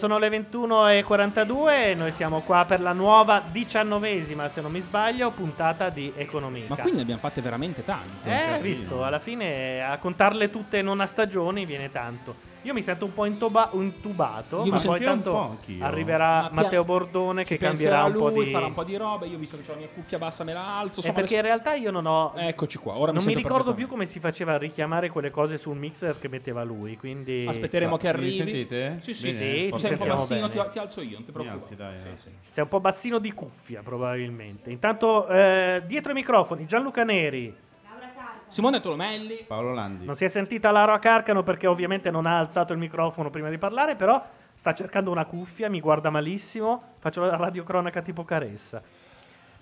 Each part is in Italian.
sono le 21.42 e noi siamo qua per la nuova diciannovesima, se non mi sbaglio, puntata di Economia. Ma qui ne abbiamo fatte veramente tante. Eh, Casino. visto, alla fine a contarle tutte non a stagioni viene tanto. Io mi sento un po' intoba- intubato, Io ma mi poi tanto po' arriverà Ma Matteo Bordone che cambierà un po' lui, di... farà un po' di roba. Io visto che ho la mia cuffia bassa, me la alzo. Eh, insomma, perché in realtà io non ho... Eccoci qua, ora mi non mi sento ricordo più come si faceva a richiamare quelle cose sul mixer che metteva lui, quindi... Aspetteremo che Mi arrivi. sentite? Sì, sì, Bene, sì, forse Sei un po' sentiamo bassino, bene. Ti, ti alzo io, non ti preoccupare. alzi, dai, eh. Sei un po' bassino di cuffia, probabilmente. Intanto, eh, dietro i microfoni, Gianluca Neri. Simone Tolomelli. Paolo Landi. Non si è sentita Laura Carcano perché ovviamente non ha alzato il microfono prima di parlare, però sta cercando una cuffia, mi guarda malissimo. Faccio la radiocronaca tipo Caressa.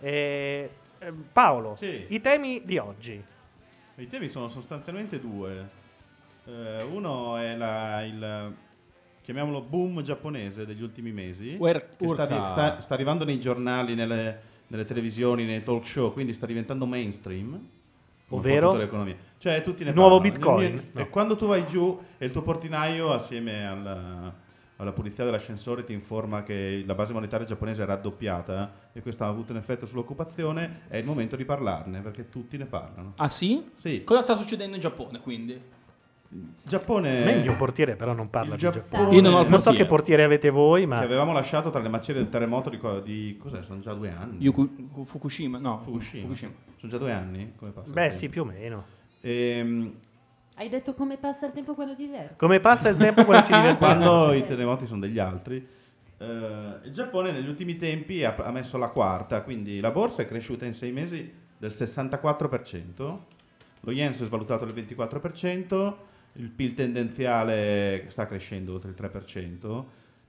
Eh, eh, Paolo, Sì. i temi di oggi. I temi sono sostanzialmente due. Eh, uno è la- il chiamiamolo boom giapponese degli ultimi mesi, Wer- che sta, sta- sta arrivando nei giornali, nelle, nelle televisioni, nei talk show, quindi sta diventando mainstream. Ovvero? l'economia. Cioè, tutti ne Il nuovo. Bitcoin? E No. quando tu vai giù e il tuo portinaio, assieme alla, alla pulizia dell'ascensore, ti informa che la base monetaria giapponese è raddoppiata e questo ha avuto un effetto sull'occupazione, è il momento di parlarne, perché tutti ne parlano. Ah sì? Sì. Cosa sta succedendo in Giappone quindi? Giappone... Me il mio portiere però non parla Il di Giappone- Giappone. Io non ho il so che portiere avete voi, ma... Che avevamo lasciato tra le macerie del terremoto di, co- di cos'è? Sono già due anni. Yuku- Fukushima, no. Fukushima. Sono già due anni? Come passa Beh, sì, più o meno. Ehm, Hai detto come passa il tempo quando ti diverti? Come passa il tempo quando ci divertiamo? quando i terremoti sono degli altri. Eh, il Giappone negli ultimi tempi ha, ha messo la quarta, quindi la borsa è cresciuta in sei mesi del 64%, lo yen si è svalutato del 24%, il PIL tendenziale sta crescendo oltre il 3%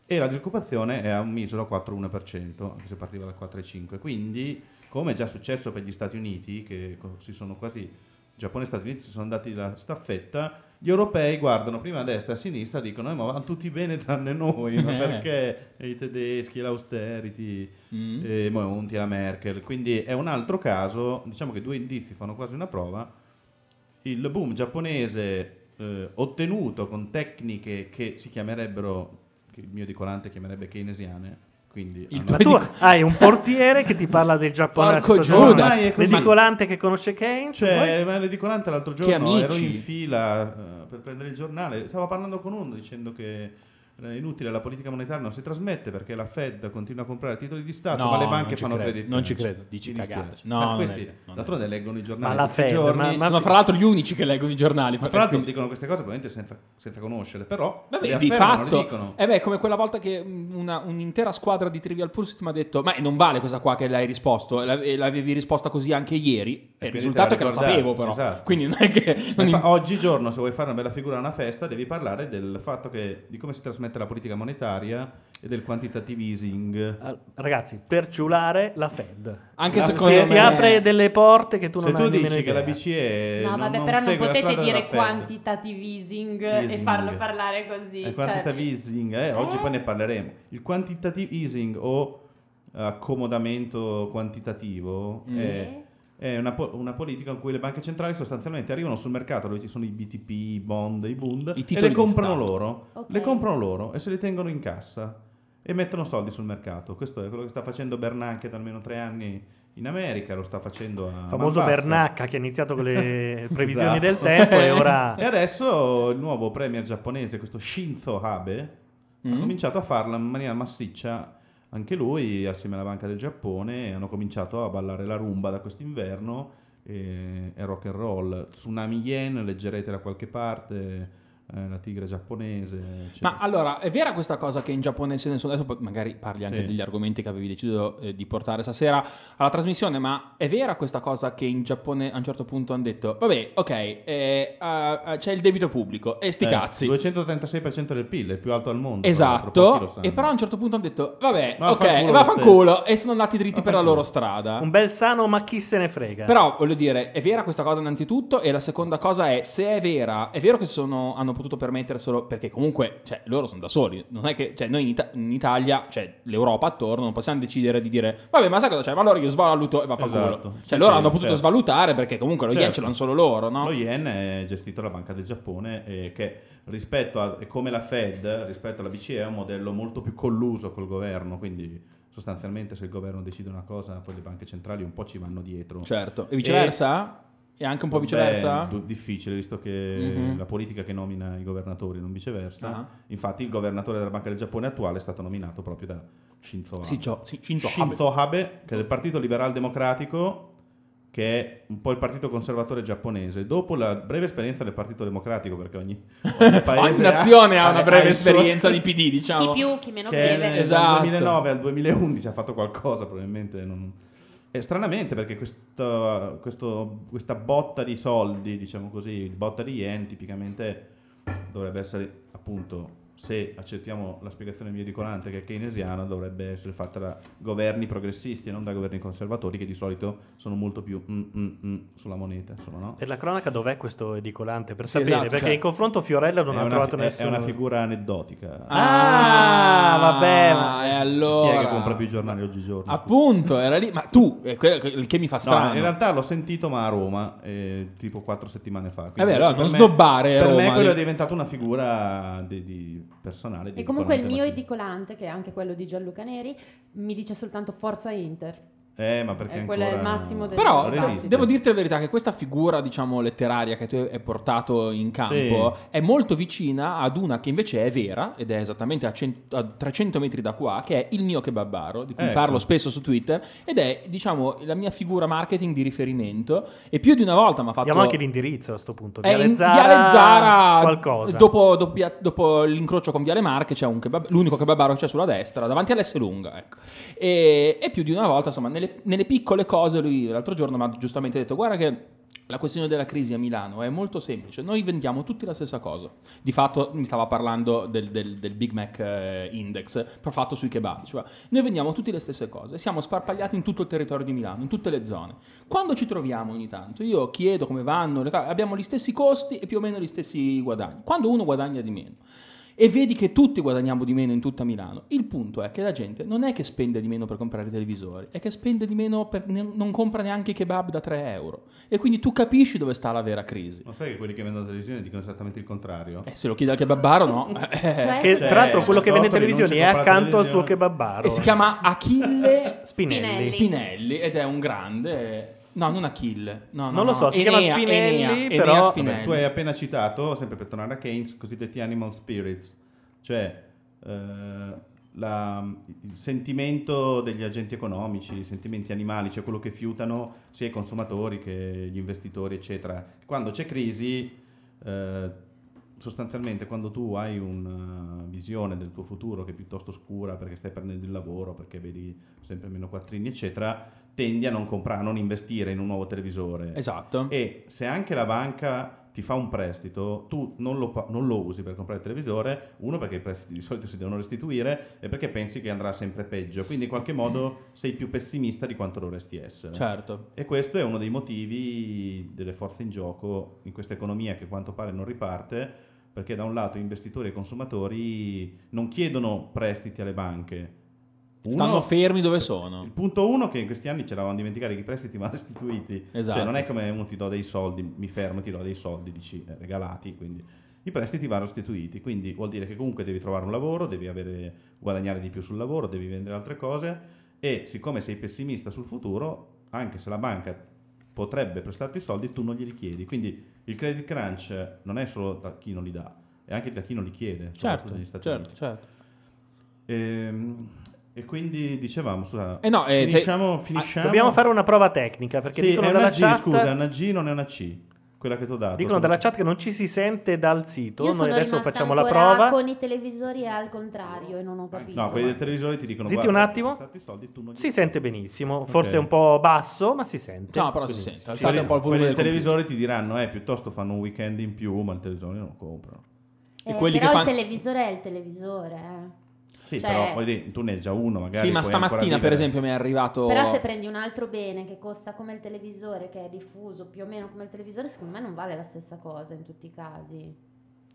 e la disoccupazione è a un misero 4,1%, anche se partiva dal 4,5%. Quindi, come è già successo per gli Stati Uniti, che si sono quasi Giappone e Stati Uniti si sono dati la staffetta, gli europei guardano prima a destra e a sinistra e dicono: "Eh, Ma vanno tutti bene tranne noi, ma Eh. perché i tedeschi, l'austerity, Mm. e Monti e la Merkel. Quindi è un altro caso, diciamo che due indizi fanno quasi una prova. Il boom giapponese eh, ottenuto con tecniche che si chiamerebbero, che il mio edicolante chiamerebbe keynesiane. Quindi Il Ma tu hai un portiere che ti parla del Giappone. L'edicolante che conosce Keynes. Cioè, ma l'edicolante l'altro giorno ero in fila eh, per prendere il giornale, stavo parlando con uno dicendo che è inutile, la politica monetaria non si trasmette perché la Fed continua a comprare titoli di Stato, No, ma le banche fanno credo, credit. non ci credo, dici cagate. dispiace. No, Ma non è questi, è d'altronde leggono i giornali Ma la Fed, giorni. ma- ma- Sono fra l'altro gli unici che leggono i giornali. Ma fra l'altro quindi- dicono queste cose probabilmente senza, senza conoscere, però Vabbè, le di fatto, dicono. eh beh, come quella volta che mm, una- un'intera squadra di Trivial Pursuit mi ha detto: Ma non vale questa qua che l'hai risposto, e l'avevi risposta così anche ieri. E il quindi risultato è che la sapevo, però. esatto. Quindi non è che. non oggigiorno, se vuoi fare una bella figura a una festa, devi parlare del fatto che, di come si trasmette la politica monetaria e del quantitative easing. Ragazzi, per ciulare la Fed. Anche La secondo Fed Ti me. apre delle porte che tu Se non tu dici che la. BCE No, non, vabbè, non però non potete dire della quantitative easing, e Easing. farlo parlare così. cioè- quantitative easing, eh, oggi Eh? poi ne parleremo. Il quantitative easing o accomodamento quantitativo Sì. è, è una, po- una politica in cui le banche centrali sostanzialmente arrivano sul mercato dove ci sono i BTP, i bond, i Bund I e le comprano loro. Ok. Le comprano loro e se le tengono in cassa e mettono soldi sul mercato. Questo è quello che sta facendo Bernanke da almeno tre anni in America, lo sta facendo a Il famoso man bassa. Bernacca che ha iniziato con le previsioni Esatto. del tempo e ora... E adesso il nuovo premier giapponese, questo Shinzo Abe, ha Mm. cominciato a farla in maniera massiccia anche lui, assieme alla Banca del Giappone, hanno cominciato a ballare la rumba da quest'inverno e, e rock and roll. Tsunami yen, leggerete da qualche parte, eh, la tigre giapponese. eccetera. Ma allora, è vera questa cosa che in Giappone se ne sono... Adesso magari parli anche Sì. degli argomenti che avevi deciso eh, di portare stasera alla trasmissione, ma è vera questa cosa che in Giappone a un certo punto hanno detto, vabbè, ok, eh, ah, c'è il debito pubblico, e sti Eh, cazzi. 236% del PIL, è il più alto al mondo. Esatto, e però a un certo punto hanno detto, vabbè, Vaffanculo ok, lo vaffanculo, e sono andati dritti per la loro strada. Un bel sano ma chi se ne frega. Però voglio dire, è vera questa cosa innanzitutto e la seconda cosa è se è vera, è vero che sono, hanno potuto permettere solo perché comunque cioè, loro sono da soli, non è che cioè, noi in, Ita- in Italia, cioè l'Europa attorno, non possiamo decidere di dire vabbè ma sai cosa c'è, ma allora io svaluto e va a Esatto. Cioè Sì, loro sì, hanno potuto certo. svalutare perché comunque lo yen Certo. ce l'hanno solo loro, no? Lo yen è gestito dalla Banca del Giappone e che rispetto a come la Fed, rispetto alla BCE è un modello molto più colluso col governo, quindi sostanzialmente se il governo decide una cosa poi le banche centrali un po' ci vanno dietro. Certo, e viceversa? E anche un po' viceversa? Beh, difficile visto che Mhm. la politica che nomina i governatori, non viceversa. Ah. Infatti il governatore della Banca del Giappone attuale è stato nominato proprio da Shinzo Abe. Sì, Gio- sì, Shinzo Abe. Shinzo Abe, che è del Partito Liberal Democratico, che è un po' il partito conservatore giapponese. Dopo la breve esperienza del Partito Democratico, perché ogni, ogni paese Ogni nazione ha una breve suo- esperienza di PD, diciamo. Chi più, chi meno che breve. Esatto. dal 2009 al 2011 ha fatto qualcosa, probabilmente non... E stranamente perché questo- questo- questa botta di soldi, diciamo così, botta di yen tipicamente dovrebbe essere appunto se accettiamo la spiegazione mia di Colante che è keynesiana dovrebbe essere fatta da governi progressisti e non da governi conservatori che di solito sono molto più mm, mm, mm sulla moneta insomma, no? E la cronaca dov'è questo edicolante? Per Sì, sapere, esatto, perché cioè- in confronto Fiorello non ha una, trovato fi- è- nessuno. è una figura aneddotica Ah, vabbè, ma- E chi allora... è che compra più giornali oggigiorno? Appunto, era lì. Ma tu, è quello che- il che mi fa No, strano. in realtà l'ho sentito ma a Roma, eh, tipo quattro settimane fa. Beh, allora, per non me- snobbare Per Roma, me quello lì. è diventato una figura di, di personale. E comunque il mio edicolante, che è anche quello di Gianluca Neri, mi dice soltanto Forza Inter. Eh, ma perché Eh, quello è il ancora- massimo del- Però resiste. devo dirti la verità che questa figura, diciamo, letteraria che tu hai portato in campo è molto vicina ad una che invece è vera ed è esattamente a, cent- a 300 metri da qua, che è il mio kebabaro, di cui Ecco. parlo spesso su Twitter, ed è, diciamo, la mia figura marketing di riferimento e più di una volta mi ha fatto... Diamo anche l'indirizzo a sto punto. È Viale in Zara, Viale Zara, qualcosa. Dopo, dopo dopo l'incrocio con Viale Marche c'è un kebab- l'unico kebabaro che c'è sulla destra, davanti all'S lunga. Ecco. E, e più di una volta, insomma, nelle, nelle piccole cose, lui l'altro giorno mi ha giustamente detto: Guarda che. La questione della crisi a Milano è molto semplice, noi vendiamo tutti la stessa cosa. Di fatto mi stava parlando del, del- del Big Mac eh, Index, però fatto sui kebab. Cioè, noi vendiamo tutte le stesse cose, siamo sparpagliati in tutto il territorio di Milano, in tutte le zone. Quando ci troviamo ogni tanto, io chiedo come vanno, abbiamo gli stessi costi e più o meno gli stessi guadagni. Quando uno guadagna di meno e vedi che tutti guadagniamo di meno in tutta Milano, il punto è che la gente non è che spende di meno per comprare i televisori, è che spende di meno per ne- non compra neanche i kebab da 3 euro. E quindi tu capisci dove sta la vera crisi. Ma sai che quelli che vendono la televisione dicono esattamente il contrario? Eh, se lo chiede al kebabaro, no. Eh, Cioè? Che Cioè, tra l'altro quello che vende in piuttosto televisione è accanto al suo kebabaro. e si chiama Achille Spinelli. Spinelli. Spinelli ed è un grande. No, non Achille. No, no, Non lo no. so, si Enea, chiama Spinelli, Enea, però- Enea Spinelli. Vabbè, tu hai appena citato, sempre per tornare a Keynes, cosiddetti animal spirits, cioè eh, la- il sentimento degli agenti economici, i sentimenti animali, cioè quello che fiutano sia i consumatori che gli investitori, eccetera. Quando c'è crisi, eh, sostanzialmente quando tu hai una visione del tuo futuro che è piuttosto scura perché stai perdendo il lavoro, perché vedi sempre meno quattrini, eccetera, tendi a non comprare, a non investire in un nuovo televisore. Esatto. E se anche la banca ti fa un prestito, tu non lo, non lo usi per comprare il televisore, uno perché i prestiti di solito si devono restituire e perché pensi che andrà sempre peggio, quindi in qualche modo sei più pessimista di quanto dovresti essere. Certo. E questo è uno dei motivi delle forze in gioco in questa economia che a quanto pare non riparte, perché da un lato investitori e consumatori non chiedono prestiti alle banche. Uno- Stanno fermi dove il sono. punto uno che in questi anni ci eravamo dimenticati che i prestiti vanno restituiti. Esatto. Cioè non è come uno ti do dei soldi, mi fermo, ti do dei soldi, dici eh, regalati, quindi i prestiti vanno restituiti, quindi vuol dire che comunque devi trovare un lavoro, devi avere, guadagnare di più sul lavoro, devi vendere altre cose e siccome sei pessimista sul futuro anche se la banca potrebbe prestarti i soldi, tu non glieli chiedi. Quindi il credit crunch non è solo da chi non li dà, è anche da chi non li chiede. Certo, negli Stati certo, Uniti. certo. Ehm, E, quindi dicevamo, scusa, Eh no, eh, finisciamo, te- finisciamo. Dobbiamo fare una prova tecnica perché Sì, dicono è una dalla G, chat scusa, è una G, non è una C. Quella che ti ho dato. Dicono dalla chat che non ci si sente dal sito. Io Noi adesso facciamo la prova. con i televisori al contrario e non ho capito. No, quelli del televisore ti dicono Zitti un attimo. soldi, tu non gli Si sente benissimo, forse Ok. un po' basso, ma si sente. No, però si Quindi sente. ci Alzate un po' il Quelli volume del del televisore ti diranno, eh, piuttosto fanno un weekend in più, ma il televisore non lo comprano. Eh, quelli però che il fan- televisore è il televisore. eh. Sì, Cioè- però dire, tu ne hai già uno, magari. Sì, ma stamattina, per esempio, mi è arrivato. Però se prendi un altro bene che costa come il televisore, che è diffuso più o meno come il televisore, secondo me non vale la stessa cosa in tutti i casi.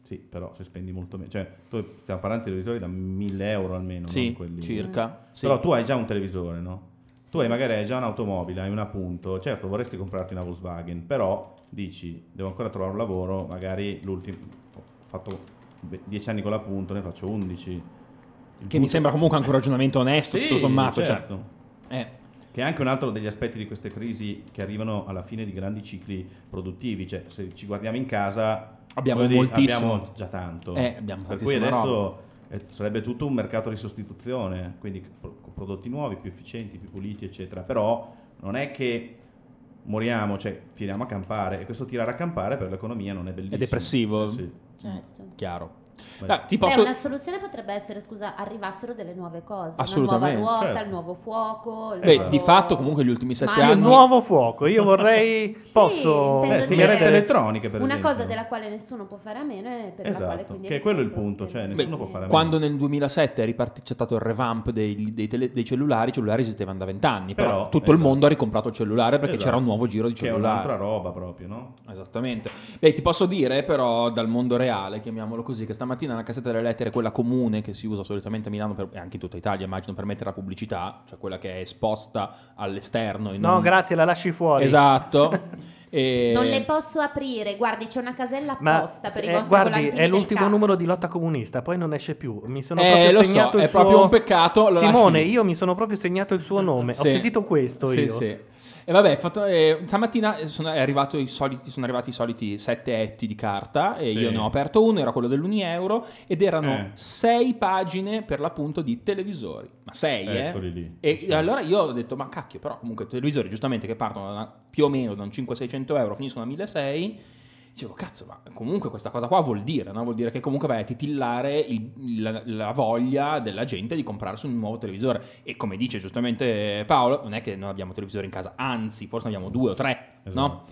Sì, però se spendi molto meno. Cioè, tu stiamo parlando di televisori da 1000 euro almeno. Sì, non quelli- circa. Sì. Però tu hai già un televisore, no? Tu Sì. hai magari hai già un'automobile, hai una punto. Certo, vorresti comprarti una Volkswagen, però dici, devo ancora trovare un lavoro, magari l'ultimo... Ho fatto 10 anni con la punto, ne faccio 11. Che mi sembra comunque anche un ragionamento onesto, Sì, tutto sommato. cioè. certo. Eh, Che è anche un altro degli aspetti di queste crisi che arrivano alla fine di grandi cicli produttivi. Cioè, se ci guardiamo in casa, Abbiamo dire, moltissimo. abbiamo già tanto. Eh, abbiamo per cui adesso eh, sarebbe tutto un mercato di sostituzione, quindi pro- prodotti nuovi, più efficienti, più puliti, eccetera. Però non è che moriamo, cioè tiriamo a campare e questo tirare a campare per l'economia non è bellissimo. È depressivo. Eh sì. Certo. chiaro. Beh, Ah, ti Beh, posso... una soluzione potrebbe essere, scusa, arrivassero delle nuove cose. Assolutamente. Una nuova ruota, Certo. il nuovo fuoco. il Beh, nuovo- di fatto, comunque, gli ultimi sette Ma- Il anni. nuovo fuoco, io vorrei. Sì, posso. Beh, dire- sigarette elettroniche, per Una esempio. cosa della quale nessuno può fare a meno e per la quale Esatto, quindi che è quello il punto, cioè nessuno può fare a meno. Quando nel 2007 è riparti- c'è stato il revamp dei, dei tele- dei cellulari, i cellulari esistevano da vent'anni, però, Però, tutto il esatto. mondo ha ricomprato il cellulare perché Esatto. c'era un nuovo giro di Che è cellulari. un'altra roba proprio, no? Esattamente. Beh, ti posso dire però dal mondo reale, chiamiamolo così, che stamattina nella cassetta delle lettere, quella comune che si usa solitamente a Milano per- e anche in tutta Italia, immagino, per mettere la pubblicità, cioè quella che è esposta all'esterno. e No, non- grazie, la lasci fuori. Esatto. E- Non le posso aprire, guardi, c'è una casella Ma apposta per i eh, vostri guardi, è l'ultimo cazzo. numero di lotta comunista, poi non esce più. Mi sono Eh, proprio lo so, segnato il è suo... proprio un peccato, Simone, lasci- io mi sono proprio segnato il suo nome. Ho Sì. sentito questo Sì, io. sì. E vabbè, fatto- eh, stamattina sono, è arrivato i soliti, sono arrivati i soliti sette etti di carta e Sì. io ne ho aperto uno, era quello dell'Unieuro ed erano Eh. sei pagine per l'appunto di televisori. Ma sei, eh? Eccoli lì. E Sì. allora io ho detto, ma cacchio, però comunque televisori giustamente che partono da più o meno da un 500-600 euro, finiscono a 1600, dicevo, cazzo, ma comunque questa cosa qua vuol dire, no? Vuol dire che comunque vai a titillare il- la, la voglia della gente di comprarsi un nuovo televisore. E come dice giustamente Paolo, non è che non abbiamo televisori in casa, anzi, forse ne abbiamo due o tre, no?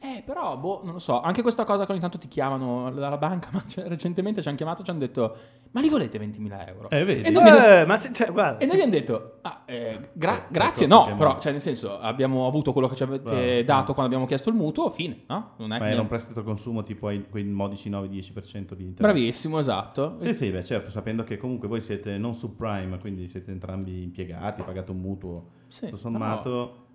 Eh, però, boh, non lo so, anche questa cosa che ogni tanto ti chiamano dalla banca, ma cioè, recentemente ci hanno chiamato e ci hanno detto, ma li volete 20.000 euro? Eh, vedi? E noi abbiamo- Eh, ma se- cioè, guarda, e noi abbiamo detto, ah, eh, gra- Eh, grazie, ecco, no, perché però, cioè, nel senso, abbiamo avuto quello che ci avete Bravo. dato quando abbiamo chiesto il mutuo, fine, no? Non è Ma era un prestito consumo tipo ai quei modici 9-10% di interesse. Bravissimo, esatto. Sì, sì, beh, certo, sapendo che comunque voi siete non subprime, quindi siete entrambi impiegati, pagate un mutuo, Sì, tutto sommato, eh,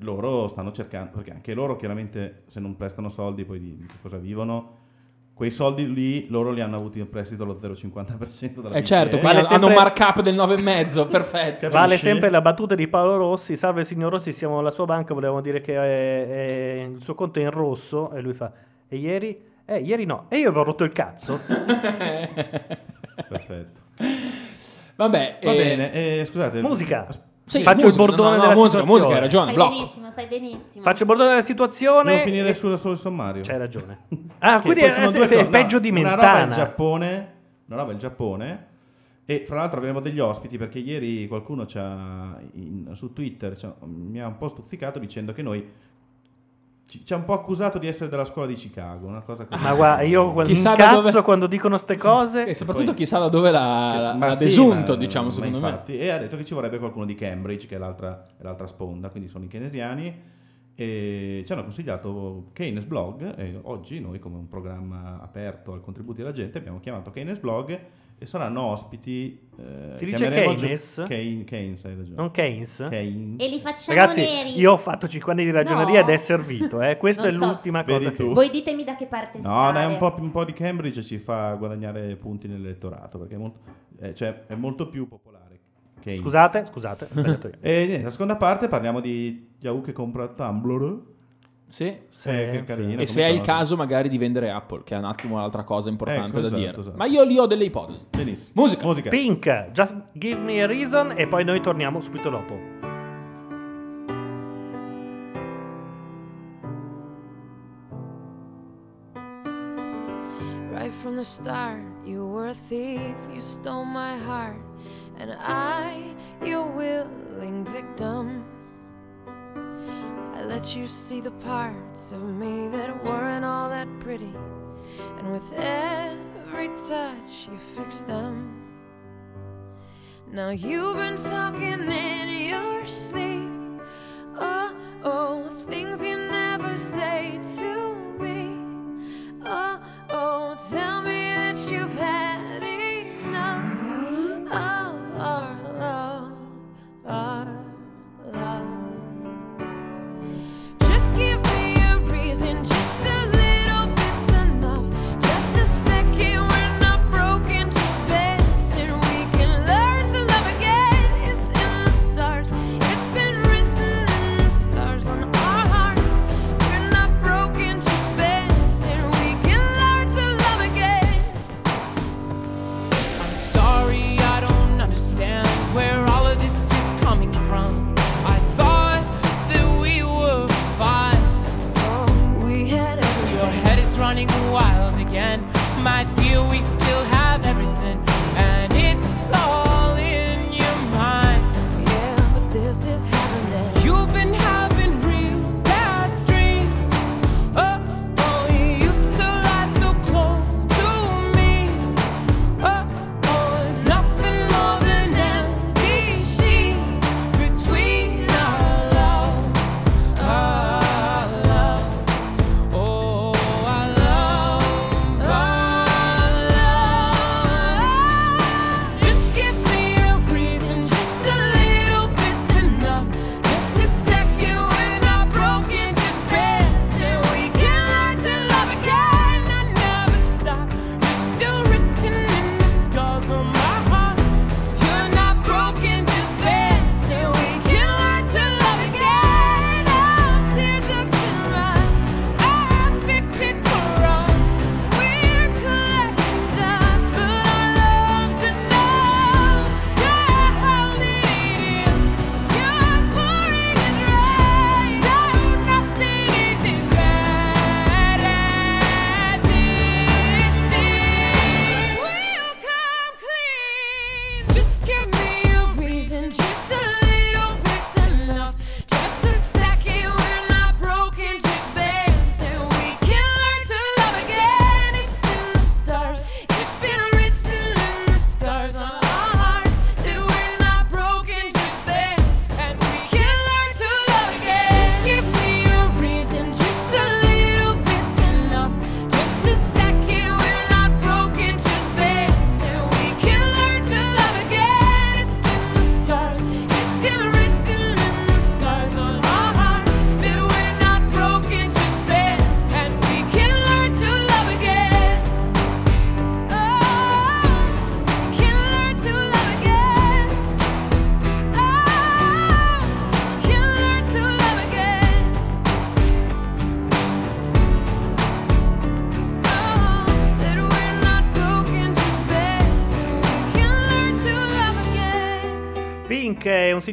loro stanno cercando, perché anche loro chiaramente se non prestano soldi poi di, di cosa vivono, quei soldi lì loro li hanno avuti in prestito allo 0,50% dalla Eh BCE. certo, quindi Vale hanno sempre- un markup del 9,5, perfetto. Capisci? Vale sempre la battuta di Paolo Rossi. Salve signor Rossi, siamo la sua banca. Volevamo dire che è- è- il suo conto è in rosso. E lui fa: E ieri? Eh, ieri no. E io avevo rotto il cazzo. Perfetto. Vabbè, Va eh, bene, eh, scusate. Musica. Sì, Faccio musica, il bordone no, no, della musica, situazione. musica, hai ragione, Fai blocco. benissimo, fai benissimo. Faccio il bordone della situazione. Devo finire e- scusa solo il sommario. C'hai ragione. Ah, quindi è, sono è- due è cose. peggio No, di Una roba Mentana. Giappone, una roba il Giappone. E fra l'altro avremo degli ospiti perché ieri qualcuno ci ha in- su Twitter mi ha un po' stuzzicato dicendo che noi ci, ci ha un po' accusato di essere della scuola di Chicago, una cosa così. Ma guarda, io quando Chissà da incazzo dove- quando dicono ste cose. E soprattutto Poi- chissà da dove l'ha, l'ha sì, desunto, ma- diciamo, ma secondo me. infatti. E ha detto che ci vorrebbe qualcuno di Cambridge, che è l'altra, è l'altra sponda, quindi sono i keynesiani. E ci hanno consigliato Keynes Blog e oggi noi come un programma aperto al contributo della gente abbiamo chiamato Keynes Blog e saranno ospiti eh, Si dice Keynes? Gio- Keyn- Keynes hai ragione Non Keynes? Keynes. E li facciamo Ragazzi, neri. io ho fatto 5 anni di ragioneria No. ed è servito. Eh. Questa Non è so. l'ultima Vedi cosa. tu. Voi ditemi da che parte No, stare. dai, un po', un po' di Cambridge ci fa guadagnare punti nell'elettorato perché è molto, eh, cioè, è molto più popolare Keynes. Scusate, scusate. E niente, la seconda parte parliamo di Yahoo che compra Tumblr. Sì. Sì, Eh, che carino. E se è il caso magari di vendere Apple, che è un attimo un'altra cosa importante Ecco, da esatto, dire. esatto. Ma io lì ho delle ipotesi. Benissimo. Musica. Musica. Pink, Just Give Me a Reason e poi noi torniamo subito dopo. Right from the start, you were a thief, you stole my heart, and I, your willing victim. Let you see the parts of me that weren't all that pretty, and with every touch, you fixed them. Now you've been talking in your sleep. Oh, oh, things you never say to me. Oh, oh, tell me that you've had enough of our love, our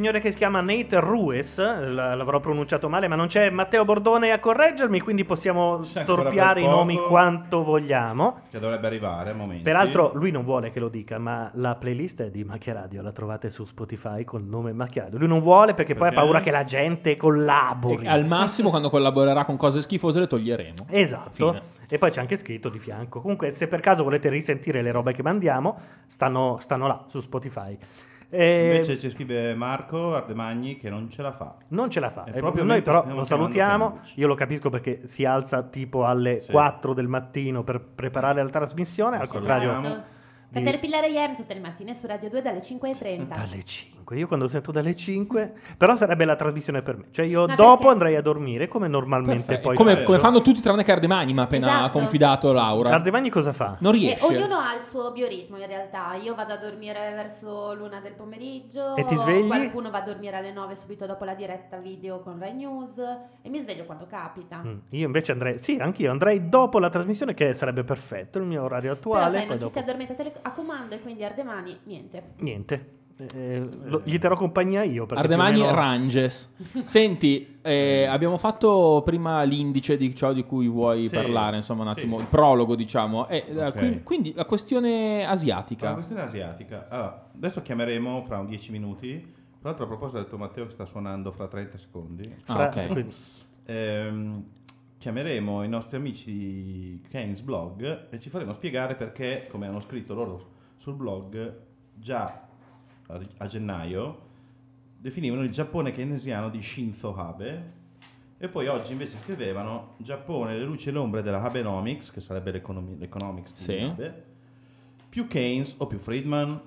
signore che si chiama Nate Ruiz, l- l'avrò pronunciato male, ma non c'è Matteo Bordone a correggermi, quindi possiamo storpiare i nomi quanto vogliamo. Che dovrebbe arrivare a momenti. Peraltro lui non vuole che lo dica, ma la playlist è di Macchia Radio, la trovate su Spotify col nome Macchia Radio. Lui non vuole perché, poi ha Perché? paura che la gente collabori. E al massimo, quando collaborerà con cose schifose, le toglieremo. Esatto. Fine. E poi c'è anche scritto di fianco. Comunque, se per caso volete risentire le robe che mandiamo, stanno, stanno là su Spotify. E Invece ci scrive Marco Ardemagni che non ce la fa. non ce la fa. È E proprio Noi però lo salutiamo. Io lo capisco perché si alza tipo alle Sì. 4 del mattino per preparare la trasmissione. Al contrario. Esatto. di- Caterpillar AM tutte le mattine su Radio 2 dalle 5.30. dalle 5. 5. Io quando sento dalle 5, però sarebbe la trasmissione per me. Cioè io Ma dopo perché? andrei a dormire come normalmente Perfetto. poi come, come fanno tutti tranne Cardemani, ma appena Esatto. ha confidato Laura. Cardemagni cosa fa? Non E riesce. ognuno ha il suo bioritmo in realtà. Io vado a dormire verso l'una del pomeriggio. E ti svegli? Qualcuno va a dormire alle 9 subito dopo la diretta video con Rai News. E mi sveglio quando capita. Mm, Io invece andrei, sì, anch'io andrei dopo la trasmissione che sarebbe perfetto, il mio orario Però attuale. sai, poi non ci dopo- si addormenta tele- a comando e quindi Ardemani, niente. Niente. Eh, lo- gli terrò compagnia io. perché Ardemani meno- Ranges. Senti, eh, abbiamo fatto prima l'indice di ciò di cui vuoi Sì, parlare, insomma, un sì. attimo, il prologo, diciamo. Eh, eh, Ok. quin- quindi la questione asiatica. La questione asiatica. Allora, adesso chiameremo fra un 10 minuti. Tra l'altro, a proposito, ha detto Matteo che sta suonando fra 30 secondi. Ah, Fra- ok. quindi- Ehm, chiameremo i nostri amici di Keynes Blog e ci faremo spiegare perché, come hanno scritto loro sul blog, già a, a gennaio definivano il Giappone keynesiano di Shinzo Abe e poi oggi invece scrivevano Giappone, le luci e le ombre della Abenomics, che sarebbe l'economi- l'economics di Sì. Abe, più Keynes o più Friedman.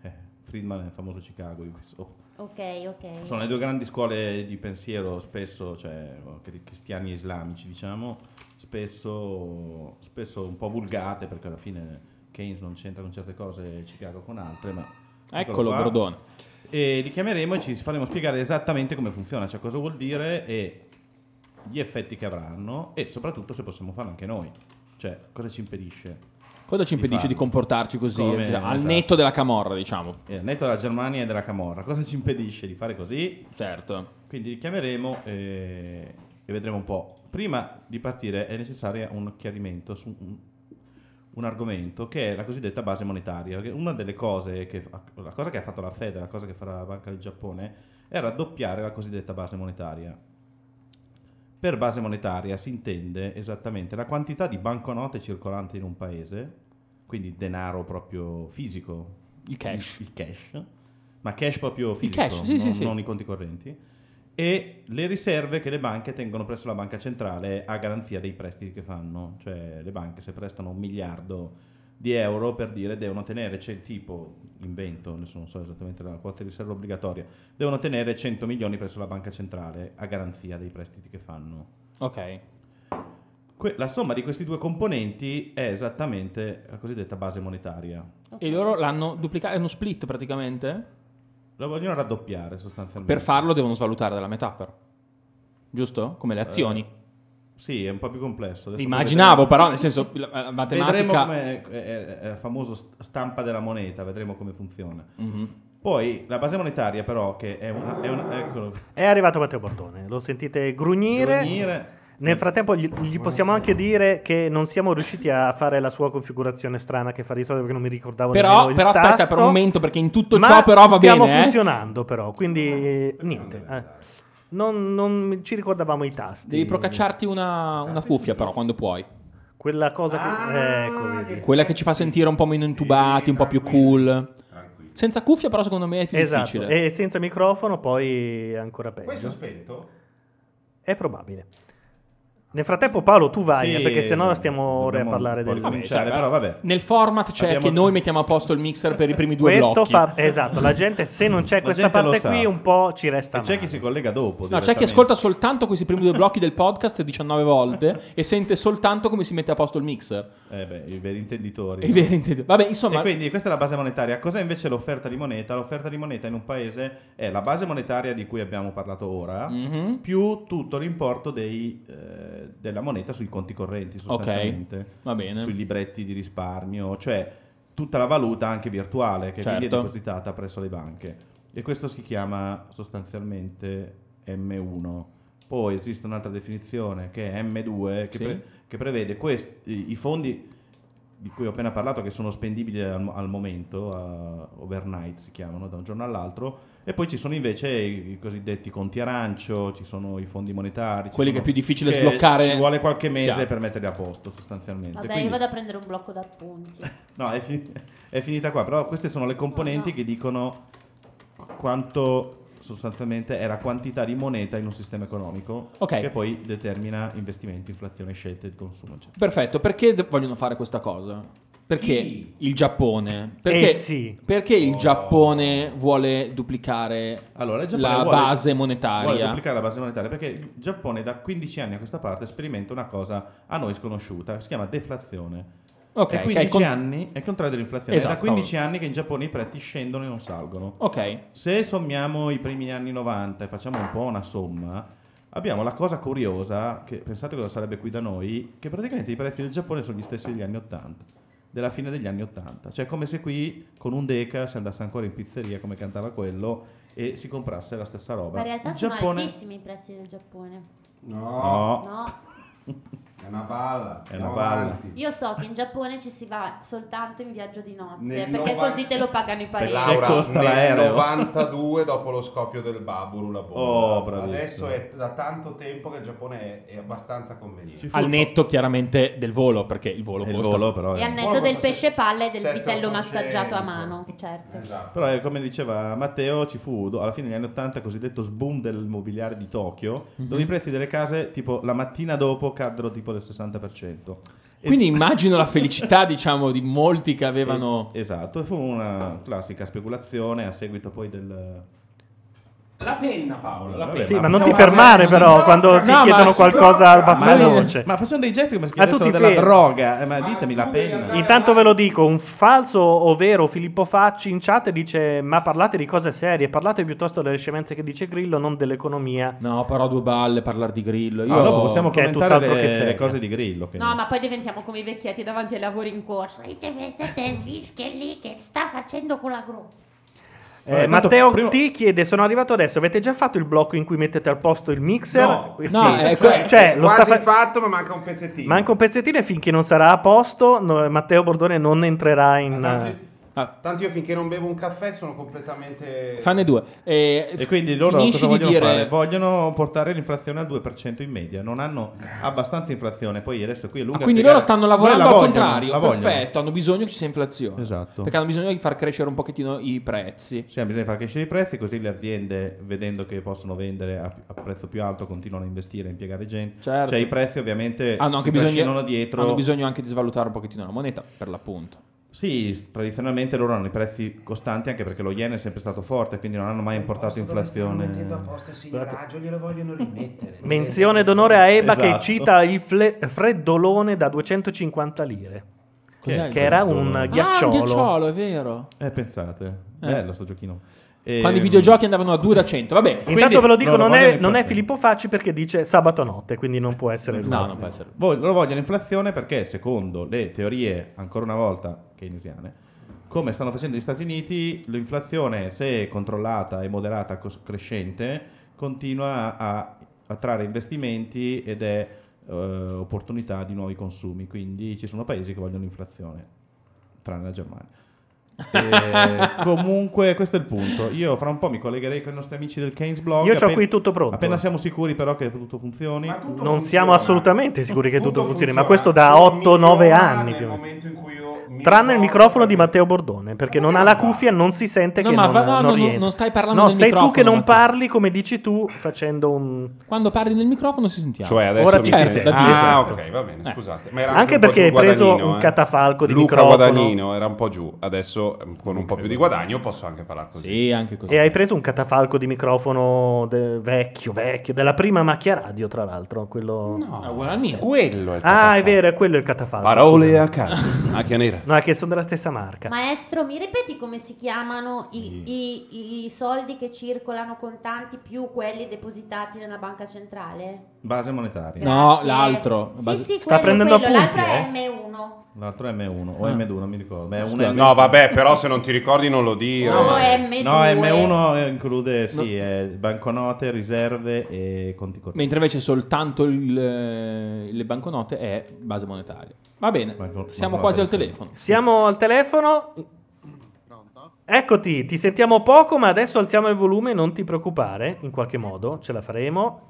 Eh, Friedman è il famoso Chicago di questo. Ok, ok. Sono le due grandi scuole di pensiero, spesso, cioè cri- cristiani e islamici, diciamo, spesso, spesso un po' vulgate perché alla fine Keynes non c'entra con certe cose, Chicago con altre, ma... Eccolo, qua. Brodone. E li chiameremo e ci faremo spiegare esattamente come funziona, cioè cosa vuol dire e gli effetti che avranno e soprattutto se possiamo farlo anche noi, cioè cosa ci impedisce. Cosa ci Di impedisce di farlo. comportarci così, Come- cioè, al esatto. netto della camorra, diciamo? E al netto della Germania e della Camorra, cosa ci impedisce di fare così? Certo. Quindi li chiameremo e, e vedremo un po'. Prima di partire è necessario un chiarimento su un, un argomento che è la cosiddetta base monetaria. Una delle cose che la cosa che ha fatto la Fed, la cosa che farà la Banca del Giappone è raddoppiare la cosiddetta base monetaria. Per base monetaria si intende esattamente la quantità di banconote circolanti in un paese, quindi denaro proprio fisico, Il cash. il, il cash, ma cash proprio fisico, cash, sì, sì, non, sì. non i conti correnti, e le riserve che le banche tengono presso la banca centrale a garanzia dei prestiti che fanno. Cioè le banche se prestano un miliardo di euro per dire devono tenere, c'è tipo, invento, adesso non so esattamente la quota di riserva obbligatoria, devono tenere 100 milioni presso la banca centrale a garanzia dei prestiti che fanno. Ok. Que- la somma di questi due componenti è esattamente la cosiddetta base monetaria. E loro l'hanno duplicato, è uno split praticamente? La vogliono raddoppiare sostanzialmente. Per farlo devono svalutare dalla metà però. Giusto? Come le azioni. Sì, è un po' più complesso. Adesso Immaginavo, vedremo- però, nel senso, la, la Vedremo matematica... come è, è- famoso st- stampa della moneta, vedremo come funziona. Mhm. Poi la base monetaria, però, che è una. È una eccolo, È arrivato Matteo Bordone, lo sentite grugnire. grugnire. Nel frattempo gli, gli possiamo anche dire che non siamo riusciti a fare la sua configurazione strana che fa di solito perché non mi ricordavo Però, nemmeno il però aspetta tasto. per un momento, perché in tutto ciò però va stiamo bene, eh. funzionando però, quindi eh, niente. eh. Non, non ci ricordavamo i tasti. Devi procacciarti una, una cuffia però quando puoi. Quella cosa che... ecco, vedi. Quella che ci fa sentire un po' meno intubati, un po' più cool. Senza cuffia però secondo me è più Esatto, difficile. e senza microfono poi è ancora peggio. Questo spento? È probabile. Nel frattempo Paolo tu vai, Sì, eh, perché sennò stiamo ore a parlare del... ricominciare, Cioè, però vabbè. Nel format c'è Abbiamo- che noi mettiamo a posto il mixer per i primi due Questo blocchi. fa... Esatto, la gente se non c'è La questa parte qui un po' ci resta E c'è chi si collega dopo. No, c'è chi ascolta soltanto questi primi due blocchi del podcast 19 volte e sente soltanto come si mette a posto il mixer. Eh beh, i veri intenditori. I veri intenditori. Vabbè, insomma, E quindi questa è la base monetaria. Cos'è invece l'offerta di moneta? L'offerta di moneta in un paese è la base monetaria di cui abbiamo parlato ora, Mhm. più tutto l'importo dei, eh, della moneta sui conti correnti sostanzialmente. va bene. Sui libretti di risparmio, cioè tutta la valuta anche virtuale che Certo. depositata presso le banche. E questo si chiama sostanzialmente M1. Poi esiste un'altra definizione che è M2 che, Sì. pre- che prevede questi, i fondi di cui ho appena parlato che sono spendibili al, al momento, a- overnight si chiamano, da un giorno all'altro, e poi ci sono invece i, i cosiddetti conti arancio, ci sono i fondi monetari, Quelli che è più difficile sbloccare. Ci vuole qualche mese Chiaro. per metterli a posto sostanzialmente. Vabbè, Quindi- io vado a prendere un blocco d'appunti. No, è, fi- è finita qua, però queste sono le componenti No, no. che dicono qu- quanto sostanzialmente è la quantità di moneta in un sistema economico Ok. che poi determina investimenti, inflazione, scelte di consumo, eccetera. perfetto. Perché vogliono fare questa cosa? Perché il Giappone? Perché, Eh sì. perché il Giappone vuole duplicare Allora, la vuole- base Vuole monetaria? duplicare la base monetaria perché il Giappone da 15 anni a questa parte sperimenta una cosa a noi sconosciuta, si chiama deflazione. Ok, è che è 15 il con- anni, è il contrario dell'inflazione. Esatto. È da 15 anni che in Giappone i prezzi scendono e non salgono. Ok. Se sommiamo i primi anni 90 e facciamo un po' una somma, abbiamo la cosa curiosa, che pensate cosa sarebbe qui da noi, che praticamente i prezzi del Giappone sono gli stessi degli anni 80, della fine degli anni 80. Cioè è come se qui con un deca si andasse ancora in pizzeria come cantava quello e si comprasse la stessa roba. Ma in realtà Il sono Giappone- altissimi i prezzi del Giappone. No, No, No, è una balla. È una balla. io so che in Giappone ci si va soltanto in viaggio di nozze, Nel perché nova- così te lo pagano i parenti. Laura, Che costa nel l'aereo. 92 dopo lo scoppio del Baburu la bomba. Oh, bravissimo. Adesso è da tanto tempo che il Giappone è, è abbastanza conveniente. Al il- netto chiaramente del volo, perché il volo il costa. volo però E è- al netto del pesce palla e del 700, vitello massaggiato a mano, certo. Esatto. Però eh, come diceva Matteo, ci fu alla fine degli anni 80 il cosiddetto boom del mobiliare di Tokyo, Mhm. dove i prezzi delle case tipo la mattina dopo caddero tipo del 60%. E- Quindi immagino la felicità, diciamo, di molti che avevano... e- esatto, e fu una classica speculazione a seguito poi del... La penna, Paolo, la penna. Sì, ma, ma non ti fermare parlare- però si quando ti No, ma chiedono si qualcosa a bassa Ma- voce. Ma facciamo dei gesti come Ah, chiedessero ti della fermi. droga, eh, ma Ma ditemi la penna. Intanto ve lo dico, un falso o vero Filippo Facci in chat dice ma parlate di cose serie, parlate piuttosto delle scemenze che dice Grillo, non dell'economia. No, però due balle parlare di grillo. Io... No, dopo possiamo Che commentare tutt'altro che le, le cose di Grillo. che- No, ma poi diventiamo come i vecchietti davanti ai lavori in corso. Dice, mettete il whisky lì che sta facendo con la gru. Eh, Matteo prima- T chiede: Sono arrivato adesso. Avete già fatto il blocco in cui mettete al posto il mixer? No, Eh, no, sì. è cioè, cioè, lo sta quasi fa- fatto, ma manca un pezzettino. Manca un pezzettino e finché non sarà a posto, no, Matteo Bordone non entrerà in. Tanto, Ah. tanto io finché non bevo un caffè sono completamente... Fanne due. E, E quindi loro cosa di vogliono dire... fare? Vogliono portare l'inflazione al 2% in media. Non hanno abbastanza inflazione. Poi adesso qui è lunga Ah, quindi loro stanno lavorando la al vogliono, contrario. Perfetto, hanno bisogno che ci sia inflazione. Esatto. Perché hanno bisogno di far crescere un pochettino i prezzi. Sì, bisogna far crescere i prezzi, così le aziende, vedendo che possono vendere a, a prezzo più alto, continuano a investire e impiegare gente. Certo. Cioè i prezzi ovviamente Hanno si anche bisogno, trascinano dietro. hanno bisogno anche di svalutare un pochettino la moneta, per l'appunto. Sì, tradizionalmente loro hanno i prezzi costanti anche perché lo yen è sempre stato forte, quindi non hanno mai importato inflazione. mettendo apposta il signoraggio, glielo vogliono rimettere. Menzione d'onore a Eba che Esatto. cita il fle- freddolone da 250 lire. Cos'è Che era freddolone? un Ah, ghiacciolo. un ghiacciolo, è vero. Eh, pensate, Eh. bello sto giochino. E- Quando i videogiochi andavano a 2 da 100. Vabbè, Intanto Quindi ve lo dico, non, vogliono è, non è. Filippo Facci perché dice sabato notte, quindi non può essere lui. no, non può essere. Voi- loro vogliono inflazione perché, secondo le teorie, ancora una volta keynesiane, come stanno facendo gli Stati Uniti, l'inflazione, se controllata e moderata cos- crescente, continua a attrarre investimenti ed è eh, opportunità di nuovi consumi. Quindi ci sono paesi che vogliono l'inflazione, tranne la Germania. E comunque questo è il punto. Io fra un po' mi collegherei con i nostri amici del Keynes Blog. Io c'ho Appena- qui tutto pronto. Appena siamo sicuri però che tutto funzioni. Ma tutto Non funziona. siamo assolutamente sicuri che tutto funzioni, ma funziona. questo da Solo 8-9 migliora anni nel più momento in cui io Tranne il microfono di Matteo Bordone, perché non ha la cuffia, non si sente No, che ma non, fa- no, non no, rientra. non stai parlando No, nel sei tu che non Matteo. parli, come dici tu, facendo un... Quando parli nel microfono si sentiamo. Cioè adesso Ora mi ci si sente. Ah, Esatto. ok, va bene, Eh. scusate. Ma era Anche po' perché hai preso un eh. catafalco di Luca microfono. Guadagnino era un po' giù, adesso eh, con un po' più di guadagno posso anche parlare così. Sì, anche così. E hai preso un catafalco di microfono de- vecchio, vecchio, della prima macchia radio, tra l'altro. Quello... No, Ah, quello è il Ah, è catafalco. vero, è quello il catafalco. Parole a caso. Macchia nera. No, è che sono della stessa marca. Maestro, mi ripeti come si chiamano i, i- i soldi che circolano contanti più quelli depositati nella banca centrale? Base monetaria. No, Grazie. l'altro. Sì, Base- sì, Sta quello, prendendo quello. L'altro appunti, è M1. L'altro è M1 o Ah. M2, non mi ricordo. Ma è un Scusa, M- No, vabbè, però se non ti ricordi non lo dire. O M2. No, M1 include sì, eh, banconote, riserve e conti correnti. Mentre invece soltanto il- eh, le banconote è base monetaria. Va bene, Banco- siamo quasi al telefono. Siamo al telefono. Eccoti, ti sentiamo poco, ma adesso alziamo il volume, non ti preoccupare, in qualche modo ce la faremo.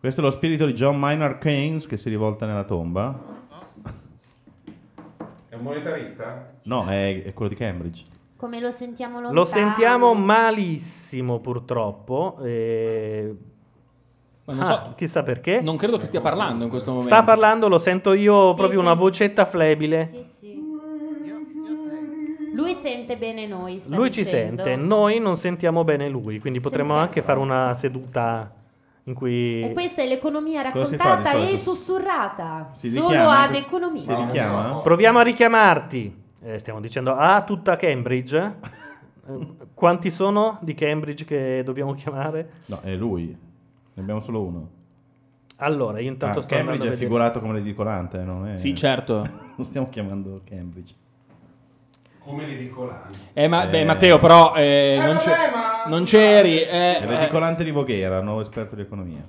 Questo è lo spirito di John Maynard Keynes che si rivolta nella tomba. È un monetarista? No, è, è quello di Cambridge. Come lo sentiamo lontano? Lo sentiamo malissimo, purtroppo. e- Ma non, Ah, so, chissà perché. non credo che stia parlando in questo momento. Sta parlando, lo sento io Sì, proprio sì. una vocetta flebile. Sì, sì. sente bene noi. Lui ci dicendo. sente, noi non sentiamo bene lui, quindi potremmo Senza- anche fare una seduta cui... E questa è l'economia raccontata e sussurrata. Si Solo richiama? ad economia. Si richiama? Proviamo a richiamarti. Eh, stiamo dicendo a tutta Cambridge. Eh, Quanti sono di Cambridge che dobbiamo chiamare? No, è lui. Ne abbiamo solo uno. Allora, io intanto Ah, sto Cambridge è figurato come l'edicolante, non è... Sì, certo. non stiamo chiamando Cambridge. Come l'edicolante. Eh, ma, Eh. beh, Matteo, però eh, non, c'è- non c'eri. eh, l'edicolante di Voghera, nuovo esperto di economia.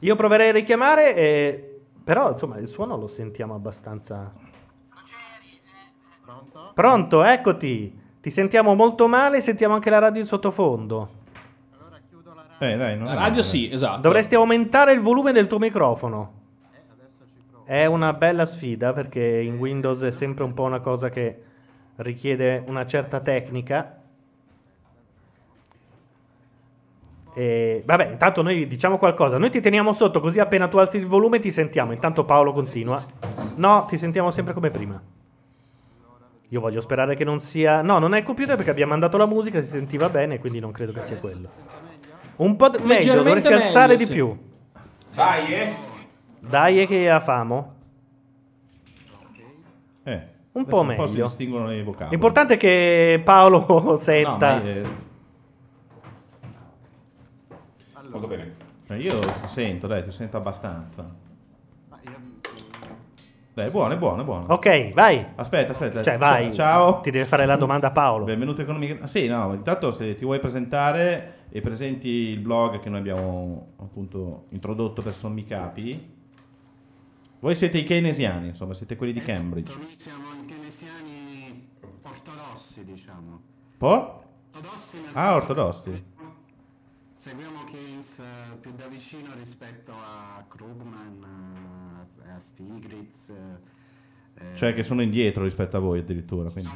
Io proverei a richiamare, eh, però insomma il suono lo sentiamo abbastanza. Pronto, eccoti. Ti sentiamo molto male, sentiamo anche la radio in sottofondo. Eh, dai, non La radio male. sì, esatto. Dovresti aumentare il volume del tuo microfono. È una bella sfida perché in Windows è sempre un po' una cosa che richiede una certa tecnica. E, vabbè, intanto noi diciamo qualcosa. Noi ti teniamo sotto così appena tu alzi il volume ti sentiamo. Intanto Paolo continua. No, ti sentiamo sempre come prima. Io voglio sperare che non sia... No, non è il computer perché abbiamo mandato la musica, si sentiva bene, quindi non credo che sia quello. Un po' d- meglio, dovresti alzare meglio, di sì. più. Dai, eh. Dai, è che ha famo. Un po' Un po' si meglio. distinguono i vocaboli. L'importante è che Paolo No, senta. ma, eh, Molto bene. eh, io ti sento, dai, ti sento abbastanza. Dai, è buono, è buono, è buono. Ok, vai. Aspetta, aspetta. Cioè, vai. Ciao. Ti deve fare la domanda a Paolo. Benvenuto Economica. Ah, sì, no, intanto se ti vuoi presentare e presenti il blog che noi abbiamo appunto introdotto per sommi capi. Voi siete i keynesiani, insomma, siete quelli di Cambridge. Noi siamo i keynesiani ortodossi, diciamo. Po'? Ortodossi Ah, ortodossi. Seguiamo Keynes eh, più da vicino rispetto a Krugman, eh, a Stiglitz. Cioè che sono indietro rispetto a voi addirittura. Quindi.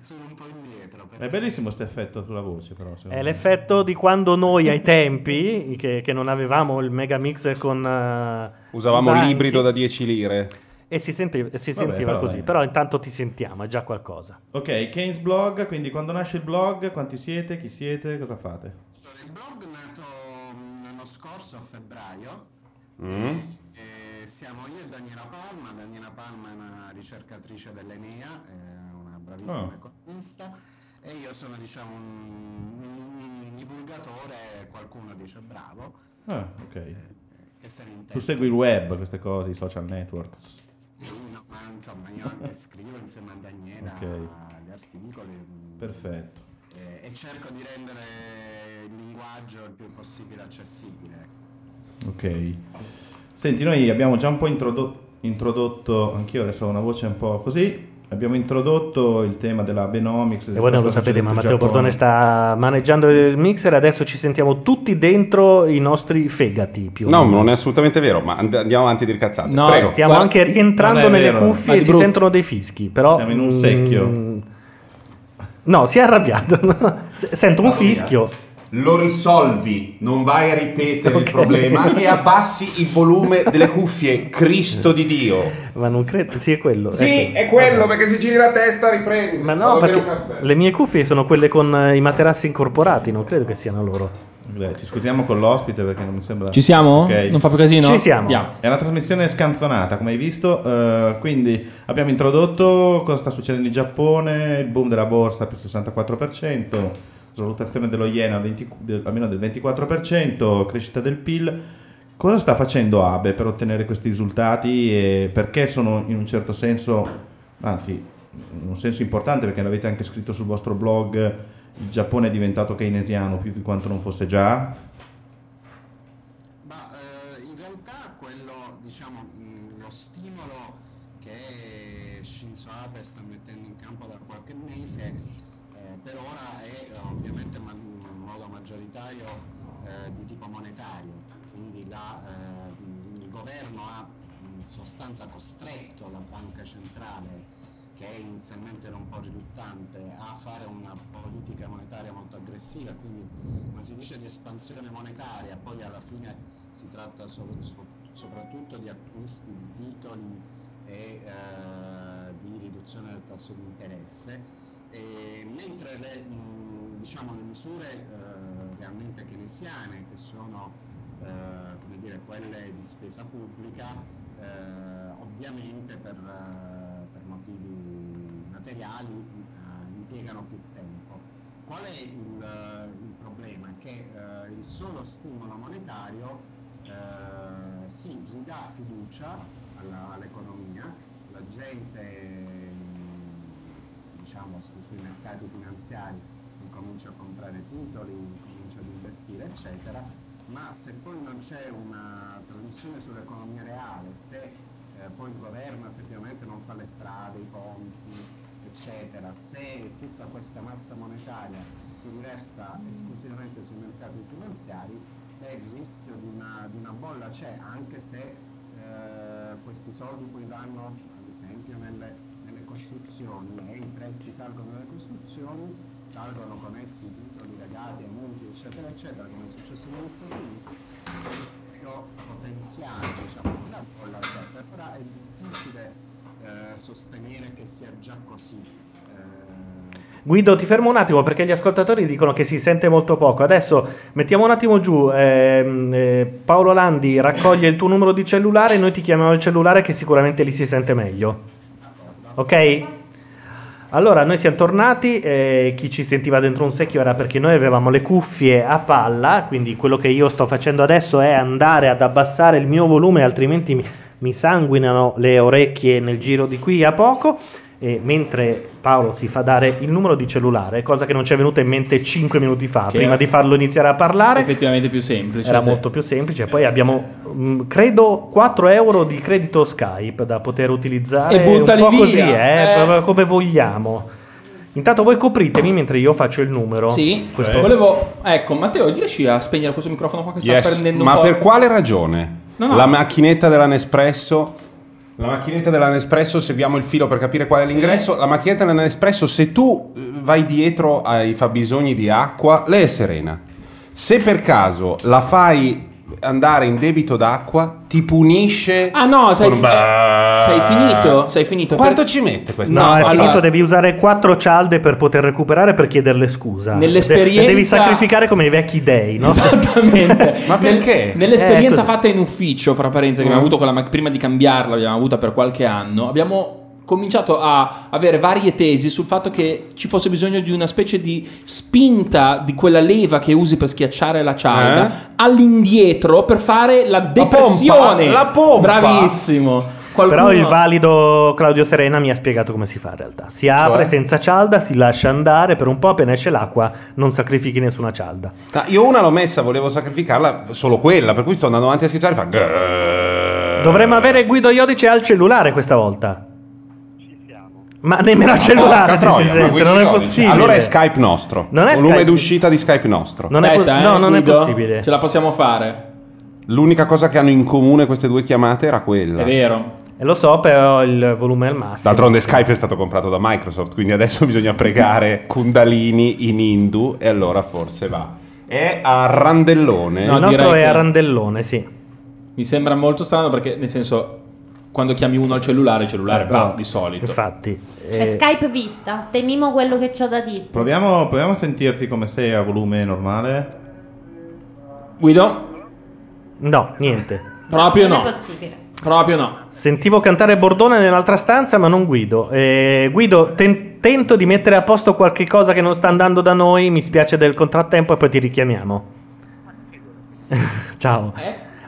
sono un po' indietro. È bellissimo questo effetto sulla voce, però. È me. l'effetto di quando noi ai tempi, che, che non avevamo il mega mixer con... eh, Usavamo banchi, l'ibrido da 10 lire. E si, sente- e si Vabbè, sentiva però così. dai. Però intanto ti sentiamo, è già qualcosa. Ok, Keynes blog, quindi quando nasce il blog, quanti siete, chi siete, cosa fate? Il blog è nato mm, l'anno scorso a febbraio. Mm. E siamo io e Daniela Palma. Daniela Palma è una ricercatrice dell'Enea, è una bravissima Ah. economista. E io sono diciamo un, un divulgatore, qualcuno dice bravo. Ah, ok. Intende. Tu segui il web, queste cose, i social network. No, ma insomma io anche scrivo insieme a Daniela Ok. gli articoli. Perfetto. E, e cerco di rendere il linguaggio il più possibile accessibile. Ok. Senti, noi abbiamo già un po' introdo- introdotto, anch'io adesso ho una voce un po' così, abbiamo introdotto il tema della Benomics. E voi non lo sapete, ma Matteo Bordone sta maneggiando il mixer. Adesso ci sentiamo tutti dentro i nostri fegati. Più No, non è assolutamente vero, ma and- andiamo avanti di ricazzate. No, Prego. stiamo anche rientrando nelle vero. cuffie e si brutto. sentono dei fischi. Però, Siamo in un mm, secchio. No, si è arrabbiato. Sento un fischio. Lo risolvi, non vai a ripetere Ok. il problema e abbassi il volume delle cuffie. Cristo di Dio. Ma non credo, sì, è quello. Sì, ecco. è quello, perché se giri la testa riprendi. Ma no, perché le mie cuffie sono quelle con eh, i materassi incorporati, non credo che siano loro. Beh, ci scusiamo con l'ospite perché non mi sembra... Ci siamo? Ok. Non fa più casino? Ci siamo. Andiamo. È una trasmissione scanzonata, come hai visto. eh, quindi abbiamo introdotto cosa sta succedendo in Giappone, il boom della borsa più 64%, svalutazione dello 20 del- almeno del 24%, crescita del PIL. Cosa sta facendo Abe per ottenere questi risultati e perché sono in un certo senso, anzi, in un senso importante perché l'avete anche scritto sul vostro blog, il Giappone è diventato keynesiano più di quanto non fosse già? Governo ha in sostanza costretto la banca centrale che inizialmente era un po' riluttante a fare una politica monetaria molto aggressiva, quindi come si dice di espansione monetaria, poi alla fine si tratta so- so- soprattutto di acquisti di titoli e eh, di riduzione del tasso di interesse, e mentre le, mh, diciamo, le misure eh, realmente keynesiane, che sono eh, dire, quelle di spesa pubblica, eh, ovviamente per, eh, per motivi materiali eh, impiegano più tempo. Qual è il, il problema? Che eh, il solo stimolo monetario eh, sì, ridà fiducia all'economia, la gente mh, diciamo, su- sui mercati finanziari incomincia a comprare titoli, incomincia ad investire, eccetera, ma se poi non c'è una trasmissione sull'economia reale, se eh, poi il governo effettivamente non fa le strade, i ponti, eccetera, se tutta questa massa monetaria si riversa esclusivamente sui mercati finanziari, eh, il rischio di una, di una bolla c'è, anche se eh, questi soldi poi vanno, ad esempio, nelle, nelle costruzioni e i prezzi salgono nelle costruzioni, salgono con essi i titoli legati ai mutui, eccetera, eccetera, come è successo negli Stati Uniti, il rischio potenziale, diciamo, di una bolla c'è, però è difficile eh, sostenere che sia già così. Eh, Guido, ti fermo un attimo perché gli ascoltatori dicono che si sente molto poco. Adesso mettiamo un attimo giù. ehm, eh, Paolo Landi raccoglie il tuo numero di cellulare e noi ti chiamiamo il cellulare che sicuramente lì si sente meglio. Ok? Allora, noi siamo tornati. eh, chi ci sentiva dentro un secchio era perché noi avevamo le cuffie a palla. Quindi quello che io sto facendo adesso è andare ad abbassare il mio volume, altrimenti mi, mi sanguinano le orecchie nel giro di qui a poco. E mentre Paolo si fa dare il numero di cellulare, cosa che non ci è venuta in mente 5 minuti fa, Che prima di farlo iniziare a parlare. Effettivamente più semplice. Era sì. molto più semplice. Poi abbiamo, mh, credo, 4 euro di credito Skype da poter utilizzare. E buttali un po' via. così, eh, Eh. come vogliamo. Intanto voi copritemi mentre io faccio il numero. Sì, Questo- volevo. Ecco, Matteo, riesci a spegnere questo microfono qua che sta Yes, prendendo un ma po'. per quale ragione? No, no. La macchinetta della Nespresso. La macchinetta della Nespresso, seguiamo il filo per capire qual è l'ingresso. La macchinetta della Nespresso, se tu eh, vai dietro ai fabbisogni di acqua, lei è serena. Se per caso la fai andare in debito d'acqua, ti punisce. Ah no, sei, con- fi- sei finito? Sei finito. Quanto Per- ci mette questa? No, è allora- finito, devi usare 4 cialde per poter recuperare per chiederle scusa. Nell'esperienza- De- devi sacrificare come i vecchi dei, no? Esattamente. Ma perché? Nell'esperienza Eh, fatta in ufficio, fra parentesi, che abbiamo Mm. avuto con la prima di cambiarla, l'abbiamo avuta per qualche anno, abbiamo cominciato a avere varie tesi sul fatto che ci fosse bisogno di una specie di spinta di quella leva che usi per schiacciare la cialda Eh? all'indietro per fare la depressione. la pompa. Bravissimo. Qualcuno- Però il valido Claudio Serena mi ha spiegato come si fa in realtà. Si apre Cioè? senza cialda, si lascia andare per un po', appena esce l'acqua non sacrifichi nessuna cialda. Ah, Io una l'ho messa, volevo sacrificarla, solo quella, per cui sto andando avanti a schiacciare e fa. Dovremmo avere Guido Iodice al cellulare questa volta. Ma nemmeno al cellulare ti si sente, non è possibile. Allora è Skype nostro. Non è Volume Skype. d'uscita di Skype nostro. Non è po- Aspetta, eh, no, non è Guido, possibile. Ce la possiamo fare. L'unica cosa che hanno in comune queste due chiamate era quella. È vero. E lo so, però il volume è al massimo. D'altronde Skype è stato comprato da Microsoft, quindi adesso bisogna pregare Kundalini in Hindu e allora forse va. È a Randellone. No, il nostro direi è che- a Randellone, sì. Mi sembra molto strano perché, nel senso, quando chiami uno al cellulare, il cellulare Eh, va no, di solito. Infatti. È eh, Skype vista. Temimo quello che c'ho da dire. Proviamo, proviamo a sentirti come sei a volume normale. Guido? no, niente. Proprio non no. è possibile. Proprio no. Sentivo cantare Bordone nell'altra stanza, ma non Guido. Eh, Guido, ten- tento di mettere a posto qualche cosa che non sta andando da noi. Mi spiace del contrattempo e poi ti richiamiamo. Ciao.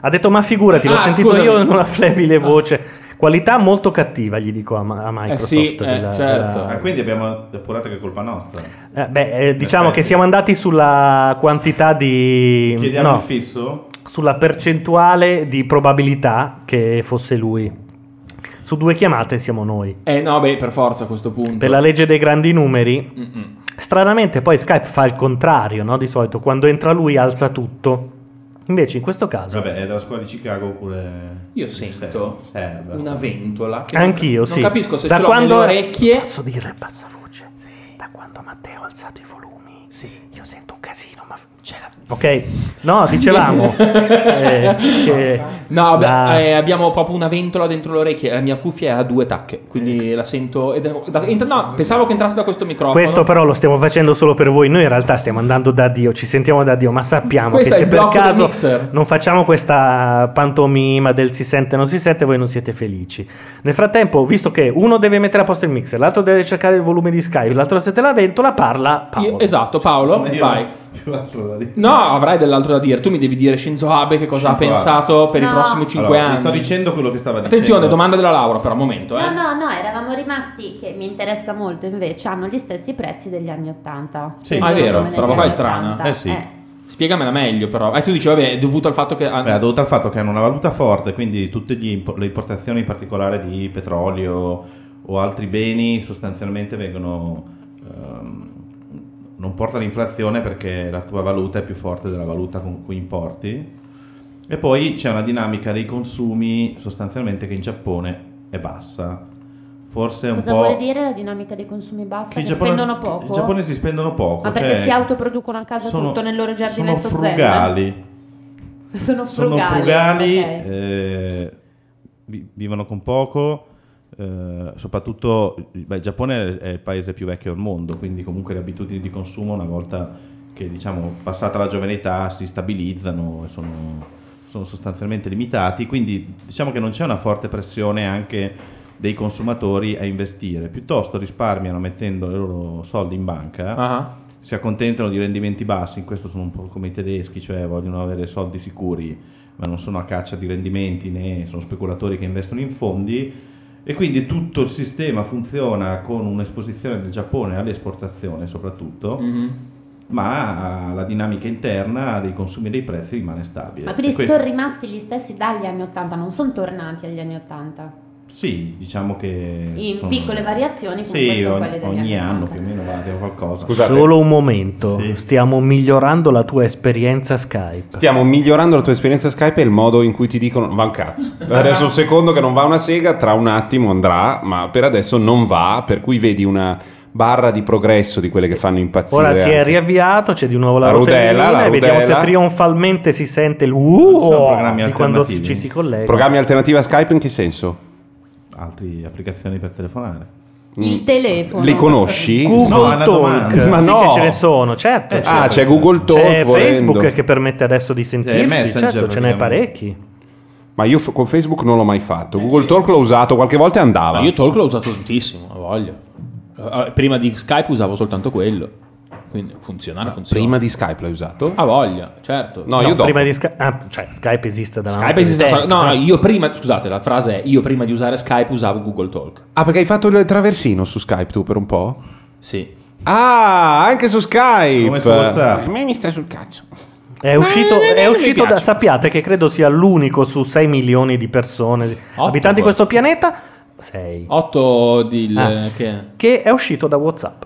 Ha detto ma figurati, l'ho Ah, sentito scusami. io in una flebile voce. Qualità molto cattiva, gli dico a, a Microsoft. sì, eh, della- certo. della- Ah, quindi abbiamo depurato che è colpa nostra. Eh, beh, eh, diciamo Perfetto. che siamo andati sulla quantità di... Chiediamo no, il fisso? sulla percentuale di probabilità che fosse lui. Su due chiamate siamo noi. Eh no, beh, per forza a questo punto. Per la legge dei grandi numeri, Mm-mm. stranamente poi Skype fa il contrario, no? Di solito quando entra lui alza tutto. Invece in questo caso... Vabbè, è dalla scuola di Chicago oppure... Io sento Serve. una ventola. Che Anch'io, non, sì. Non capisco se Da ce l'ho quando- nelle orecchie. Posso dire a bassa voce? Da quando Matteo ha alzato i volumi. Sì, io sento un casino, ma c'è la... Ok, no, dicevamo eh, che No, beh, la- eh, abbiamo proprio una ventola dentro le orecchie. La mia cuffia ha due tacche, quindi la sento. ed è- da- entra- no, pensavo che entrasse da questo microfono. Questo però lo stiamo facendo solo per voi. Noi in realtà stiamo andando da Dio, ci sentiamo da Dio, ma sappiamo Questo che è se per caso non facciamo questa pantomima del si sente non si sente, voi non siete felici. Nel frattempo, visto che uno deve mettere a posto il mixer, l'altro deve cercare il volume di Skype, l'altro sente la ventola, parla Paolo. Io- esatto, Paolo, Io vai. più altro da dire. No, avrai dell'altro da dire. Tu mi devi dire Shinzo Abe che cosa Shinzo ha pensato per i No. prossimi 5 Allora, anni. sto dicendo quello che stava dicendo. Attenzione, domanda della Laura, però, un momento, eh. No, no, no, eravamo rimasti, che mi interessa molto invece, hanno gli stessi prezzi degli anni 80. Sì. Ah, è vero, questa roba qua è strana. 80, Eh sì. Spiegamela meglio, però. Eh, tu dici, vabbè, è dovuto al fatto che. Beh, è dovuto al fatto che hanno una valuta forte, quindi tutte gli impo- le importazioni, in particolare di petrolio o altri beni, sostanzialmente vengono. ehm, non portano inflazione perché la tua valuta è più forte della valuta con cui importi. E poi c'è una dinamica dei consumi sostanzialmente che in Giappone è bassa. Forse un Cosa po'. vuol dire la dinamica dei consumi bassa? Che Che, giappone- spendono poco? I giapponesi spendono poco. Ma perché cioè si autoproducono a casa sono- tutto nel loro Sono giardinetto zen? frugali. Sono sono frugali. frugali, ok. eh, vi- vivono con poco, eh, soprattutto beh, il Giappone è il paese più vecchio al mondo, quindi comunque le abitudini di consumo una volta che diciamo passata la giovane età si stabilizzano e sono, sono sostanzialmente limitati, quindi diciamo che non c'è una forte pressione anche dei consumatori a investire, piuttosto risparmiano mettendo i loro soldi in banca Ah. si accontentano di rendimenti bassi, in questo sono un po' come i tedeschi, cioè vogliono avere soldi sicuri, ma non sono a caccia di rendimenti né sono speculatori che investono in fondi e quindi tutto il sistema funziona con un'esposizione del Giappone all'esportazione soprattutto, Mhm. ma la dinamica interna dei consumi e dei prezzi rimane stabile. Ma quindi questo- sono rimasti gli stessi dagli anni 80, non sono tornati agli anni 80. Sì, diciamo che... In sono- piccole variazioni Sì, sono ogni, ogni anno 80. più o meno va qualcosa. Solo un momento, stiamo migliorando la tua esperienza Skype. Stiamo migliorando la tua esperienza Skype e il modo in cui ti dicono va un cazzo. Adesso un secondo che non va una sega, tra un attimo andrà, ma per adesso non va, per cui vedi una barra di progresso di quelle che fanno impazzire. Ora si è riavviato, c'è di nuovo la, La rudella, la e vediamo se trionfalmente si sente il uh di quando ci si collega. Programmi alternativi a Skype in che senso? Altre applicazioni per telefonare. Il telefono. Li conosci? Google No, Talk. Ma sì no. che ce ne sono, certo. Ah, certo. c'è Google Talk. C'è volendo. Facebook che permette adesso di sentirsi, Messenger, certo, ce n'è parecchi. Ma io f- con Facebook non l'ho mai fatto. Google Talk l'ho usato, qualche volta andava. Ma io Talk l'ho usato tantissimo, a voglia. Eh, Prima di Skype usavo soltanto quello. Quindi funzionare funziona. Prima di Skype l'hai usato? A voglia, certo. No, io dopo. prima di Sky- ah, cioè, Skype esiste da Skype esiste da tempo, No, no, eh. io prima, scusate, la frase è io prima di usare Skype usavo Google Talk. Ah, perché hai fatto il traversino su Skype tu per un po'? Sì. Ah, anche su Skype. Come su WhatsApp. A me mi sta sul cazzo. È uscito, non- è uscito da, sappiate che credo sia l'unico su 6 milioni di persone, abitanti di questo pianeta, 6, 8 di Ah. che che è uscito da WhatsApp.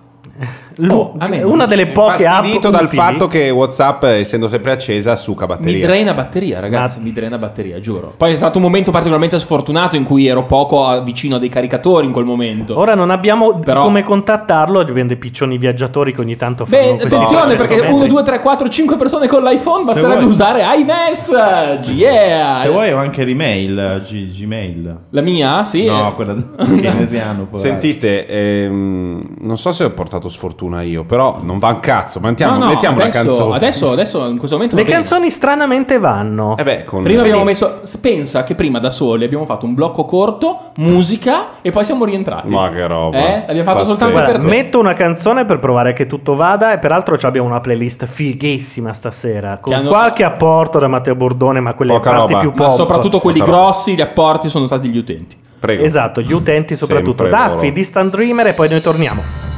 Lu- Oh, a me cioè, una delle poche app Infastidito dal utili. fatto che WhatsApp, essendo sempre accesa, succa mi batteria. drena batteria, ragazzi, mi drena batteria, giuro. Poi è stato un momento particolarmente sfortunato in cui ero poco a- vicino a dei caricatori in quel momento. Ora non abbiamo Però- come contattarlo, abbiamo dei piccioni viaggiatori che ogni tanto fanno Beh, attenzione 400 perché metri. 1, 2, 3, 4, 5 persone con l'iPhone basterebbe vuoi- usare iMessage. Yeah! Se vuoi ho anche l'email, G- Gmail. La mia? Sì. No, quella keynesiano. Sentite, ehm, non so se ho portato sfortuna io, però non va un cazzo. Ma mettiamo, No, no, mettiamo adesso, una canzone. Adesso, adesso in questo momento Le canzoni stranamente vanno. Eh beh, con- Prima abbiamo messo. Pensa che prima da soli abbiamo fatto un blocco corto, musica e poi siamo rientrati. Ma che roba. Eh? L'abbiamo fatto Pazzesco. soltanto Guarda, per te. metto una canzone per provare che tutto vada e peraltro ci abbiamo una playlist fighissima stasera con hanno- qualche apporto da Matteo Bordone ma quelle Poca parti roba. più Ma pop soprattutto quelli Poca roba. grossi, gli apporti sono stati gli utenti. Prego. esatto gli utenti soprattutto Sempre Daffy loro. Distant Dreamer e poi noi torniamo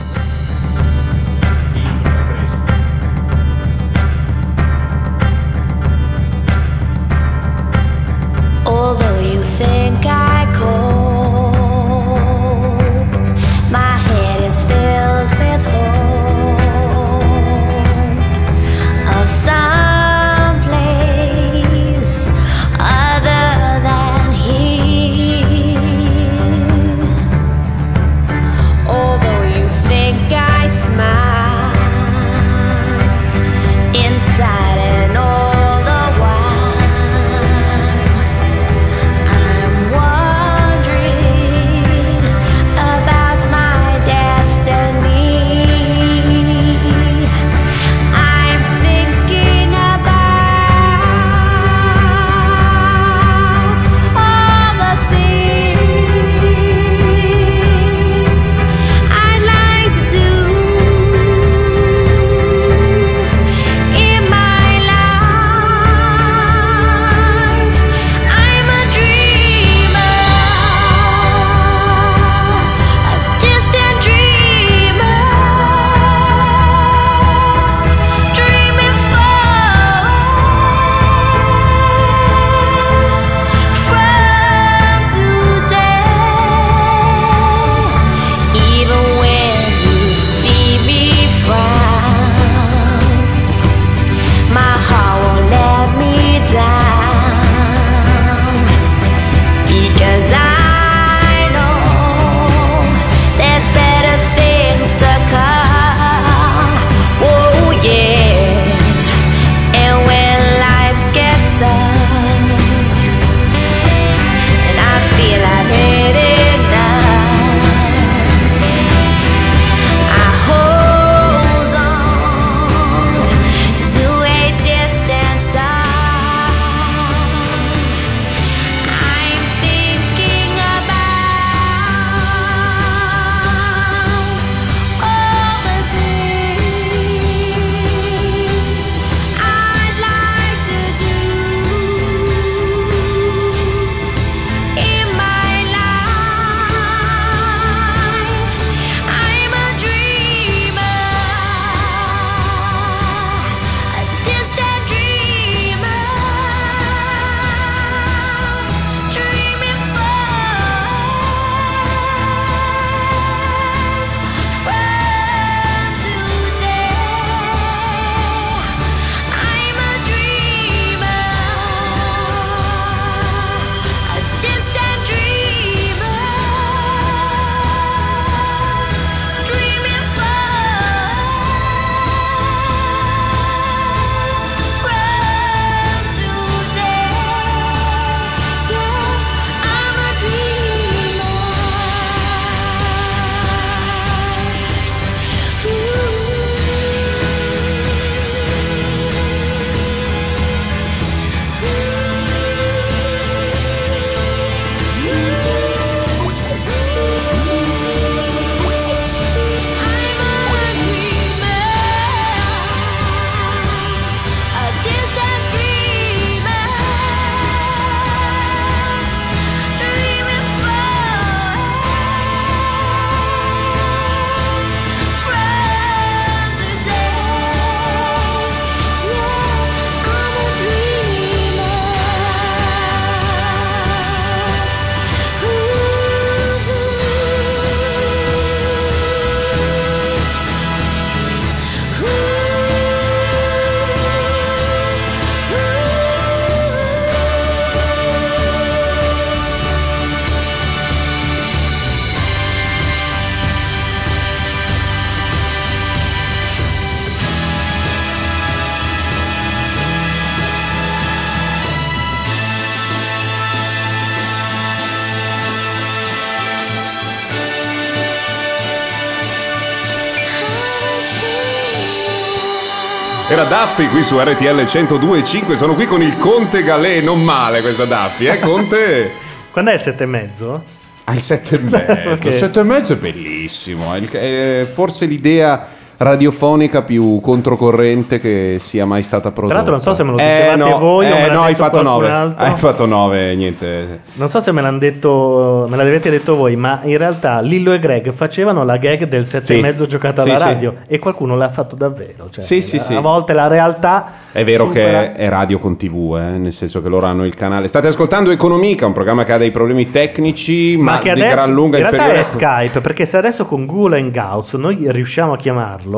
Daffi qui su RTL 102.5. Sono qui con il Conte Galè. Non male questa Daffi, eh, Conte? Quando è il sette e mezzo? Al 7 e mezzo. Il 7 e mezzo è bellissimo. È, il- è forse l'idea radiofonica più controcorrente che sia mai stata prodotta. l'altro non so se me lo Eh, dicevate no, voi eh, no, hai fatto qualcun 9. altro. Hai fatto 9, niente. Non so se me l'hanno detto, me l'avete detto voi, ma in realtà Lillo e Greg facevano la gag del sette Sì. e mezzo giocata Sì, alla sì. radio e qualcuno l'ha fatto davvero. Cioè, Sì, sì, a sì. volte la realtà È vero supera- che è radio con TV, eh, nel senso che loro hanno il canale. State ascoltando Economica, un programma che ha dei problemi tecnici, ma, Ma che di adesso gran lunga in realtà inferiore. è Skype, perché se adesso con Google Hangouts noi riusciamo a chiamarlo,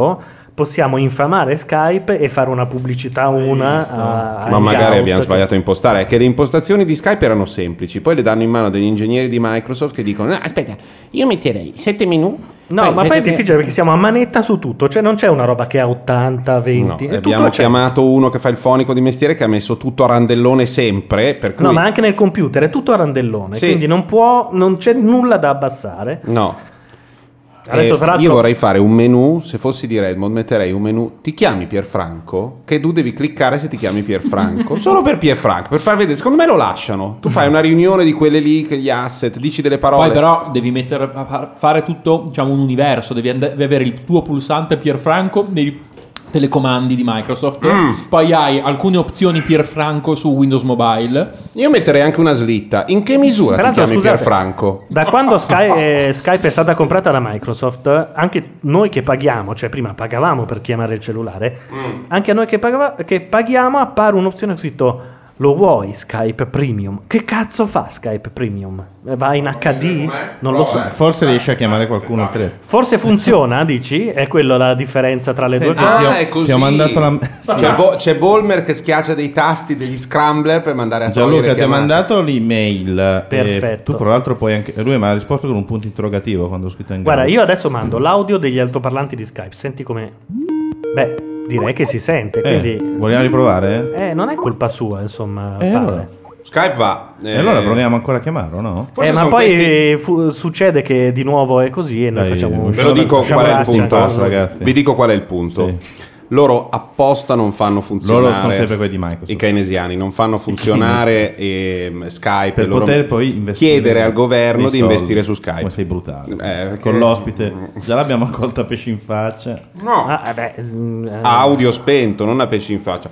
possiamo infamare Skype e fare una pubblicità una a, a Ma magari abbiamo sbagliato a impostare. È che le impostazioni di Skype erano semplici, poi le danno in mano degli ingegneri di Microsoft che dicono: "Ah, aspetta, io metterei 7 menu. No, ma poi è difficile perché siamo a manetta su tutto, cioè non c'è una roba che ha 80, 20, No, abbiamo chiamato uno che fa il fonico di mestiere che ha messo tutto a randellone sempre. Cui No, ma anche nel computer è tutto a randellone, Sì. quindi non può, non c'è nulla da abbassare. No. Adesso, Eh, peraltro- Io vorrei fare un menu, se fossi di Redmond metterei un menu, ti chiami Pierfranco? Che tu devi cliccare se ti chiami Pierfranco, solo per Pierfranco, per far vedere, secondo me lo lasciano. Tu fai una riunione di quelle lì, che gli asset, dici delle parole. Poi però devi mettere, fare tutto diciamo un universo, devi, and- devi avere il tuo pulsante Pierfranco nei telecomandi di Microsoft, Mm. poi hai alcune opzioni Pierfranco su Windows Mobile. Io metterei anche una slitta. In che misura ti Peraltro, chiami scusate, Pierfranco? Da quando Sky- eh, Skype è stata comprata da Microsoft, anche noi che paghiamo, cioè prima pagavamo per chiamare il cellulare, anche a noi che, pagava- che paghiamo appare un'opzione scritto lo vuoi Skype Premium? Che cazzo fa Skype Premium? Eh, Va in HD? Non lo so. Forse riesci a chiamare qualcuno al telefono. Forse funziona, dici? È quella la differenza tra le due cose? ti ho- Ah, è così. ti ho mandato la- C'è, Sì. Bo- c'è Bolmer che schiaccia dei tasti, degli scrambler per mandare a togliere Gianluca ti chiamate. mandato l'email. e Perfetto. tu, tra l'altro, poi anche. Lui mi ha risposto con un punto interrogativo quando ho scritto in Guarda, io adesso mando l'audio degli altoparlanti di Skype. Senti come. Beh, direi che si sente. Eh, Quindi. vogliamo riprovare? Eh, non è colpa sua, insomma. Eh, allora. Skype va. E allora proviamo ancora a chiamarlo, no? Eh, ma poi fu- succede che di nuovo è così e noi Dai, facciamo un Ve lo dico qual è il punto, ragazzi. Vi dico qual è il punto. Loro apposta non fanno funzionare Loro sono sempre quelli di Microsoft. i keynesiani, non fanno funzionare ehm, Skype Per e loro poter poi chiedere al governo di investire su Skype. Come sei brutale. Eh, perché- Con l'ospite. Già l'abbiamo accolta a pesci in faccia. No. Ah, eh beh, eh. Audio spento, non a pesci in faccia.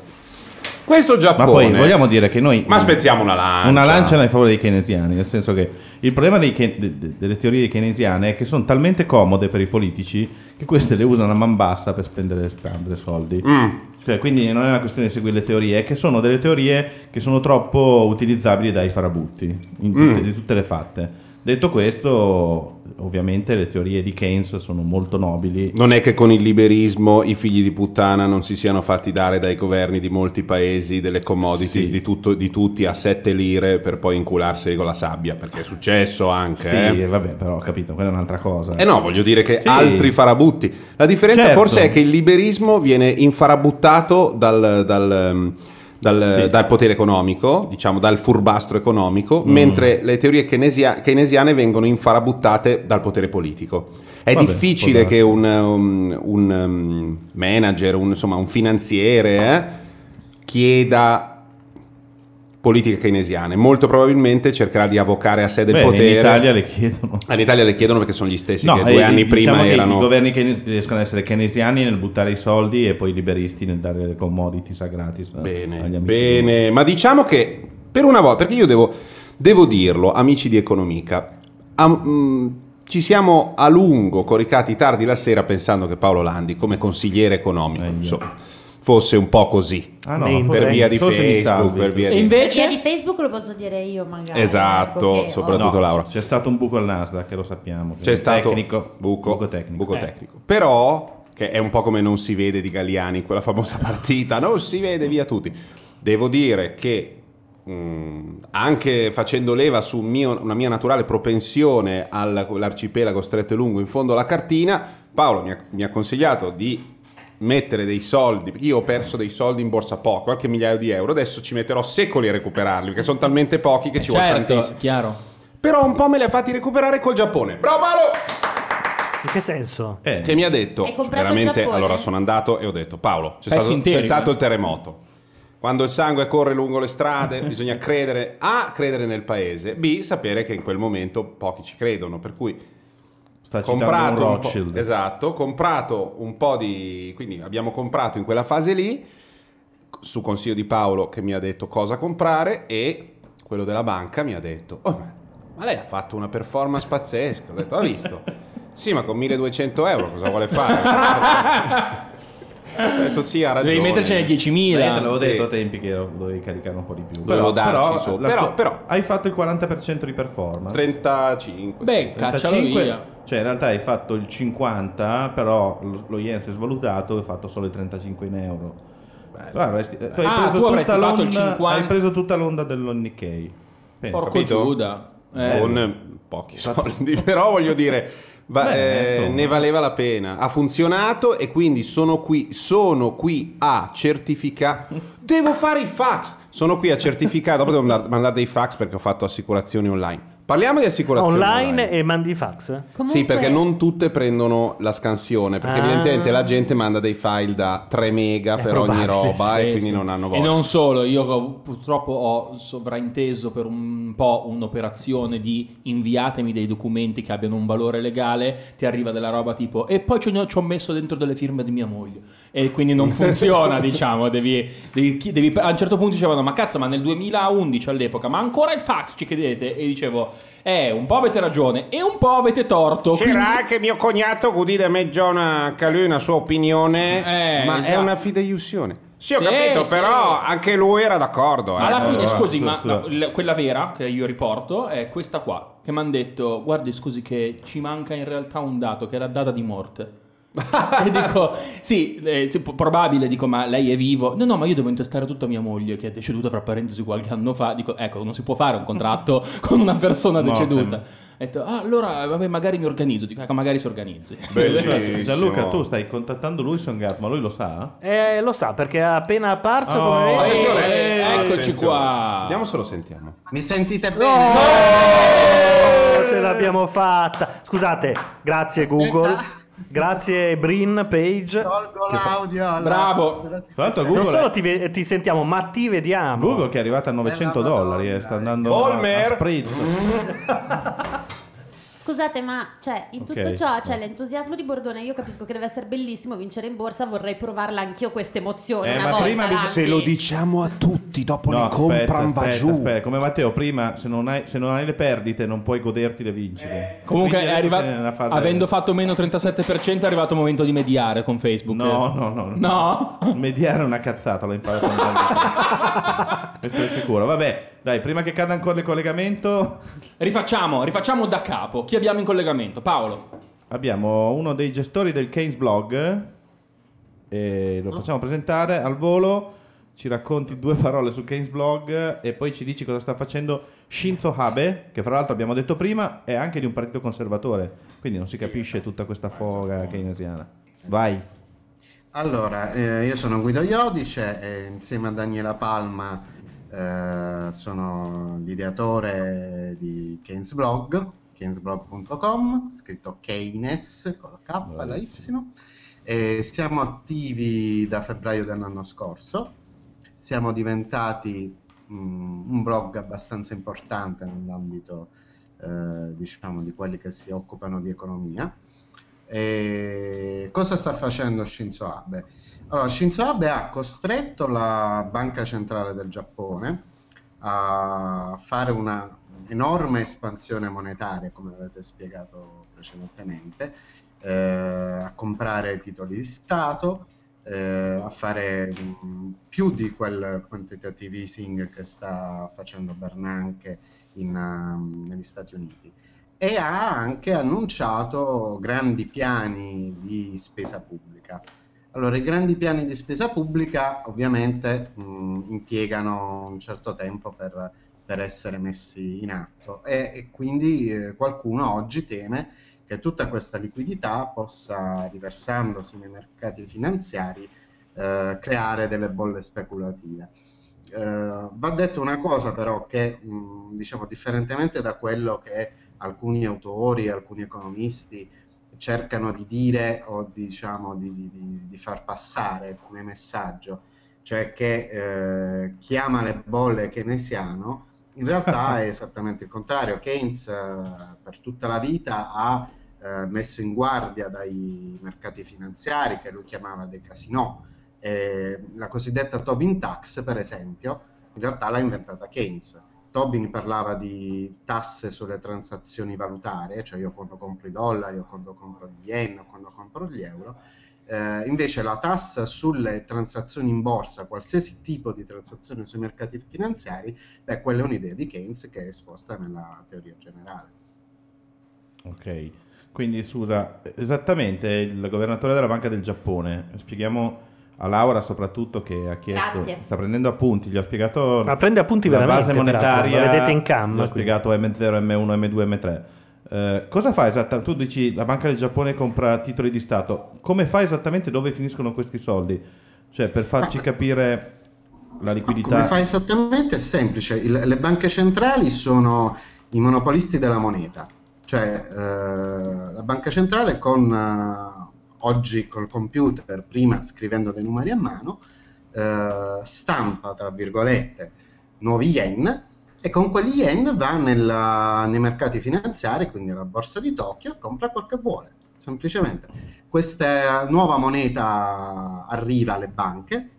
Questo Ma Giappone. poi vogliamo dire che noi. Ma spezziamo una lancia. Una lancia in favore dei keynesiani, nel senso che il problema dei delle teorie keynesiane è che sono talmente comode per i politici che queste le usano a man bassa per spendere, spendere soldi. Mm. Cioè, quindi non è una questione di seguire le teorie, è che sono delle teorie che sono troppo utilizzabili dai farabutti, tutte, Mm. di tutte le fatte. Detto questo, ovviamente le teorie di Keynes sono molto nobili. Non è che con il liberismo i figli di puttana non si siano fatti dare dai governi di molti paesi delle commodities Sì. di, tutto- di tutti a 7 lire per poi incularseli con la sabbia, perché è successo anche. Sì, eh. vabbè, però ho capito, quella è un'altra cosa. Eh no, voglio dire che Sì. altri farabutti. La differenza Certo. forse è che il liberismo viene infarabuttato dal, dal, ehm, dal- Sì. dal potere economico, diciamo dal furbastro economico, Mm. mentre le teorie keynesia- keynesiane vengono infarabuttate dal potere politico. È Vabbè, difficile che un, um, un, um, manager, un, insomma, un finanziere eh, chieda politiche keynesiane. Molto probabilmente cercherà di avvocare a sé del Beh, potere. in Italia le chiedono. Ah, In Italia le chiedono perché sono gli stessi No, che eh, due anni diciamo prima erano. I governi che riescono ad essere keynesiani nel buttare i soldi e poi i liberisti nel dare le commodities a gratis. eh, Bene, agli amici bene, ma diciamo che per una volta, perché io devo, devo dirlo, amici di Economica, am- mh, ci siamo a lungo coricati tardi la sera pensando che Paolo Landi, come consigliere economico, insomma, fosse un po' così. Ah, no, Mentre- per via di forse Facebook, per via di... Invece via di Facebook lo posso dire io magari. Esatto, ecco, che soprattutto ho- Laura. C'è stato un buco al Nasdaq, che lo sappiamo. C'è stato tecnico, buco, buco tecnico. buco Eh. tecnico. Però, che è un po' come non si vede di Galliani in quella famosa partita, non si vede via tutti. Devo dire che mh, anche facendo leva su mio- una mia naturale propensione all'arcipelago stretto e lungo in fondo alla cartina, Paolo mi ha, mi ha consigliato di mettere dei soldi, perché io ho perso dei soldi in borsa poco, qualche migliaio di euro, adesso ci metterò secoli a recuperarli, perché sono talmente pochi che ci vuole certo, tantissimo. chiaro. Però un po' me li ha fatti recuperare col Giappone. Bravo Paolo! In che senso? Che mi ha detto, veramente, allora sono andato e ho detto, Paolo, c'è Pezzi stato, interi, c'è stato eh. il terremoto. Quando il sangue corre lungo le strade, bisogna credere, A, credere nel paese, B, sapere che in quel momento pochi ci credono, per cui Sta comprato Rothschild. esatto, comprato un po' di quindi abbiamo comprato in quella fase lì su consiglio di Paolo che mi ha detto cosa comprare e quello della banca mi ha detto "Oh, ma- ma lei ha fatto una performance pazzesca ho detto ha visto sì ma con 1200 euro cosa vuole fare ho detto sì ha ragione Devi mettercene 10.000. Eh, te l'avevo Sì. detto a tempi che dovevi caricare un po' di più. Però, su. la Però- sua- però- hai fatto il 40% di performance. 35 Beh, caccialo 35, via. Cioè, in realtà hai fatto il 50, però lo, lo yen si è svalutato e hai fatto solo il 35 in euro. Però avresti- tu hai, Ah, preso tu tutta fatto il l'onda, 50. hai preso tutta l'onda dello Nikkei. Porco capito? Giuda. Eh. con pochi soldi però voglio dire va- Beh, eh, ne valeva la pena. Ha funzionato e quindi sono qui sono qui a certificare devo fare i fax. Sono qui a certificare dopo devo mandare dei fax perché ho fatto assicurazioni online parliamo di assicurazioni Online e mandi fax? Sì, perché non tutte prendono la scansione, perché Ah. evidentemente la gente manda dei file da 3 mega È per ogni roba sì, e quindi sì. non hanno E voglia. non solo, io purtroppo ho sovrainteso per un po' un'operazione di inviatemi dei documenti che abbiano un valore legale, ti arriva della roba tipo e poi ci ho, ci ho messo dentro delle firme di mia moglie e quindi non funziona, diciamo, devi, devi- devi- a un certo punto dicevano ma cazzo ma nel 2011 all'epoca ma ancora il fax ci chiedete e dicevo eh un po' avete ragione e un po' avete torto. C'era quindi- anche mio cognato che da mezzogiorna anche lui una sua opinione, Eh, ma è esatto. una fideiussione. Sì, ho Sì, capito, sì. però anche lui era d'accordo. Ma alla eh. fine, scusi, ma no, quella vera che io riporto è questa qua, che mi hanno detto, guardi scusi che ci manca in realtà un dato, che è la data di morte. e dico, sì, eh, sì, probabile, dico, ma lei è vivo? No, no, ma io devo intestare tutta mia moglie che è deceduta fra parentesi qualche anno fa. Dico, ecco, non si può fare un contratto con una persona deceduta. Ho detto, ah, allora, vabbè, magari mi organizzo. Dico, ecco, magari si organizzi. Cioè, Gianluca, tu stai contattando lui Songat, ma lui lo sa? Eh, lo sa perché è appena apparso Oh, come attenzione, Eh, eccoci Attenzione. qua. Vediamo se lo sentiamo. Mi sentite Oh, bene? ce l'abbiamo fatta. Scusate, grazie Google. Grazie Brin Page. Tolgo l'audio. alla- Bravo. Tra l'altro Non Google, solo ti, ve- ti sentiamo, ma ti vediamo. Google che è arrivata a 900 Bella dollari e Madonna. sta andando a, Olmer. a spritz. Scusate, ma cioè, in tutto Ok, ciò c'è l'entusiasmo di Bordone. Io capisco che deve essere bellissimo vincere in borsa. Vorrei provarla anch'io questa emozione. Eh, una ma volta, prima Lanzi. Se lo diciamo a tutti, dopo No, li aspetta, comprano, va aspetta, giù. aspetta. Come Matteo, prima se non, hai, se non hai le perdite non puoi goderti le vincite. Comunque, Quindi è adesso arriva- sei nella fase- avendo fatto meno 37%, è arrivato il momento di mediare con Facebook. No, no, no. No? Mediare è una cazzata, l'ho imparato. Questo è sicuro. Vabbè, dai, prima che cada ancora il collegamento, Rifacciamo, rifacciamo da capo. Chi abbiamo in collegamento? Paolo. abbiamo uno dei gestori del Keynes Blog. E lo facciamo presentare al volo. Ci racconti due parole su Keynes Blog e poi ci dici cosa sta facendo Shinzo Abe, che fra l'altro abbiamo detto prima è anche di un partito conservatore, quindi non si capisce tutta questa foga keynesiana. Vai. Allora, eh, io sono Guido Iodice e insieme a Daniela Palma eh, sono l'ideatore di Keynes Blog, keynesblog.com, scritto Keynes con la K e la Y. E siamo attivi da febbraio dell'anno scorso. Siamo diventati mm, un blog abbastanza importante nell'ambito, eh, diciamo, di quelli che si occupano di economia. E cosa sta facendo Shinzo Abe? Allora, Shinzo Abe ha costretto la Banca Centrale del Giappone a fare una enorme espansione monetaria, come avete spiegato precedentemente, eh, a comprare titoli di Stato, eh, a fare mh, più di quel quantitative easing che sta facendo Bernanke in, um, negli Stati Uniti e ha anche annunciato grandi piani di spesa pubblica. Allora, i grandi piani di spesa pubblica ovviamente mh, impiegano un certo tempo per, per essere messi in atto e, e quindi eh, qualcuno oggi teme che tutta questa liquidità possa, riversandosi nei mercati finanziari, eh, creare delle bolle speculative. Eh, va detto una cosa però che, mh, diciamo, differentemente da quello che alcuni autori, alcuni economisti cercano di dire o di, diciamo, di, di- di far passare come messaggio, cioè che eh, chi ama le bolle keynesiano, in realtà è esattamente il contrario. Keynes eh, per tutta la vita ha eh, messo in guardia dai mercati finanziari che lui chiamava dei casinò. Eh, la cosiddetta Tobin tax, per esempio, in realtà l'ha inventata Keynes. Tobin parlava di tasse sulle transazioni valutarie, cioè io quando compro i dollari o quando compro gli yen o quando compro gli euro. Eh, invece la tassa sulle transazioni in borsa, qualsiasi tipo di transazione sui mercati finanziari, beh, quella è un'idea di Keynes che è esposta nella teoria generale. Ok, quindi scusa, esattamente il governatore della Banca del Giappone, spieghiamo a Laura soprattutto che ha chiesto, Grazie. sta prendendo appunti, gli ho spiegato Ma prende appunti la veramente, base monetaria, la vedete in cam, gli ho quindi. spiegato M0, M1, M2, M3. Eh, cosa fa esattamente? Tu dici la Banca del Giappone compra titoli di Stato, come fa esattamente dove finiscono questi soldi? Cioè per farci capire la liquidità... Come fa esattamente? È semplice. Il- le banche centrali sono i monopolisti della moneta. Cioè, eh, la banca centrale con, eh, oggi col computer, prima scrivendo dei numeri a mano, eh, stampa, tra virgolette, nuovi yen e con quegli yen va nella- nei mercati finanziari, quindi alla borsa di Tokyo, e compra quel che vuole, semplicemente. Questa nuova moneta arriva alle banche.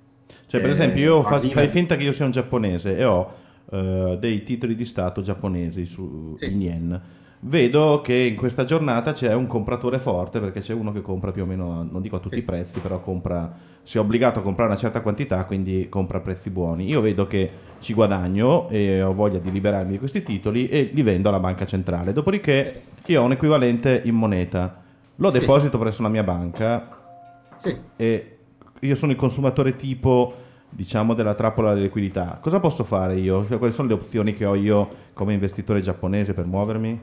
Cioè, per eh, esempio, io fa- fai finta che io sia un giapponese e ho eh, dei titoli di Stato giapponesi su in yen. Vedo che in questa giornata c'è un compratore forte perché c'è uno che compra più o meno, non dico a tutti i prezzi, però compra, si è obbligato a comprare una certa quantità, quindi compra a prezzi buoni. Io vedo che ci guadagno e ho voglia di liberarmi di questi titoli e li vendo alla banca centrale. Dopodiché io ho un equivalente in moneta, lo Sì. deposito presso la mia banca Sì. e io sono il consumatore tipo diciamo della trappola della liquidità cosa posso fare io? Cioè, quali sono le opzioni che ho io come investitore giapponese per muovermi?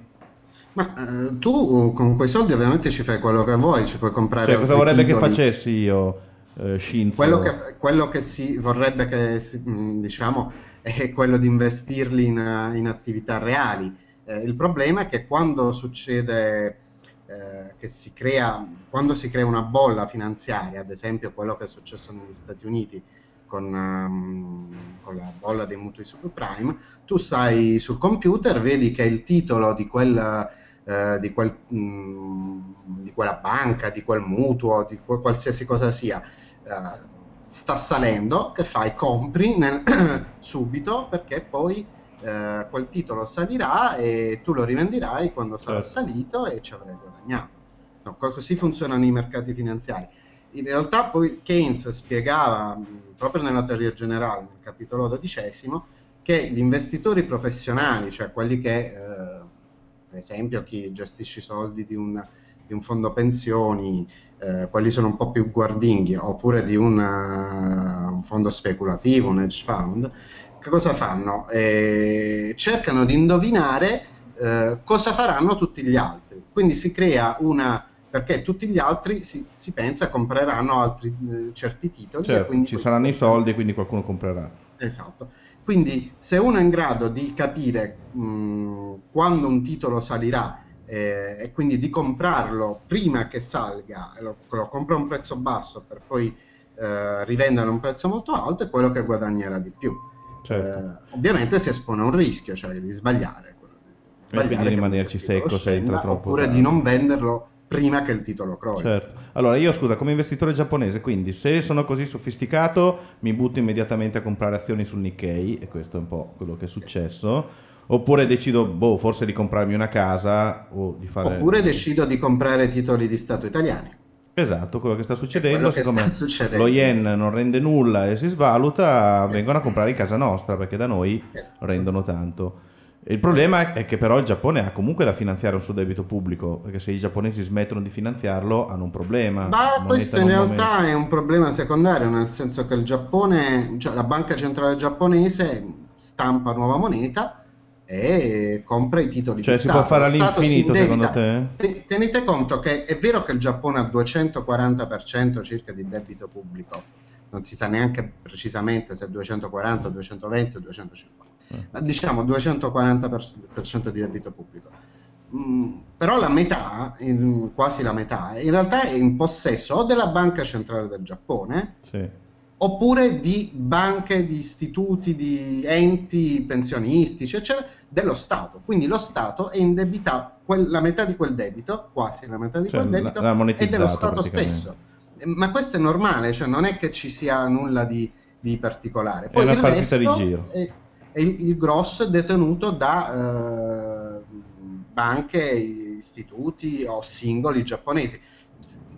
Ma eh, tu con quei soldi ovviamente ci fai quello che vuoi, ci puoi comprare Cioè, cosa vorrebbe che titoli. facessi io eh, Shinzo? Quello che, quello che si vorrebbe che, mh, diciamo, è quello di investirli in, in attività reali. Eh, il problema è che quando succede eh, che si crea, quando si crea una bolla finanziaria, ad esempio quello che è successo negli Stati Uniti con, ehm, con la bolla dei mutui subprime, tu stai sul computer, vedi che il titolo di quel eh, di, quel, mh, di quella banca, di quel mutuo, di quel- qualsiasi cosa sia, eh, sta salendo, che fai? Compri nel- subito perché poi eh, quel titolo salirà e tu lo rivenderai quando sarà salito e ci avrai guadagnato. No, co- così funzionano i mercati finanziari. In realtà poi Keynes spiegava mh, proprio nella teoria generale, nel capitolo dodicesimo, che gli investitori professionali, cioè quelli che, eh, per esempio, chi gestisce i soldi di un, di un fondo pensioni, eh, quelli sono un po' più guardinghi, oppure di un, eh, un fondo speculativo, un hedge fund, che cosa fanno? Eh, cercano di indovinare eh, cosa faranno tutti gli altri. Quindi si crea una perché tutti gli altri si, si pensa compreranno altri eh, certi titoli e Certo, quindi ci saranno i soldi quindi qualcuno comprerà Esatto. Quindi se uno è in grado di capire mh, quando un titolo salirà eh, e quindi di comprarlo prima che salga, lo, lo compra a un prezzo basso per poi eh, rivendere a un prezzo molto alto, è quello che guadagnerà di più. Certo. Eh, ovviamente si espone a un rischio, cioè di sbagliare. di- di e quindi sbagliare che rimanerci secco se entra troppo Oppure tardi. di non venderlo prima che il titolo crolli. Certo. Allora, io scusa, come investitore giapponese, quindi se sono così sofisticato, mi butto immediatamente a comprare azioni sul Nikkei, e questo è un po' quello che è successo. Oppure decido, boh, forse di comprarmi una casa o di fare. Oppure decido di comprare titoli di Stato italiani. Esatto, quello che sta succedendo, che siccome sta succedendo. lo yen non rende nulla e si svaluta, vengono a comprare in casa nostra perché da noi Esatto. rendono tanto. Il problema è che però il Giappone ha comunque da finanziare un suo debito pubblico, perché se i giapponesi smettono di finanziarlo hanno un problema. Ma questo in realtà aumenta. è un problema secondario, nel senso che il Giappone, cioè la banca centrale giapponese stampa nuova moneta e compra i titoli Cioè di si Stato. può fare Lo Stato si all'infinito secondo te? Te- Tenete conto che è vero che il Giappone ha 240% circa di debito pubblico, non si sa neanche precisamente se è 240, 220 o 250, Eh. ma diciamo 240% di debito pubblico. Mm, però la metà, in- quasi la metà, in realtà è in possesso o della Banca Centrale del Giappone Sì. oppure di banche, di istituti, di enti pensionistici, eccetera, dello Stato. Quindi lo Stato è indebitato, quel- la metà di quel debito, quasi la metà di Cioè, quel debito, è dello Stato stesso. Eh, Ma questo è normale, cioè non è che ci sia nulla di, di particolare. Poi una il partita di resto giro. È, è il, il grosso è detenuto da eh, banche, istituti o singoli giapponesi.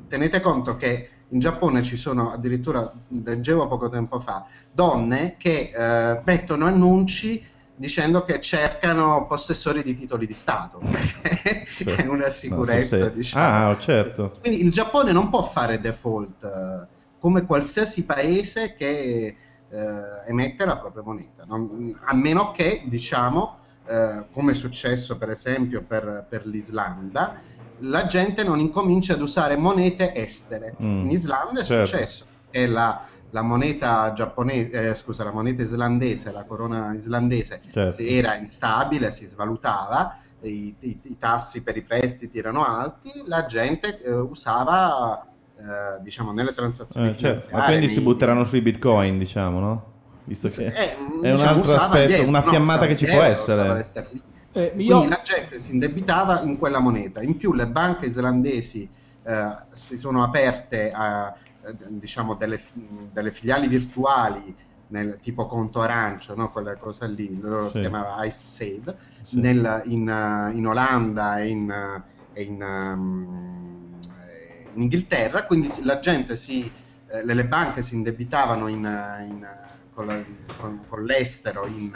Tenete conto che in Giappone ci sono addirittura, leggevo poco tempo fa, donne che eh, mettono annunci dicendo che cercano possessori di titoli di Stato, perché è una sicurezza, so se- diciamo. Ah, certo. Quindi il Giappone non può fare default eh, come qualsiasi paese che eh, emette la propria moneta, non- a meno che, diciamo, eh, come è successo per esempio per, per l'Islanda, la gente non incomincia ad usare monete estere. Mm. In Islanda è Certo. successo che la, la moneta giapponese, eh, scusa, la moneta islandese, la corona islandese Certo. era instabile, si svalutava, i, i- i tassi per i prestiti erano alti, la gente eh, usava, eh, diciamo, nelle transazioni Eh, certo. finanziarie. Ma quindi si nei- butteranno sui bitcoin, diciamo, no? Visto che eh, è un diciamo, altro usava gli aspetto, euro, una no, fiammata usava che ci può essere. Eh, Quindi io- la gente si indebitava in quella moneta. In più, le banche islandesi eh, si sono aperte a eh, diciamo delle, delle filiali virtuali nel tipo conto arancio, no? quella cosa lì, loro Sì. si chiamava Ice Save, Sì. nel- in, in Olanda e in, in, ehm, eh, in Inghilterra, quindi la gente si, eh, le, le banche si indebitavano in, in, con, la- con- con l'estero in,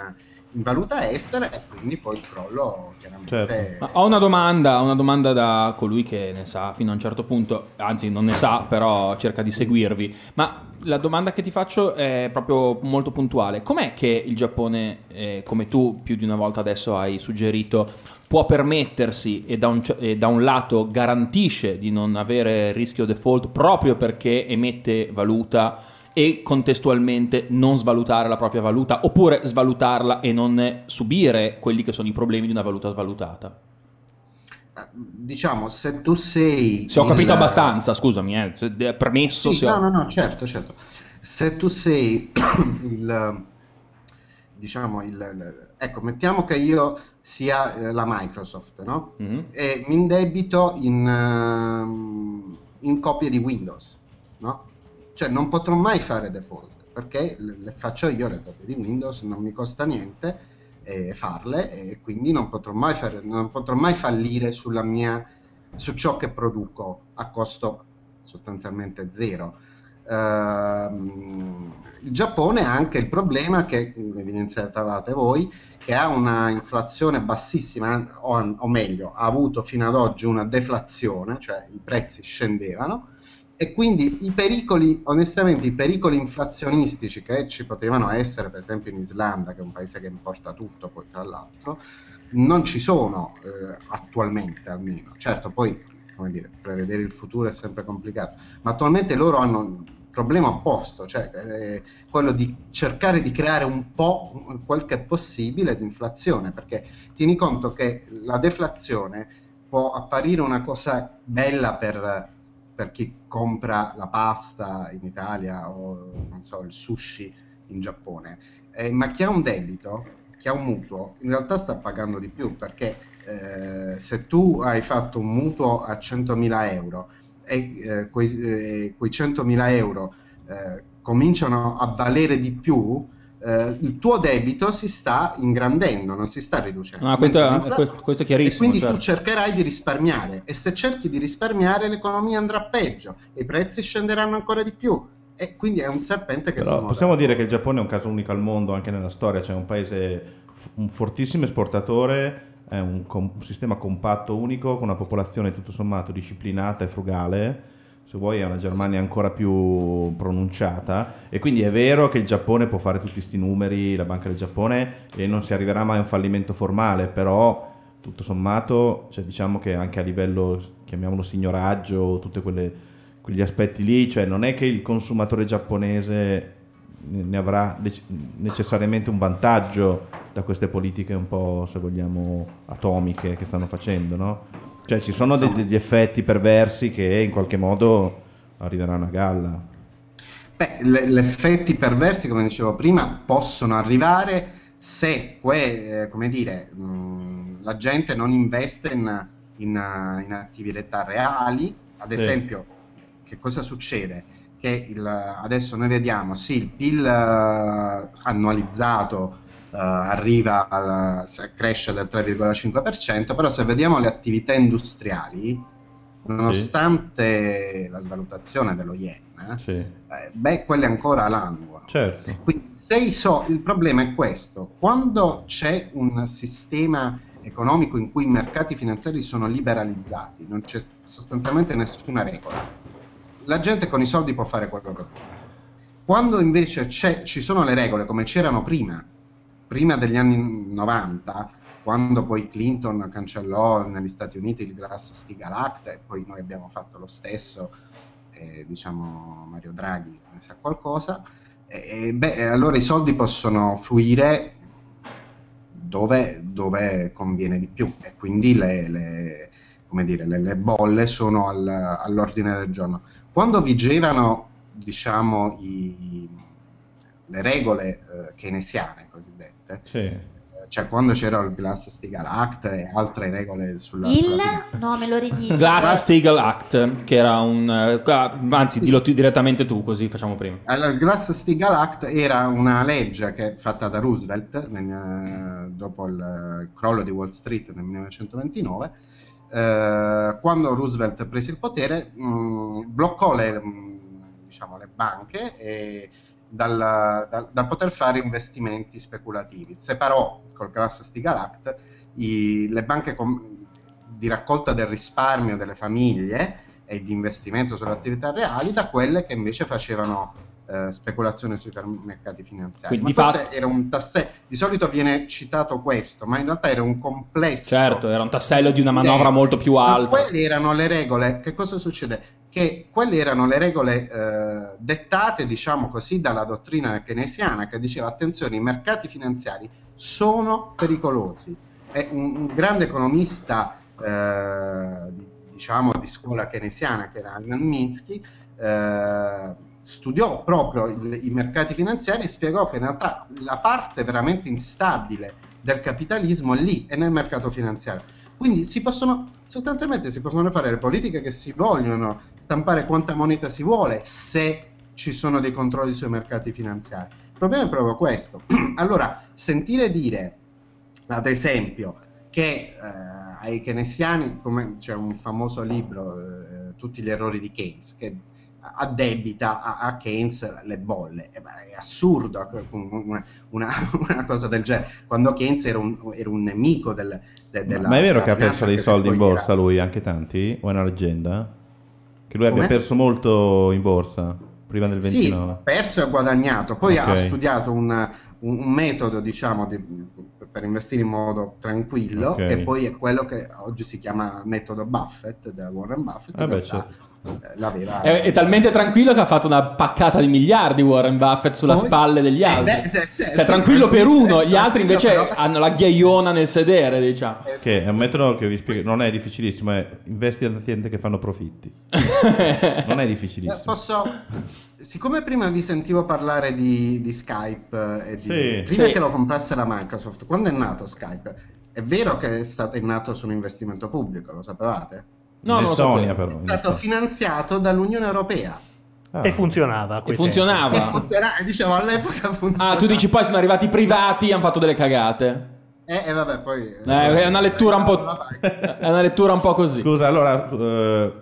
in valuta estera e quindi poi il crollo chiaramente Certo. Ma ho una domanda, ho una domanda da colui che ne sa fino a un certo punto, anzi non ne sa, però cerca di seguirvi. Ma la domanda che ti faccio è proprio molto puntuale. Com'è che il Giappone, eh, come tu più di una volta adesso hai suggerito, può permettersi e da un, e da un lato garantisce di non avere rischio default proprio perché emette valuta e contestualmente non svalutare la propria valuta oppure svalutarla e non subire quelli che sono i problemi di una valuta svalutata. diciamo se tu sei Se ho capito il- abbastanza, scusami, eh, eh, premesso Sì, se ho- no, no, no, certo, certo. Se tu sei il, diciamo, il- ecco, mettiamo che io sia eh, la Microsoft, no? Mhm. E mi indebito in, ehm, in copie di Windows, no? Cioè non potrò mai fare default, perché le, faccio io le copie di Windows, non mi costa niente eh, farle e quindi non potrò mai fare, non potrò mai fallire sulla mia, su ciò che produco a costo sostanzialmente zero. Ehm, il Giappone ha anche il problema che evidenziavate voi, che ha una inflazione bassissima, o, o meglio, ha avuto fino ad oggi una deflazione, cioè i prezzi scendevano, e quindi i pericoli, onestamente, i pericoli inflazionistici che ci potevano essere, per esempio in Islanda, che è un paese che importa tutto, poi tra l'altro, non ci sono eh, attualmente almeno. Certo, poi, come dire, prevedere il futuro è sempre complicato, ma attualmente loro hanno problema opposto, cioè eh, quello di cercare di creare un po' quel che è possibile di inflazione, perché tieni conto che la deflazione può apparire una cosa bella per, per chi compra la pasta in Italia o so, il sushi in Giappone, Eh, ma chi ha un debito, chi ha un mutuo, in realtà sta pagando di più perché eh, se tu hai fatto un mutuo a 100.000 euro e eh, quei, eh, quei 100.000 euro eh, cominciano a valere di più, eh, il tuo debito si sta ingrandendo, non si sta riducendo. Ah, questo, Mentre questo- è chiarissimo. e quindi certo. tu cercherai di risparmiare e se cerchi di risparmiare l'economia andrà peggio e i prezzi scenderanno ancora di più e quindi è un serpente che si Però muove. possiamo dire che il Giappone è un caso unico al mondo anche nella storia, cioè un paese un fortissimo esportatore, è un, com- un sistema compatto unico con una popolazione tutto sommato disciplinata e frugale, se vuoi è una Germania ancora più pronunciata. E quindi è vero che il Giappone può fare tutti questi numeri, la Banca del Giappone e non si arriverà mai a un fallimento formale, però tutto sommato cioè, diciamo che anche a livello, chiamiamolo signoraggio, tutti quegli aspetti lì, cioè non è che il consumatore giapponese ne avrà necessariamente un vantaggio da queste politiche un po', se vogliamo, atomiche che stanno facendo, no? Cioè ci sono de- degli effetti perversi che in qualche modo arriveranno a galla. Beh, gli effetti perversi, come dicevo prima, possono arrivare se, que- eh, come dire, mh, la gente non investe in, in, in attività reali. Ad Sì. esempio, che cosa succede? Che il- adesso noi vediamo, sì, il PIL eh, annualizzato eh, arriva al, se- cresce del 3,5%, però se vediamo le attività industriali, nonostante la svalutazione dello yen, Sì, eh, beh, quelle ancora languono. certo. Quindi, so- il problema è questo: quando c'è un sistema economico in cui i mercati finanziari sono liberalizzati, non c'è sostanzialmente nessuna regola, la gente con i soldi può fare quello che vuole. Quando invece ci sono le regole come c'erano prima, prima degli anni 90, quando poi Clinton cancellò negli Stati Uniti il Glass-Steagall Act e poi noi abbiamo fatto lo stesso, eh, diciamo Mario Draghi ne sa qualcosa, e, beh, allora i soldi possono fluire dove, dove conviene di più e quindi le, le- dire, le, le bolle sono al- all'ordine del giorno. Quando vigevano diciamo, i- le regole eh, keynesiane cosiddette, Sì. eh, cioè quando c'era il Glass-Steagall Act e altre regole sulla, Il sulla no, me lo ridici. Glass-Steagall Act, che era un... eh, anzi, dillo tu direttamente tu, così facciamo prima. Allora, il Glass-Steagall Act era una legge che fatta da Roosevelt nel- eh, dopo il, il crollo di Wall Street nel 1929. Eh, quando Roosevelt prese il potere, mh, bloccò le, mh, diciamo, le banche e dal, dal- dal poter fare investimenti speculativi. Separò col Glass-Steagall Act i- le banche com- di raccolta del risparmio delle famiglie e di investimento sulle attività reali da quelle che invece facevano eh, speculazione sui mercati finanziari. Quindi ma di questo era un tassello, di solito viene citato questo, ma in realtà era un complesso. Certo, era un tassello di una manovra molto più alta. quelle erano le regole. Che cosa succede? Che quelle erano le regole eh, dettate, diciamo così, dalla dottrina keynesiana che diceva attenzione, i mercati finanziari sono pericolosi. E un, un grande economista, eh, di- diciamo, di scuola keynesiana, che era Alman Minsky, eh, studiò proprio il- i mercati finanziari e spiegò che in realtà la parte veramente instabile del capitalismo è lì, è nel mercato finanziario. Quindi si possono, sostanzialmente si possono fare le politiche che si vogliono, stampare quanta moneta si vuole, se ci sono dei controlli sui mercati finanziari. Il problema è proprio questo. allora, sentire dire, ad esempio, che eh, ai keynesiani, come c'è un famoso libro, eh, Tutti gli errori di Keynes, che addebita a, a Keynes le bolle. Eh, beh, è assurdo una, una- una cosa del genere, quando Keynes era un, era un nemico del, de- della Ma è vero che ha perso dei soldi in borsa era- lui, anche tanti? O è una leggenda? Che lui abbia Come? perso molto in borsa prima del Sì, 29? ha perso e ha guadagnato. Poi ha Ok. studiato un, un- metodo, diciamo, di- per investire in modo tranquillo, Ok. che poi è quello che oggi si chiama metodo Buffett, da Warren Buffett. Ah, beh, certo. Eh, l'aveva... È, è talmente tranquillo che ha fatto una paccata di miliardi Warren Buffett sulla Poi- spalle degli Eh, altri. beh, cioè, Cioè, sì, tranquillo per uno, gli altri invece però- hanno la ghiaiona nel sedere, diciamo. Che è un metodo che vi spiego, non è difficilissimo, è investi in aziende che fanno profitti. non è Eh, difficilissimo. Posso, siccome prima vi sentivo parlare di, di Skype eh, e di, Sì. prima Sì. che lo comprasse la Microsoft, quando è nato Skype? È vero che è stato è nato su un investimento pubblico, lo sapevate? No, in Estonia però. È stato Estonia. finanziato dall'Unione Europea. Ah. E funzionava. E quei E funzionava. funziona, dicevo all'epoca funzionava. Ah, tu dici poi sono arrivati i privati e hanno fatto delle cagate. Eh, e vabbè, poi... Eh, è una lettura un po'. È una lettura un po' così. Scusa, allora... eh,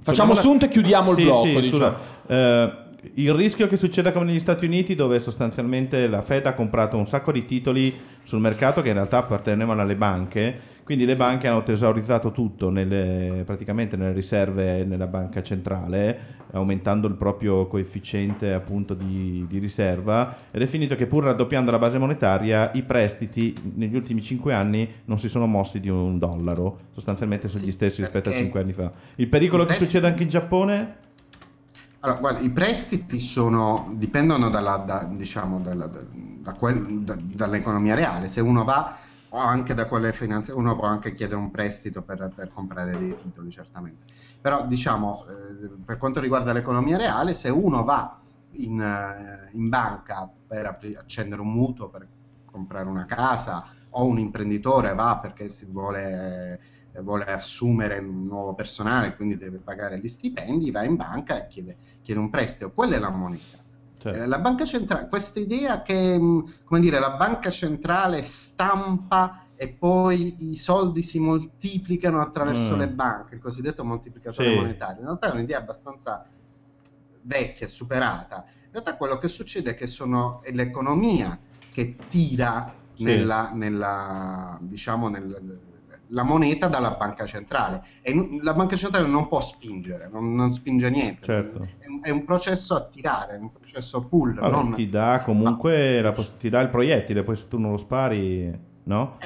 Facciamo sunto e chiudiamo il Sì, blocco, sì, diciamo. scusa. Eh, il rischio che succeda come negli Stati Uniti, dove sostanzialmente la Fed ha comprato un sacco di titoli sul mercato che in realtà appartenevano alle banche, quindi le banche hanno tesaurizzato tutto nelle- praticamente nelle riserve nella banca centrale, aumentando il proprio coefficiente appunto di, di riserva ed è finito che pur raddoppiando la base monetaria i prestiti negli ultimi 5 anni non si sono mossi di un dollaro, sostanzialmente sono Sì, gli stessi rispetto a perché 5 anni fa. Il pericolo i che prestiti- succeda anche in Giappone? Allora, guarda, i prestiti sono, dipendono dalla, da- diciamo, dalla- da- da quel- da- dall'economia reale. Se uno va, anche da quelle finanze, uno può anche chiedere un prestito per, per comprare dei titoli, certamente. Però, diciamo, eh, per quanto riguarda l'economia reale, se uno va in, eh, in banca per apri- accendere un mutuo, per comprare una casa, o un imprenditore va perché si vuole, eh, vuole assumere un nuovo personale, quindi deve pagare gli stipendi, va in banca e chiede, chiede un prestito. Quella è la moneta. Certo. Eh, La banca centrale, questa idea che, mh, come dire, la banca centrale stampa e poi i soldi si moltiplicano attraverso Mm. le banche, il cosiddetto moltiplicatore Sì. monetario, in realtà è un'idea abbastanza vecchia, superata. In realtà quello che succede è che sono, è l'economia che tira Sì. nella, nella, diciamo, nel- la moneta dalla banca centrale. E la banca centrale non può spingere, non, non spinge niente. Certo. È, un- è un processo a tirare, è un processo pull. Vabbè, non- ti dà comunque la ti dà il proiettile, poi se tu non lo spari, no?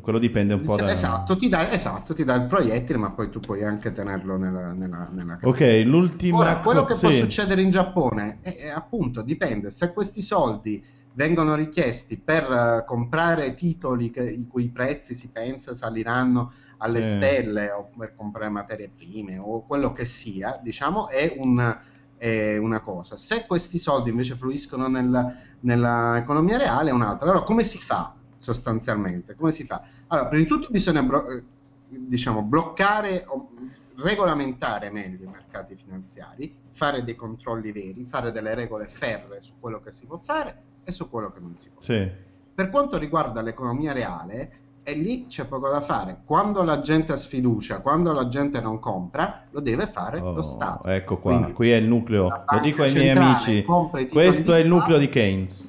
Quello dipende un po' da... Esatto ti, dà, esatto, ti dà il proiettile, ma poi tu puoi anche tenerlo nella, nella, nella Ok, l'ultima Ora, quello co- che può sì. succedere in Giappone è, è appunto dipende se questi soldi vengono richiesti per eh, comprare titoli che- i cui prezzi si pensa saliranno alle Sì. stelle o per comprare materie prime o quello che sia, diciamo, è, un- è una cosa. Se questi soldi invece fluiscono nel- nella economia reale è un'altra. Allora, come si fa sostanzialmente? Come si fa? Allora, prima di tutto bisogna blo- eh, diciamo, bloccare o regolamentare meglio i mercati finanziari, fare dei controlli veri, fare delle regole ferre su quello che si può fare e su quello che non si può. Sì. Per quanto riguarda l'economia reale, e lì c'è poco da fare. Quando la gente ha sfiducia, quando la gente non compra, lo deve fare lo Stato. Ecco qua, Quindi, qui è il nucleo. Lo dico ai miei amici. Questo di è il nucleo di Keynes.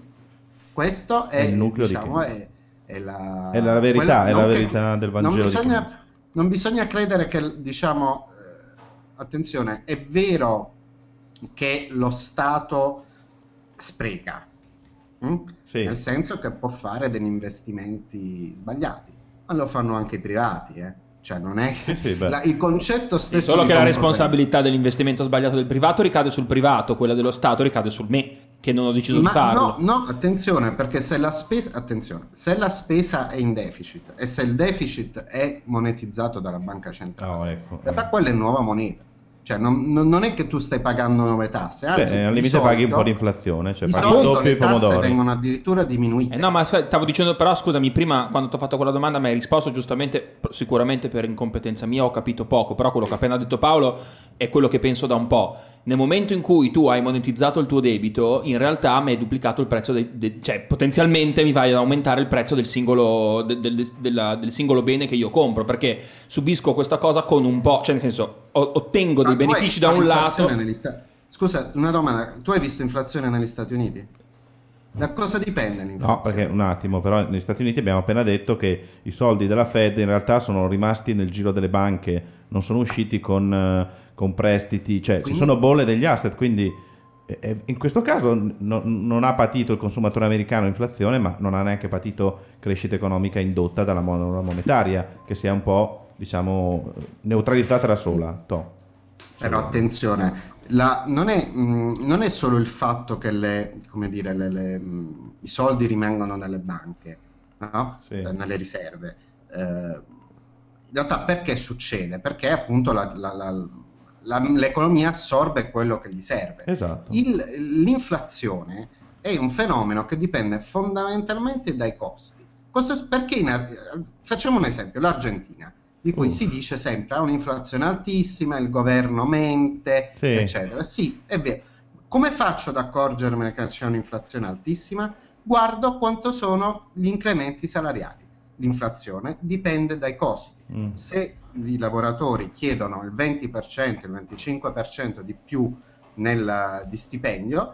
Questo è, È il nucleo di diciamo, Keynes. è, è la, È la verità, quella- è la non che- verità del Vangelo non di bisogna, non bisogna credere che, diciamo, eh, attenzione, è vero che lo Stato spreca? Sì. nel senso che può fare degli investimenti sbagliati, ma lo fanno anche i privati, eh. Cioè, non è sì, la- il concetto stesso Solo di che la responsabilità dell'investimento sbagliato del privato ricade sul privato, quella dello Stato ricade sul me, che non ho deciso Ma di farlo. no, no, attenzione, perché se la spesa, attenzione, se la spesa è in deficit e se il deficit è monetizzato dalla banca centrale, ecco. in realtà quella è nuova moneta. Cioè, non, non- è che tu stai pagando nuove tasse, anzi, Beh, al limite paghi un solito- po' di inflazione, cioè paghi il solito doppio i le tasse pomodori. vengono addirittura diminuite. Eh no, ma stavo dicendo, però scusami, prima quando ti ho fatto quella domanda mi hai risposto giustamente, sicuramente per incompetenza mia ho capito poco, però quello che ha appena detto Paolo è quello che penso da un po'. Nel momento in cui tu hai monetizzato il tuo debito, in realtà mi hai duplicato il prezzo, dei- de- cioè potenzialmente mi vai ad aumentare il prezzo del singolo, de- del- della- del singolo bene che io compro, perché subisco questa cosa con un po', cioè nel senso, ottengo dei Ma benefici da un lato... l'inflazione negli Sta- Scusa, una domanda, tu hai visto inflazione negli Stati Uniti? Da cosa dipende l'inflazione? No, perché un attimo, però negli Stati Uniti abbiamo appena detto che i soldi della Fed in realtà sono rimasti nel giro delle banche, non sono usciti con, eh, con prestiti, cioè ci Quindi- sono bolle degli asset, quindi eh, eh, in questo caso no- non ha patito il consumatore americano inflazione, ma non ha neanche patito crescita economica indotta dalla manovra monetaria, che si è un po', diciamo, neutralizzata da sola. Toh. Però attenzione, la- non, è, mh, non è solo il fatto che le- come dire, le- le, mh, i soldi rimangono nelle banche, no? Sì. Eh, nelle riserve. Eh, in realtà perché succede? Perché appunto la- la- l'economia assorbe quello che gli serve. Esatto. Il- l'inflazione è un fenomeno che dipende fondamentalmente dai costi. Cosa- perché in facciamo un esempio, l'Argentina, di cui Uh. si dice sempre ha un'inflazione altissima, il governo mente, Sì. eccetera. Sì, è vero. Come faccio ad accorgermi che c'è un'inflazione altissima? Guardo quanto sono gli incrementi salariali. L'inflazione dipende dai costi. Mm. Se i lavoratori chiedono il 20%, il 25% di più nel, di stipendio,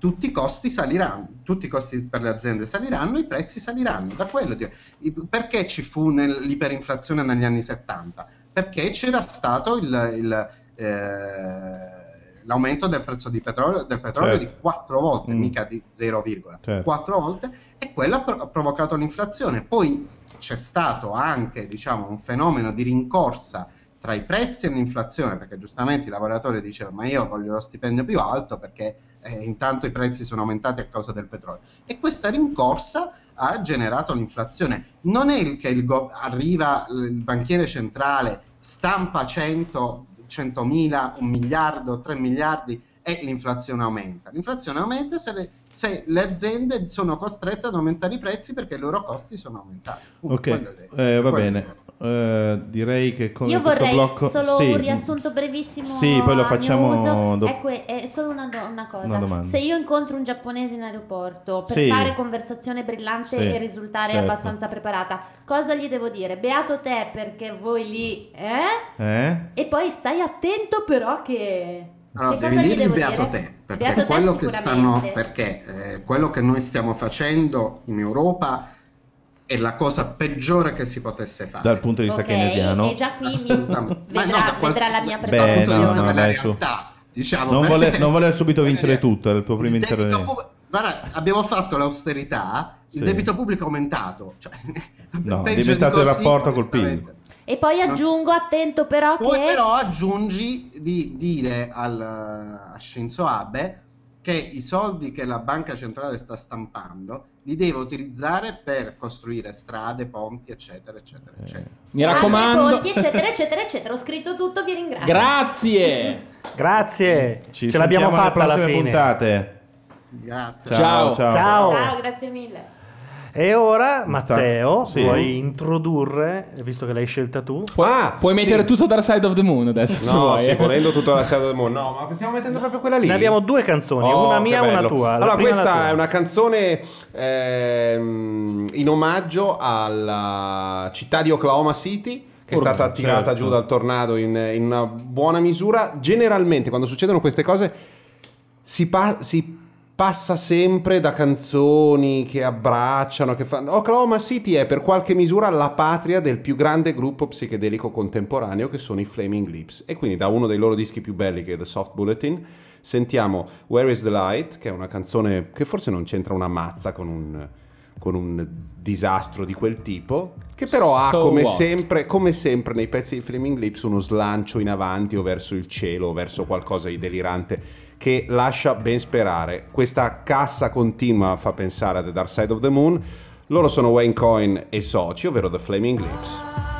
tutti i costi saliranno, tutti i costi per le aziende saliranno, i prezzi saliranno. Da quello di- i- perché ci fu nel- l'iperinflazione negli anni 70? Perché c'era stato il- il, eh, l'aumento del prezzo di petrolio, del petrolio Certo. di 4 volte, Mm. mica di 0, Certo. 4 volte, e quello ha provocato l'inflazione. Poi c'è stato anche diciamo, un fenomeno di rincorsa tra i prezzi e l'inflazione, perché giustamente i lavoratori dicevano ma io voglio lo stipendio più alto perché eh, intanto i prezzi sono aumentati a causa del petrolio. E questa rincorsa ha generato l'inflazione. Non è il che il go- arriva il banchiere centrale, stampa 100, 100.000, un miliardo, 3 miliardi e l'inflazione aumenta. L'inflazione aumenta se le, se le aziende sono costrette ad aumentare i prezzi perché i loro costi sono aumentati. Punto. Ok, eh, va bene. Eh, direi che con Io vorrei blocco solo sì, un riassunto brevissimo. Sì, poi lo facciamo dopo. Ecco, è, solo una, do- una cosa. Una domanda. Se io incontro un giapponese in aeroporto per Sì. fare conversazione brillante Sì, e risultare certo. abbastanza preparata, cosa gli devo dire? Beato te perché voi lì, eh? Eh? E poi stai attento però che... Allora, che devi dirgli beato dire? te, perché Beato te quello che stanno perché eh, quello che noi stiamo facendo in Europa è la cosa peggiore che si potesse fare. Dal punto di vista Ok, keynesiano. e già qui mi vedrà, no, quals- vedrà la mia dal Beh, preparazione. vista no, della dai, realtà, diciamo, Non voler, non voler subito vincere tutto, era il tuo primo il intervento. pub- Guarda, abbiamo fatto l'austerità, il Sì. debito pubblico è aumentato. Cioè, No, è diventato il rapporto col PIL. E poi aggiungo, attento però Poi che... però aggiungi di dire al, a Shinzo Abe che i soldi che la banca centrale sta stampando li deve utilizzare per costruire strade, ponti, eccetera, eccetera, Eh. eccetera. Mi Strade, raccomando. ponti, eccetera, eccetera, eccetera. Ho scritto tutto, vi ringrazio. Grazie. Grazie. Ci Ce l'abbiamo fatta alla fine. puntate. Grazie. Ciao, ciao. Ciao. Ciao, grazie mille. E ora, Matteo, Sì. vuoi introdurre, visto che l'hai scelta tu? Pu- Ah, puoi sì. mettere tutto Dark Side of the Moon adesso. No, sì, eh. volendo tutto la Shadow of the Moon. No, ma stiamo mettendo proprio quella lì. Ne abbiamo due canzoni, Oh, una mia e una tua. La Allora, questa tua. è una canzone ehm, in omaggio alla città di Oklahoma City. Che è stata tirata certo. giù dal tornado in, in una buona misura. Generalmente, quando succedono queste cose, si, pa- si passa sempre da canzoni che abbracciano, che fanno... Oklahoma City è per qualche misura la patria del più grande gruppo psichedelico contemporaneo che sono i Flaming Lips. E quindi da uno dei loro dischi più belli che è The Soft Bulletin sentiamo Where is the Light, che è una canzone che forse non c'entra una mazza con un, con un disastro di quel tipo, che però ha So come sempre, come sempre nei pezzi di Flaming Lips uno slancio in avanti o verso il cielo o verso qualcosa di delirante che lascia ben sperare. Questa cassa continua fa pensare a The Dark Side of the Moon. Loro sono Wayne Coyne e soci, ovvero The Flaming Lips.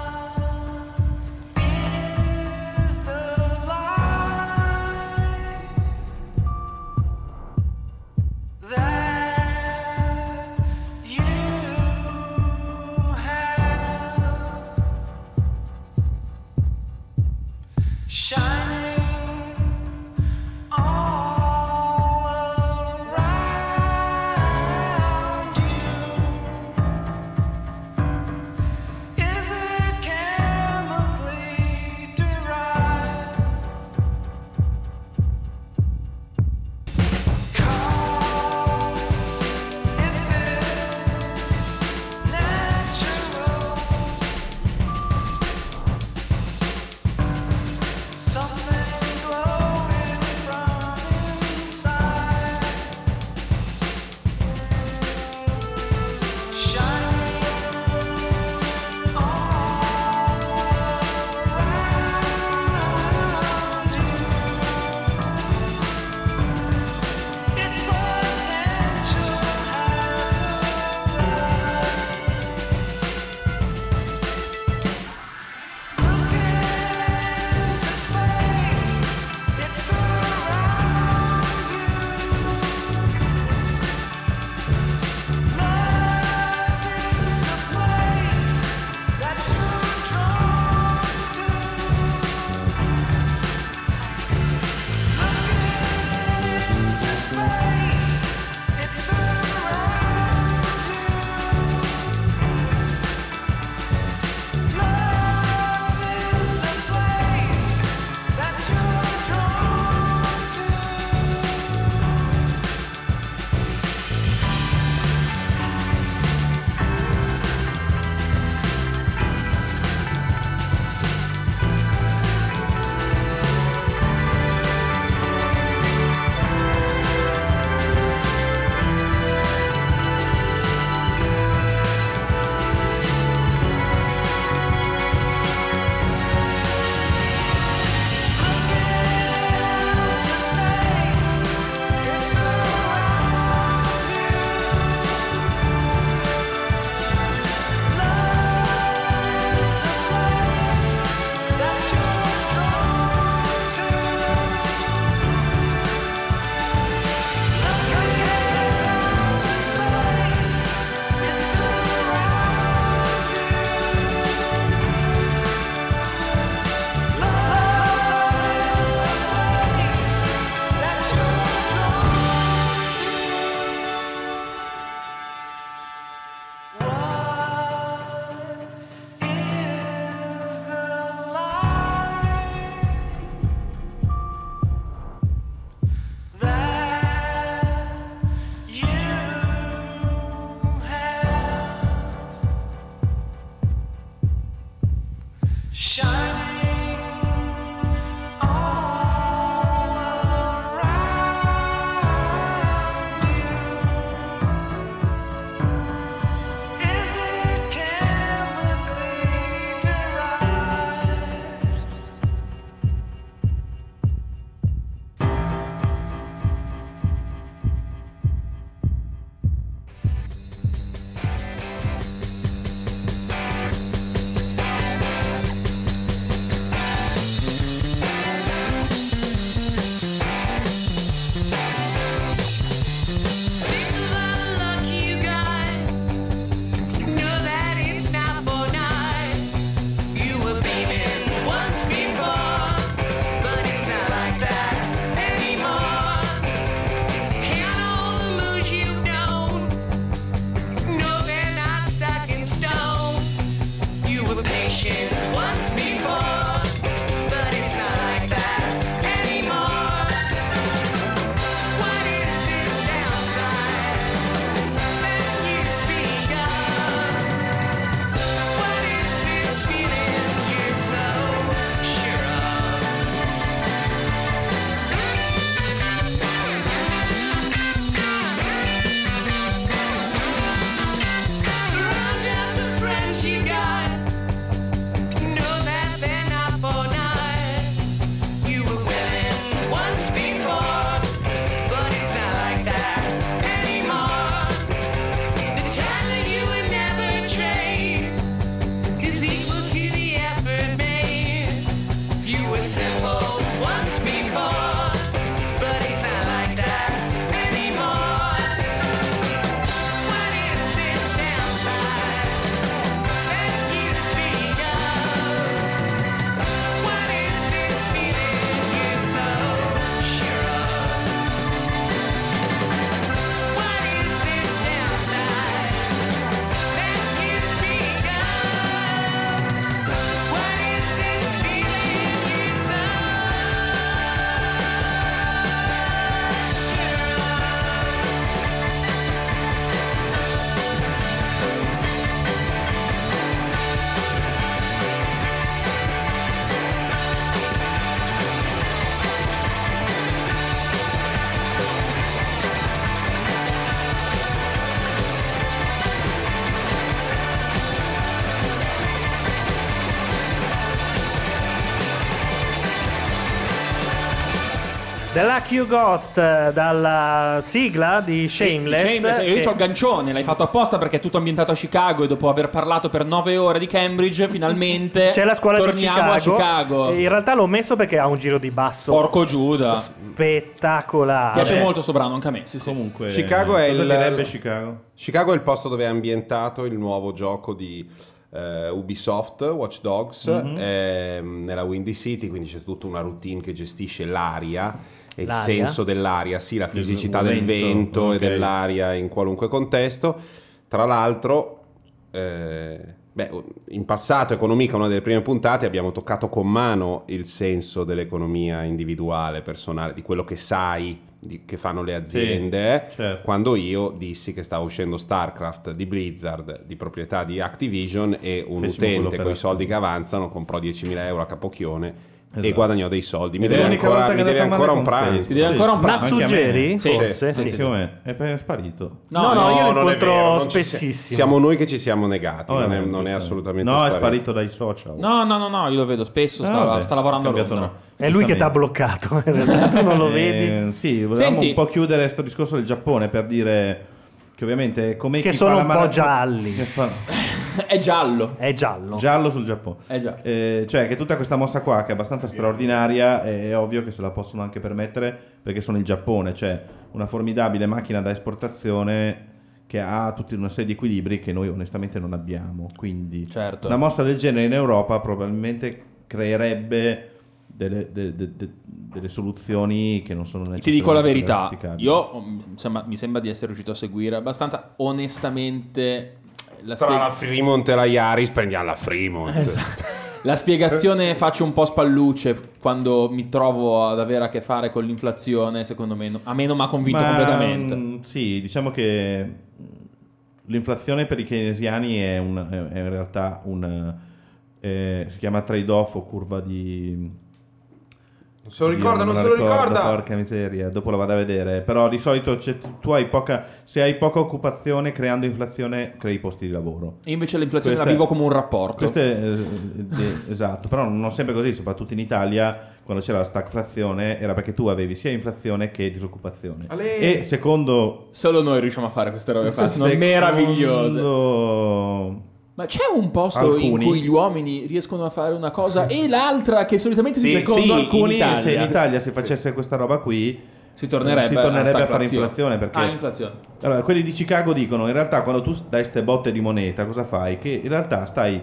You Got eh, dalla sigla di Shameless. Shameless, e io che- c'ho il gancione, l'hai fatto apposta perché è tutto ambientato a Chicago e dopo aver parlato per nove ore di Cambridge, finalmente C'è la scuola torniamo di Chicago. a Chicago. In realtà l'ho messo perché ha un giro di basso Porco Giuda. spettacolare. Piace molto sto brano anche a me. Sì, sì. Comunque, Chicago è cosa il direbbe Chicago? Chicago è il posto dove è ambientato il nuovo gioco di eh, Ubisoft, Watch Dogs, Mhm. ehm, nella Windy City, quindi c'è tutta una routine che gestisce l'aria e il senso dell'aria, sì, la fisicità del vento, vento ok. e dell'aria in qualunque contesto. Tra l'altro, eh, beh, in passato, Economica, una delle prime puntate, abbiamo toccato con mano il senso dell'economia individuale, personale, di quello che sai di- che fanno le aziende. eh. certo. Quando io dissi che stava uscendo StarCraft di Blizzard, di proprietà di Activision, e un Fecimo utente con i soldi che avanzano comprò 10.000 euro a capocchione. E Esatto. guadagnò dei soldi. Mi deve ancora, mi è deve ancora un pranzo. Ti deve ancora un pranzo. Suggeri? Sì, Forse? sì, Sì, sì. È appena sparito. No, no, io lo non incontro non spessissimo. Siamo noi che ci siamo negati, Oh, non, è, vabbè, non è assolutamente No, è sparito. sparito dai social. No, no, no, no, io lo vedo spesso, sta, Ah, vabbè, sta lavorando a no. È lui che ti ha bloccato, in realtà tu non lo Eh, vedi. Sì, volevamo Senti- un po' chiudere questo discorso del Giappone per dire che ovviamente come Che chi sono fa la un po' mara- gialli. che fa- È giallo. È giallo. giallo sul Giappone. Già. Eh, cioè che tutta questa mossa qua che è abbastanza straordinaria è, è ovvio che se la possono anche permettere perché sono il Giappone, cioè una formidabile macchina da esportazione che ha tutta una serie di equilibri che noi onestamente non abbiamo. Quindi Certo. una mossa del genere in Europa probabilmente creerebbe delle, de- de- de- delle soluzioni che non sono necessarie. Ti dico la verità, io mm, insomma, mi sembra di essere riuscito a seguire abbastanza onestamente la, Tra la Fremont e la Yaris prendiamo la Fremont. Esatto. la spiegazione faccio un po' spalluce quando mi trovo ad avere a che fare con l'inflazione, secondo me a me non mi ha convinto Ma, completamente. mm, Sì, diciamo che mm, l'inflazione per i keynesiani è, un- è- è in realtà un... eh, si chiama trade-off o curva di... Non se lo ricorda, non me se lo ricordo, ricorda. Porca miseria, dopo la vado a vedere. Però di solito c'è- tu hai poca... Se hai poca occupazione, creando inflazione, crei posti di lavoro. Io invece l'inflazione Questa la vivo come un rapporto. Questo è eh, esatto, però non sempre così, soprattutto in Italia, quando c'era la stagflazione, era perché tu avevi sia inflazione che disoccupazione. Ale! E secondo Solo noi riusciamo a fare queste robe qua, sono secondo- meravigliose. Ma c'è un posto Alcuni. in cui gli uomini riescono a fare una cosa e l'altra che solitamente si Sì, fa secondo in alcuni, Italia. se in Italia si facesse questa roba qui, Si tornerebbe, si tornerebbe a fare inflazione. Perché Ah, inflazione. Allora, quelli di Chicago dicono: in realtà, quando tu dai ste botte di moneta, cosa fai? Che in realtà stai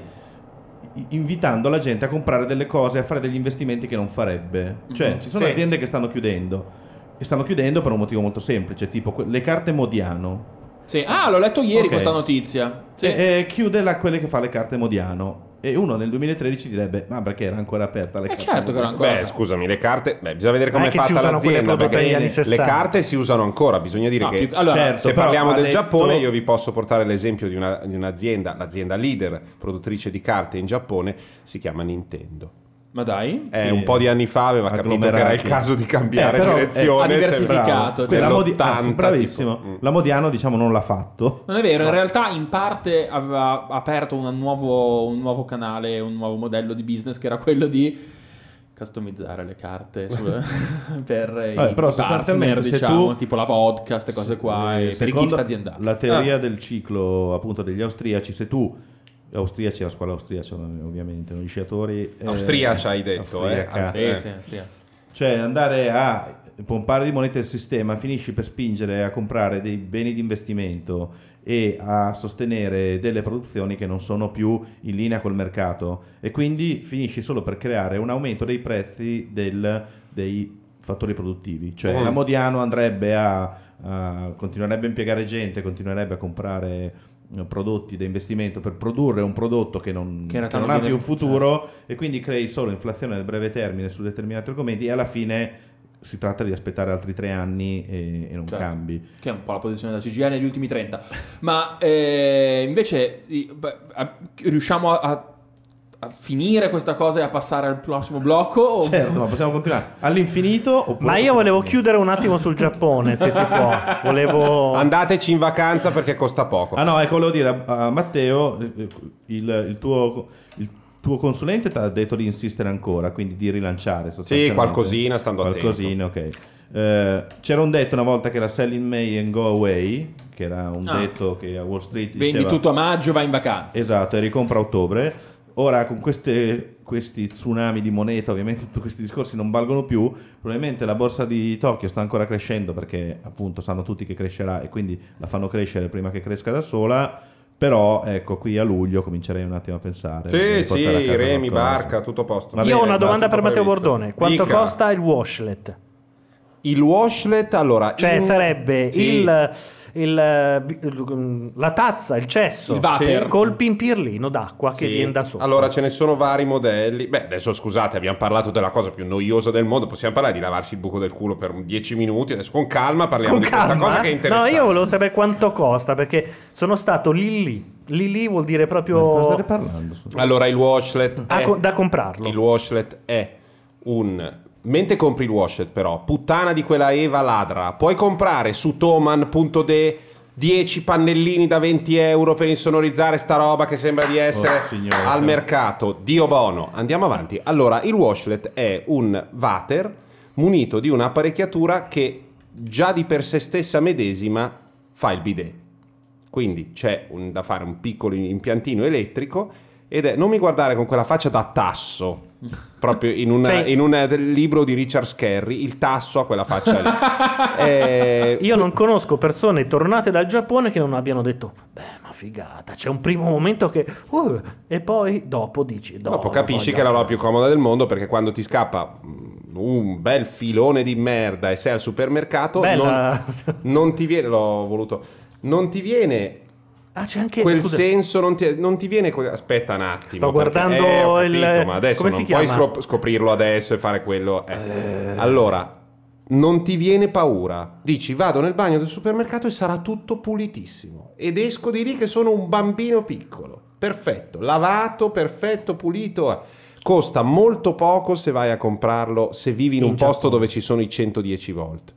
invitando la gente a comprare delle cose, a fare degli investimenti che non farebbe. Cioè, Mhm. ci sono Sì. aziende che stanno chiudendo. E stanno chiudendo per un motivo molto semplice, tipo le carte Modiano. Sì. Ah, l'ho letto ieri Ok. questa notizia. Sì. E, e chiude la, quelle che fa le carte Modiano. E uno nel 2013 direbbe: Ma perché era ancora aperta le Eh, carte? certo che era Modiano?" ancora Beh, scusami, le carte, beh, bisogna vedere come è fatta l'azienda. Perché le 60. carte si usano ancora. Bisogna dire No, che più- allora, Certo, se parliamo del detto- Giappone, io vi posso portare l'esempio di, una- di un'azienda, l'azienda leader produttrice di carte in Giappone, si chiama Nintendo. Ma dai. Eh, Sì. un po' di anni fa aveva capito che era il caso di cambiare Eh, però, eh, direzione. ha diversificato, cioè, Quella Modi- nell'80, ah, bravissimo. tipo. Mm. La Modiano, diciamo, non l'ha fatto. Non è vero, in realtà in parte aveva aperto nuovo, un nuovo canale, un nuovo modello di business che era quello di customizzare le carte su- per Vabbè, i però partner, diciamo, tu- tipo la vodka, queste cose qua, Eh, e per i gift aziendali. La teoria Ah. del ciclo appunto degli austriaci, se tu austriaci, la scuola austriaca ovviamente, no? gli sciatori eh, Austriaca hai detto, eh? austriaca. Eh. sì, sì. Cioè andare a pompare di monete il sistema finisci per spingere a comprare dei beni di investimento e a sostenere delle produzioni che non sono più in linea col mercato e quindi finisci solo per creare un aumento dei prezzi del- dei fattori produttivi. Cioè Mm. la Modiano andrebbe a, a- continuerebbe a impiegare gente, continuerebbe a comprare eh, prodotti da investimento per produrre un prodotto che non, Che che non ha più un futuro e quindi crei solo inflazione nel breve termine su determinati argomenti e alla fine si tratta di aspettare altri tre anni e, e non Certo. cambi. Che è un po' la posizione della CGL negli ultimi 30. Ma eh, invece beh, riusciamo a, a- a finire questa cosa e a passare al prossimo blocco? o- Certo, ma possiamo continuare all'infinito oppure Ma io volevo chiudere un attimo sul Giappone, se si può. Volevo... Andateci in vacanza perché costa poco. Ah no, ecco, volevo dire a, a Matteo, eh, il, il tuo, il tuo consulente ti ha detto di insistere ancora, quindi di rilanciare. sostanzialmente. qualcosina, stando attento. Qualcosina, ok. Eh, c'era un detto una volta che era sell in May and go away, che era un Ah. detto che a Wall Street Vendi diceva- tutto a maggio, vai in vacanza. Esatto, e ricompra a ottobre. Ora con queste- questi tsunami di moneta, ovviamente tutti questi discorsi non valgono più. Probabilmente la borsa di Tokyo sta ancora crescendo perché appunto sanno tutti che crescerà e quindi la fanno crescere prima che cresca da sola. Però ecco, qui a luglio comincerei un attimo a pensare. Sì, sì, Remi, barca, tutto a posto. Va Io bene, ho una domanda per Matteo previsto. Bordone. Quanto Dica. costa il washlet? Il washlet, allora... Cioè in- sarebbe Sì. il, il- il- la tazza, il cesso Il. Sì. col pimpirlino d'acqua che Sì. viene da sopra. Allora ce ne sono vari modelli. Beh, adesso scusate, abbiamo parlato della cosa più noiosa del mondo. Possiamo parlare di lavarsi il buco del culo per 10 minuti. Adesso con calma parliamo Con di questa calma, cosa che è No, interessante. io volevo sapere quanto costa perché sono stato lì lì. Lì lì vuol dire proprio Cosa state parlando? Allora, il washlet Ah, è, co- da comprarlo. il washlet è un mentre compri il washlet però, puttana di quella Eva ladra, puoi comprare su toman.de 10 pannellini da 20 euro per insonorizzare sta roba che sembra di essere Oh, al mercato. Dio bono. Andiamo avanti. Allora, il washlet è un water munito di un'apparecchiatura che già di per sé stessa medesima fa il bidet. Quindi c'è un- da fare un piccolo impiantino elettrico ed è, non mi guardare con quella faccia da tasso, proprio in, una- Cioè- in un libro di Richard Scarry, il tasso a quella faccia lì. Eh, Io non conosco persone tornate dal Giappone che non abbiano detto, beh, ma figata, c'è un primo momento che... uh", e poi dopo dici... "No, Dopo la capisci che è la roba casa". più comoda del mondo perché quando ti scappa mm, un bel filone di merda e sei al supermercato non, non ti viene, l'ho voluto, non ti viene Ah, c'è anche... quel scusa, senso, non ti, non ti viene... Aspetta un attimo. Sto perché- guardando eh, ho capito, il- Ma adesso come non puoi scop- scoprirlo adesso e fare quello. eh. Allora, non ti viene paura. Dici, vado nel bagno del supermercato e sarà tutto pulitissimo. Ed esco di lì che sono un bambino piccolo. Perfetto, lavato, perfetto, pulito. Costa molto poco se vai a comprarlo, se vivi in, In un posto Giappone. dove ci sono i 110 volt.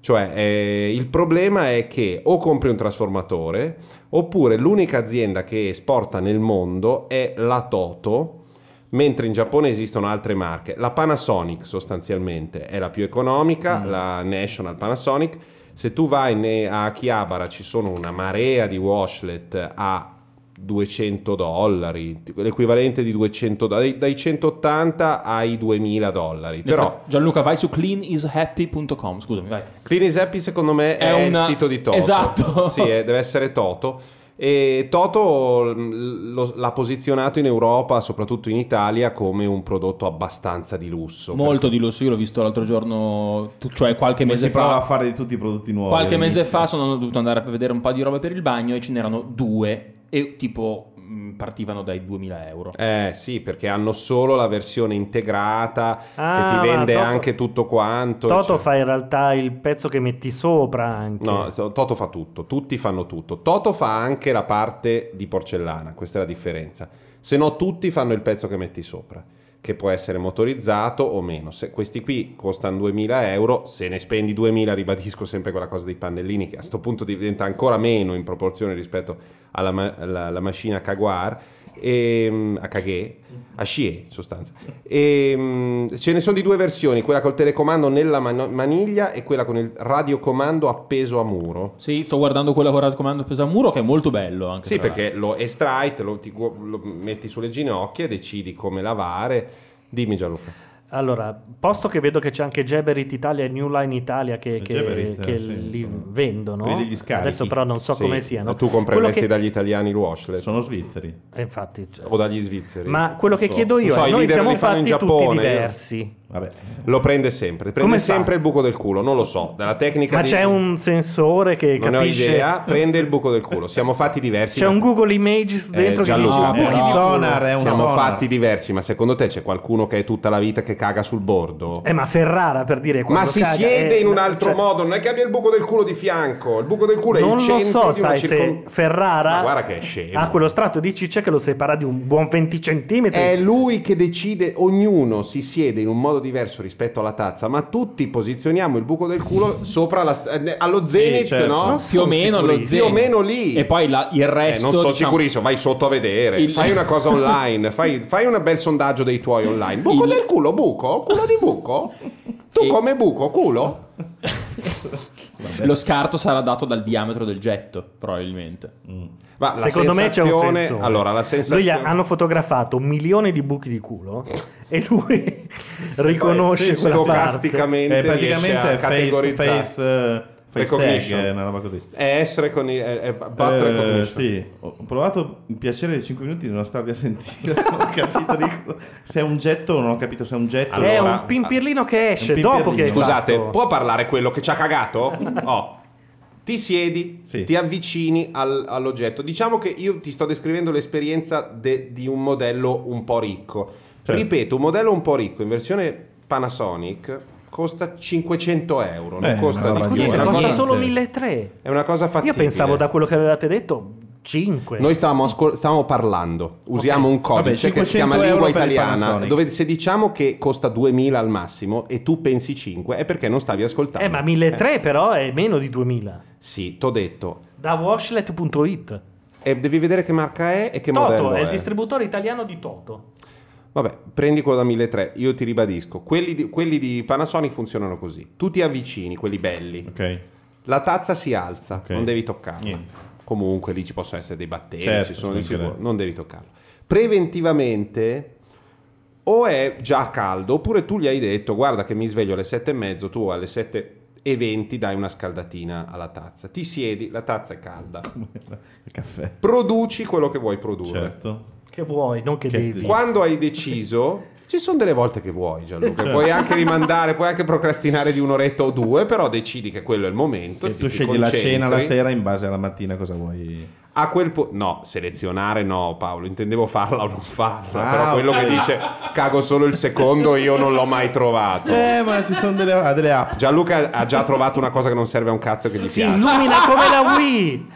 Cioè, eh, il problema è che o compri un trasformatore, oppure l'unica azienda che esporta nel mondo è la Toto, mentre in Giappone esistono altre marche. La Panasonic sostanzialmente è la più economica, la National Panasonic. Se tu vai a Akihabara ci sono una marea di washlet a 200 dollari, l'equivalente di 200 dai, dai 180 ai 2000 dollari. Però Gianluca, vai su cleanishappy.com. Scusami, vai. Clean is Happy secondo me è, È una- il sito di Toto. Esatto. Sì, eh, deve essere Toto. E Toto l- lo- l'ha posizionato in Europa, soprattutto in Italia, come un prodotto abbastanza di lusso. Molto di lusso, io l'ho visto l'altro giorno, tu- cioè qualche mese si prova a fa. fare di tutti i prodotti nuovi. Qualche mese all'inizio. fa sono dovuto andare a vedere un po' di roba per il bagno e ce n'erano due e tipo mh, partivano dai 2000 euro. Eh sì, perché hanno solo la versione integrata Ah, che ti vende Toto- anche tutto quanto. Toto cioè- fa in realtà il pezzo che metti sopra anche. No, Toto fa tutto, tutti fanno tutto. Toto fa anche la parte di porcellana, questa è la differenza. Se no tutti fanno il pezzo che metti sopra, che può essere motorizzato o meno. Se questi qui costano 2000 euro, se ne spendi 2000, ribadisco sempre quella cosa dei pannellini, che a questo punto diventa ancora meno in proporzione rispetto alla, alla- alla macchina Kaguar. E, a Kaghe, a Shie in sostanza. E, mm, ce ne sono di due versioni, quella col telecomando nella man- maniglia e quella con il radiocomando appeso a muro. Sì, sto guardando quella con il comando peso a muro che è molto bello anche. Sì, perché lo estrai, lo, ti lo metti sulle ginocchia decidi come lavare. Dimmi Gianluca. Allora, posto che vedo che c'è anche Jabberit Italia e New Line Italia che, che- Jabberit, che eh, sì, li sono- vendono. Adesso però non so Sì, come siano. Tu Quello compreresti che- dagli italiani il washlet Sono svizzeri. eh, infatti, cioè- o dagli svizzeri. Ma quello che so. chiedo io so, è, noi siamo fanno in fatti tutti Giappone, io- diversi. Vabbè. Lo prende sempre, prende Come fa? sempre il buco del culo, non lo so. Dalla tecnica Ma di- c'è un sensore che Non capisce... ho idea, prende il buco del culo. Siamo fatti diversi. C'è ma- un Google Images Eh, dentro che dice "Ah, è buchi un di culo". sonar, è un Siamo sonar. fatti diversi, ma secondo te c'è qualcuno che è tutta la vita che caga sul bordo? Eh, ma Ferrara per dire Ma si caga, siede eh, in un no, altro cioè, modo, non è che abbia il buco del culo di fianco. Il buco del culo è Non il lo centro so, di una sai, circon- se Ferrara Ma guarda che è scemo. ha quello strato di ciccia che lo separa di un buon 20 centimetri. È lui che decide, ognuno si siede in un modo diverso rispetto alla tazza, ma tutti posizioniamo il buco del culo sopra la st- eh, allo zenith, certo. no? Più o meno lo sicurissimo. Più o meno lì. E poi la- il Eh, resto. non sono diciamo- sicurissimo, vai sotto a vedere. Il- Fai una cosa online, fai, fai un bel sondaggio dei tuoi online. Buco Il- del culo, buco? Culo di buco? Tu Tu come buco, culo? Lo scarto sarà dato dal diametro del getto, probabilmente. Ma la Secondo me c'è un sensazione- sensore. allora, la Lui sensazione- ha- hanno fotografato un milione di buchi di culo e lui riconosce Sì, quella parte. stocasticamente Eh, praticamente è face, categorizzare. face, eh, face Recognition. tag, è una roba così. È S recogni- è, è butt Eh, recognition. sì, ho provato il piacere di 5 minuti di non starvi a sentire. non ho capito di se è un getto, non ho capito se è un getto. è Allora- un pimpirlino che esce Un dopo pimpirlino. che Scusate, fatto. può parlare quello che ci ha cagato? Oh. Ti siedi, ti avvicini al- all'oggetto. Diciamo che io ti sto descrivendo l'esperienza de- di un modello un po' ricco. Certo. Ripeto, un modello un po' ricco in versione Panasonic costa 500 euro. Non Eh, costa più. Scusate, costa cosa- solo 1.300. È una cosa fattibile. Io pensavo da quello che avevate detto 5. Noi stavamo, ascol- stavamo parlando, usiamo Ok. un codice Vabbè, che si chiama 500 lingua italiana, dove se diciamo che costa 2000 al massimo e tu pensi 5 è perché non stavi ascoltando. Eh, ma 1.300 però è meno di 2.000. Sì, t'ho detto. Da washlet.it. E devi vedere che marca è e che modello Toto è è. il distributore italiano di Toto. Vabbè, prendi quello da 1300, io ti ribadisco, quelli di, quelli di Panasonic funzionano così. Tu ti avvicini, quelli belli. La tazza si alza, non devi toccarla. Comunque lì ci possono essere dei batteri, Certo, ci sono di sicuro, non devi toccarlo. Preventivamente o è già caldo oppure tu gli hai detto guarda che mi sveglio alle 7 e mezzo, tu alle 7 e 20 dai una scaldatina alla tazza. Ti siedi, la tazza è calda. Il caffè. Produci quello che vuoi produrre. Certo. Che vuoi, non che, devi. Quando hai deciso, ci sono delle volte che vuoi, Gianluca. Certo. Puoi anche rimandare, puoi anche procrastinare di un'oretta o due, però decidi che quello è il momento. E ti- tu ti scegli la cena la concentri. sera in base alla mattina cosa vuoi. A quel punto, no, selezionare no, Paolo. Intendevo farla o non farla. Ah, però quello ok. che dice cago solo il secondo, io non l'ho mai trovato. Eh, ma ci sono delle, delle app. Gianluca ha già trovato una cosa che non serve a un cazzo che gli Si piace. illumina come la Wii.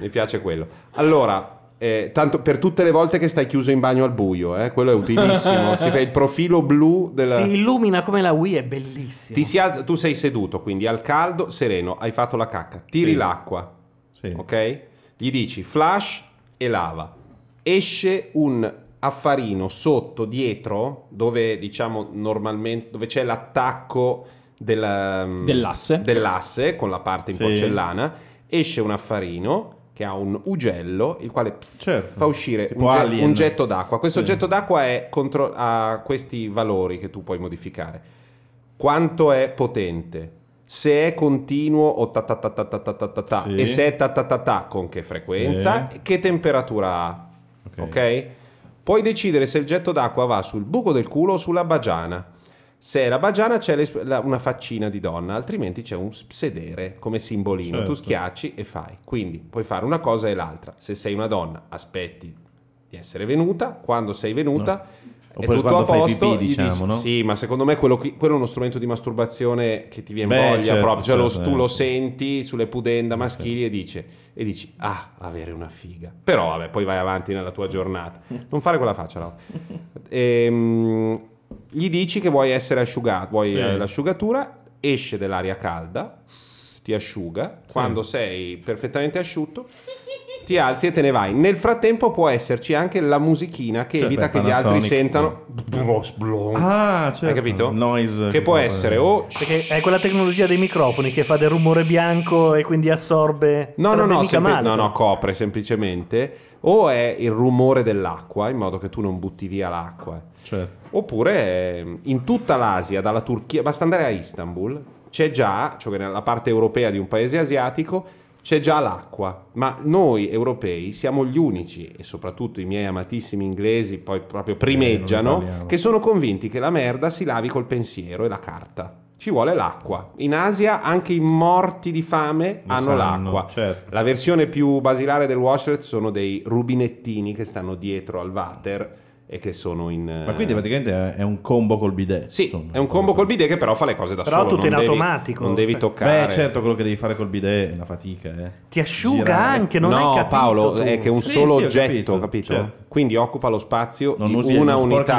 Mi piace quello. Allora, eh, tanto per tutte le volte che stai chiuso in bagno al buio, eh, quello è utilissimo. si fa il profilo blu della... Si illumina come la Wii, è bellissimo. Ti si alza- tu sei seduto, quindi al caldo, sereno, hai fatto la cacca, tiri Sì. l'acqua, ok? Gli dici flash e lava. Esce un affarino sotto, dietro, dove diciamo normalmente, dove c'è l'attacco della- Dell'asse. dell'asse con la parte in Sì. porcellana, esce un affarino che ha un ugello, il quale pss, Certo. fa uscire un, ge- un getto d'acqua. Questo Sì. getto d'acqua è contro- ha questi valori che tu puoi modificare. Quanto è potente? Se è continuo o ta ta ta ta ta ta ta ta Sì. e se è ta ta ta ta con che frequenza Sì. e che temperatura ha. Ok? Puoi decidere se il getto d'acqua va sul buco del culo o sulla bagiana. Se è la bagiana c'è la- una faccina di donna, altrimenti c'è un sedere come simbolino. Certo. Tu schiacci e fai. Quindi puoi fare una cosa e l'altra. Se sei una donna, aspetti di essere venuta. Quando sei venuta, è Oppure tutto a posto. pipì, diciamo, dici- no? Sì, ma secondo me quello, quello è uno strumento di masturbazione che ti viene Beh, voglia certo, proprio. Cioè lo- certo, tu eh. lo senti sulle pudenda maschili e, dice, e dici, ah, avere una figa. Però vabbè, poi vai avanti nella tua giornata. Non fare quella faccia, no. Ehm, gli dici che vuoi essere asciugato, vuoi Sì. eh, l'asciugatura, esce dell'aria calda, ti asciuga. Quando sei perfettamente asciutto, ti alzi e te ne vai. Nel frattempo può esserci anche la musichina che Cioè, evita che gli altri sentano. Ah, certo. Hai capito? Noise. Che può essere o Perché è quella tecnologia dei microfoni che fa del rumore bianco e quindi assorbe. No, no, sarebbe no, male, no, no, copre semplicemente. O è il rumore dell'acqua, in modo che tu non butti via l'acqua. Certo. Oppure in tutta l'Asia, dalla Turchia, basta andare a Istanbul, c'è già, cioè nella parte europea di un paese asiatico, c'è già l'acqua. Ma noi europei siamo gli unici, e soprattutto i miei amatissimi inglesi poi proprio primeggiano, Eh, ne parliamo. che sono convinti che la merda si lavi col pensiero e la carta. Ci vuole l'acqua. In Asia anche i morti di fame Lo hanno sanno, l'acqua. certo. La versione più basilare del washlet sono dei rubinettini che stanno dietro al water e che sono in... eh, Ma quindi praticamente è- un combo col bidet. Sì, è un combo col bidet che però fa le cose da Però solo. tutto non in devi- automatico. Non devi Beh, toccare. Beh, certo, quello che devi fare col bidet è una fatica. Eh. Ti asciuga Girare. anche, non no, hai capito. Paolo, tu. è che è un Sì, solo sì, oggetto, capito, capito? certo. Quindi occupa lo spazio Non di usi- una non sporchi unità.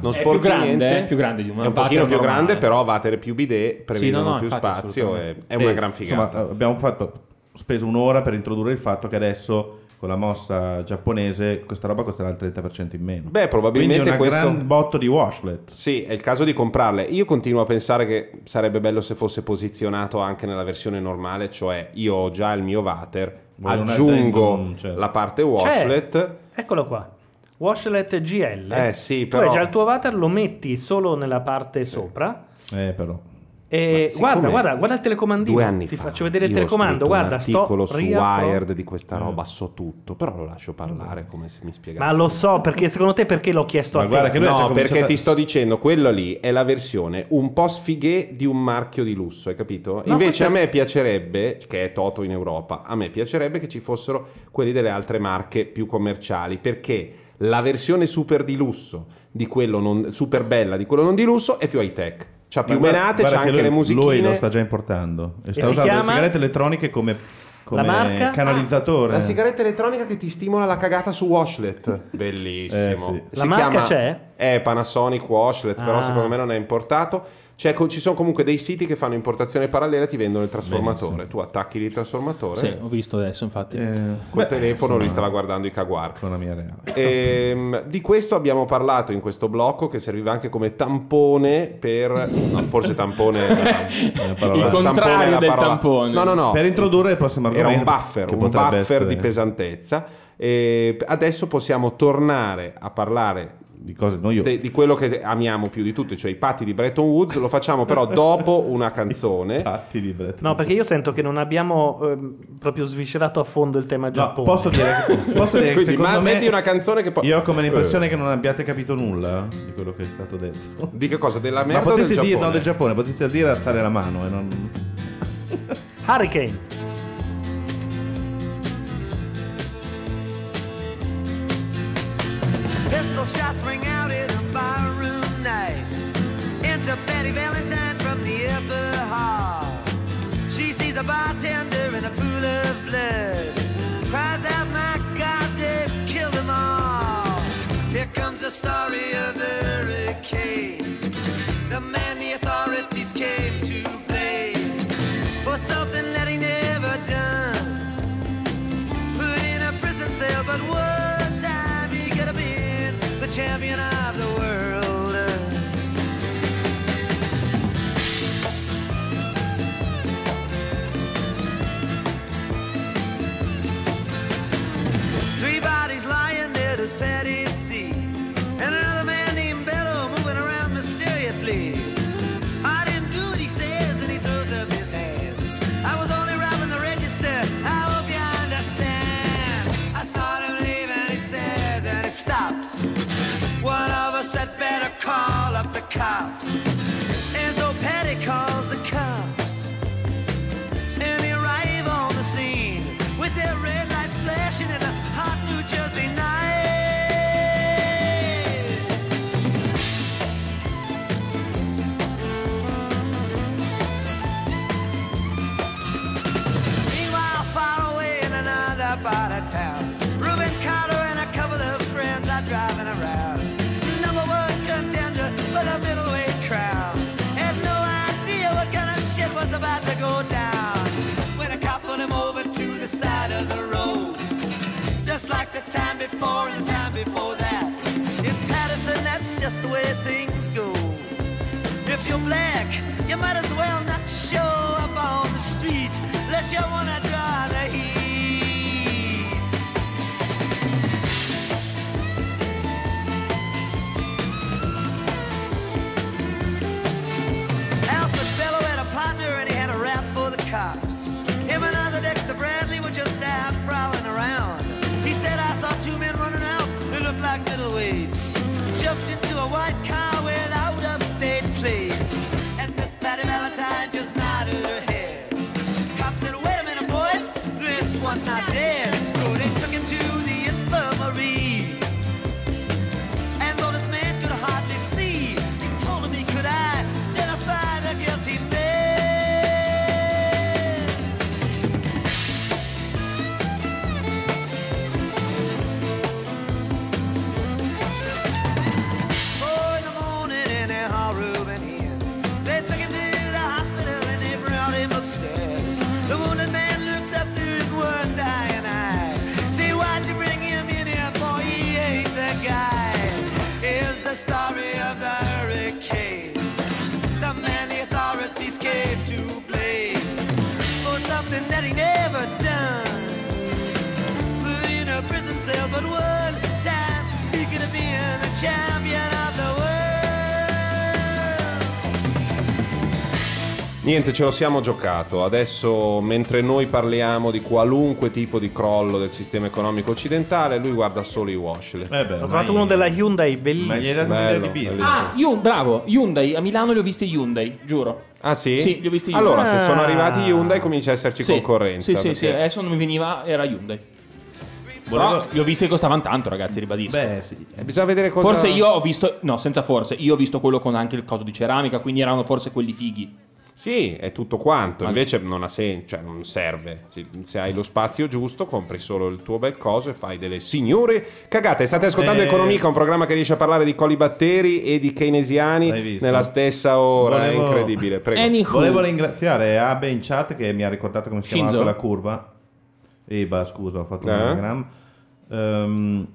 Non È sporchi più grande, niente. è più grande di un È un pochino più normale. grande, però water più bidet prevedono no, no, più spazio. È una Eh, gran figata. Insomma, abbiamo fatto, speso un'ora per introdurre il fatto che adesso con la mossa giapponese, questa roba costerà il 30% in meno. Beh, probabilmente Quindi una questo- gran botto di washlet. Sì, è il caso di comprarle. Io continuo a pensare che sarebbe bello se fosse posizionato anche nella versione normale, cioè io ho già il mio water, Voglio un aggiungo certo. la parte washlet. Eccolo qua. Washlet GL. Eh, sì, Tu però- hai già il tuo water, lo metti solo nella parte sopra. Eh, però. E siccome guarda, guarda, guarda il telecomandino. Due anni Ti fa faccio vedere il telecomando. Guarda, sto articolo su riaffro- Wired di questa roba, so tutto, però lo lascio parlare come se mi spiegassi. Ma lo so, perché secondo te perché l'ho chiesto a te? no, perché ti sto dicendo, quello lì è la versione un po' sfighe di un marchio di lusso, hai capito? No, Invece questo a me piacerebbe, che è Toto in Europa, a me piacerebbe che ci fossero quelli delle altre marche più commerciali, perché la versione super di lusso di quello non, super bella di quello non di lusso è più high tech. C'ha più guarda- menate, guarda c'ha che anche lui- le musichine. Lui lo sta già importando. E sta si usando le chiama? sigarette elettroniche come, come marca? canalizzatore. La sigaretta elettronica che ti stimola la cagata su washlet. Bellissimo. Eh, sì. La marca c'è? È Panasonic Washlet, però Ah. secondo me non è importato. C'è co- ci sono comunque dei siti che fanno importazione parallela e ti vendono il trasformatore. Tu attacchi il trasformatore. Sì, ho visto adesso, infatti. Col Beh, telefono lui insomma, stava guardando i. Economia reale. Ehm, di questo abbiamo parlato in questo blocco che serviva anche come tampone per no, forse tampone tampone contrario la del tampone. no no no Per introdurre il prossimo era un argomento. buffer un buffer essere- di pesantezza e adesso possiamo tornare a parlare di cose noi de- di quello che amiamo più di tutto cioè i patti di Bretton Woods lo facciamo però dopo una canzone patti di Bretton No, perché io sento che non abbiamo ehm, proprio sviscerato a fondo il tema Giappone. posso dire, posso dire che Quindi, secondo ma me metti una canzone che poi io ho come l'impressione che non abbiate capito nulla di quello che è stato detto. di che cosa della Ma merda o potete del dire Giappone no del Giappone, potete dire alzare la mano e non Hurricane. Pistol shots ring out in a barroom night. Enter Betty Valentine from the upper hall. She sees a bartender in a pool of blood. Cries out, my God, they've killed them all. Here comes the story of the hurricane. The man the champion of House. Time the time before that. In Patterson, that's just the way things go. If you're black, you might as well not show up on the street unless you wanna draw the heat. Niente, ce lo siamo giocato. Adesso, mentre noi parliamo di qualunque tipo di crollo del sistema economico occidentale, lui guarda solo i washlet. Eh beh, Ho trovato uno della Hyundai bellissimo. Ma gli hai dato un'idea di business? Ah, Hyun- bravo, Hyundai. A Milano li ho visti Hyundai, giuro. Ah sì? Sì, li ho visti Hyundai. Allora, se sono Ah. arrivati Hyundai comincia a esserci Sì, concorrenza. Sì, sì, sì, perché- adesso non mi veniva, era Hyundai. Volevo- Però li ho visti che costavano tanto, ragazzi, ribadisco. Beh, sì. Eh, Bisogna vedere cosa... Forse io ho visto, no, senza forse, io ho visto quello con anche il coso di ceramica, quindi erano forse quelli fighi. Sì, è tutto quanto. Ma- Invece non ha senso, cioè non serve. Se, se hai lo spazio giusto, compri solo il tuo bel coso e fai delle signore cagate. State ascoltando Eh, Economica, un programma che riesce a parlare di colibatteri e di keynesiani nella stessa ora. Volevo- È incredibile. Prego. Volevo ringraziare Abe in chat che mi ha ricordato come si chiamava Shinzo? quella curva. Eba, scusa, ho fatto un Eh? anagram. Ehm,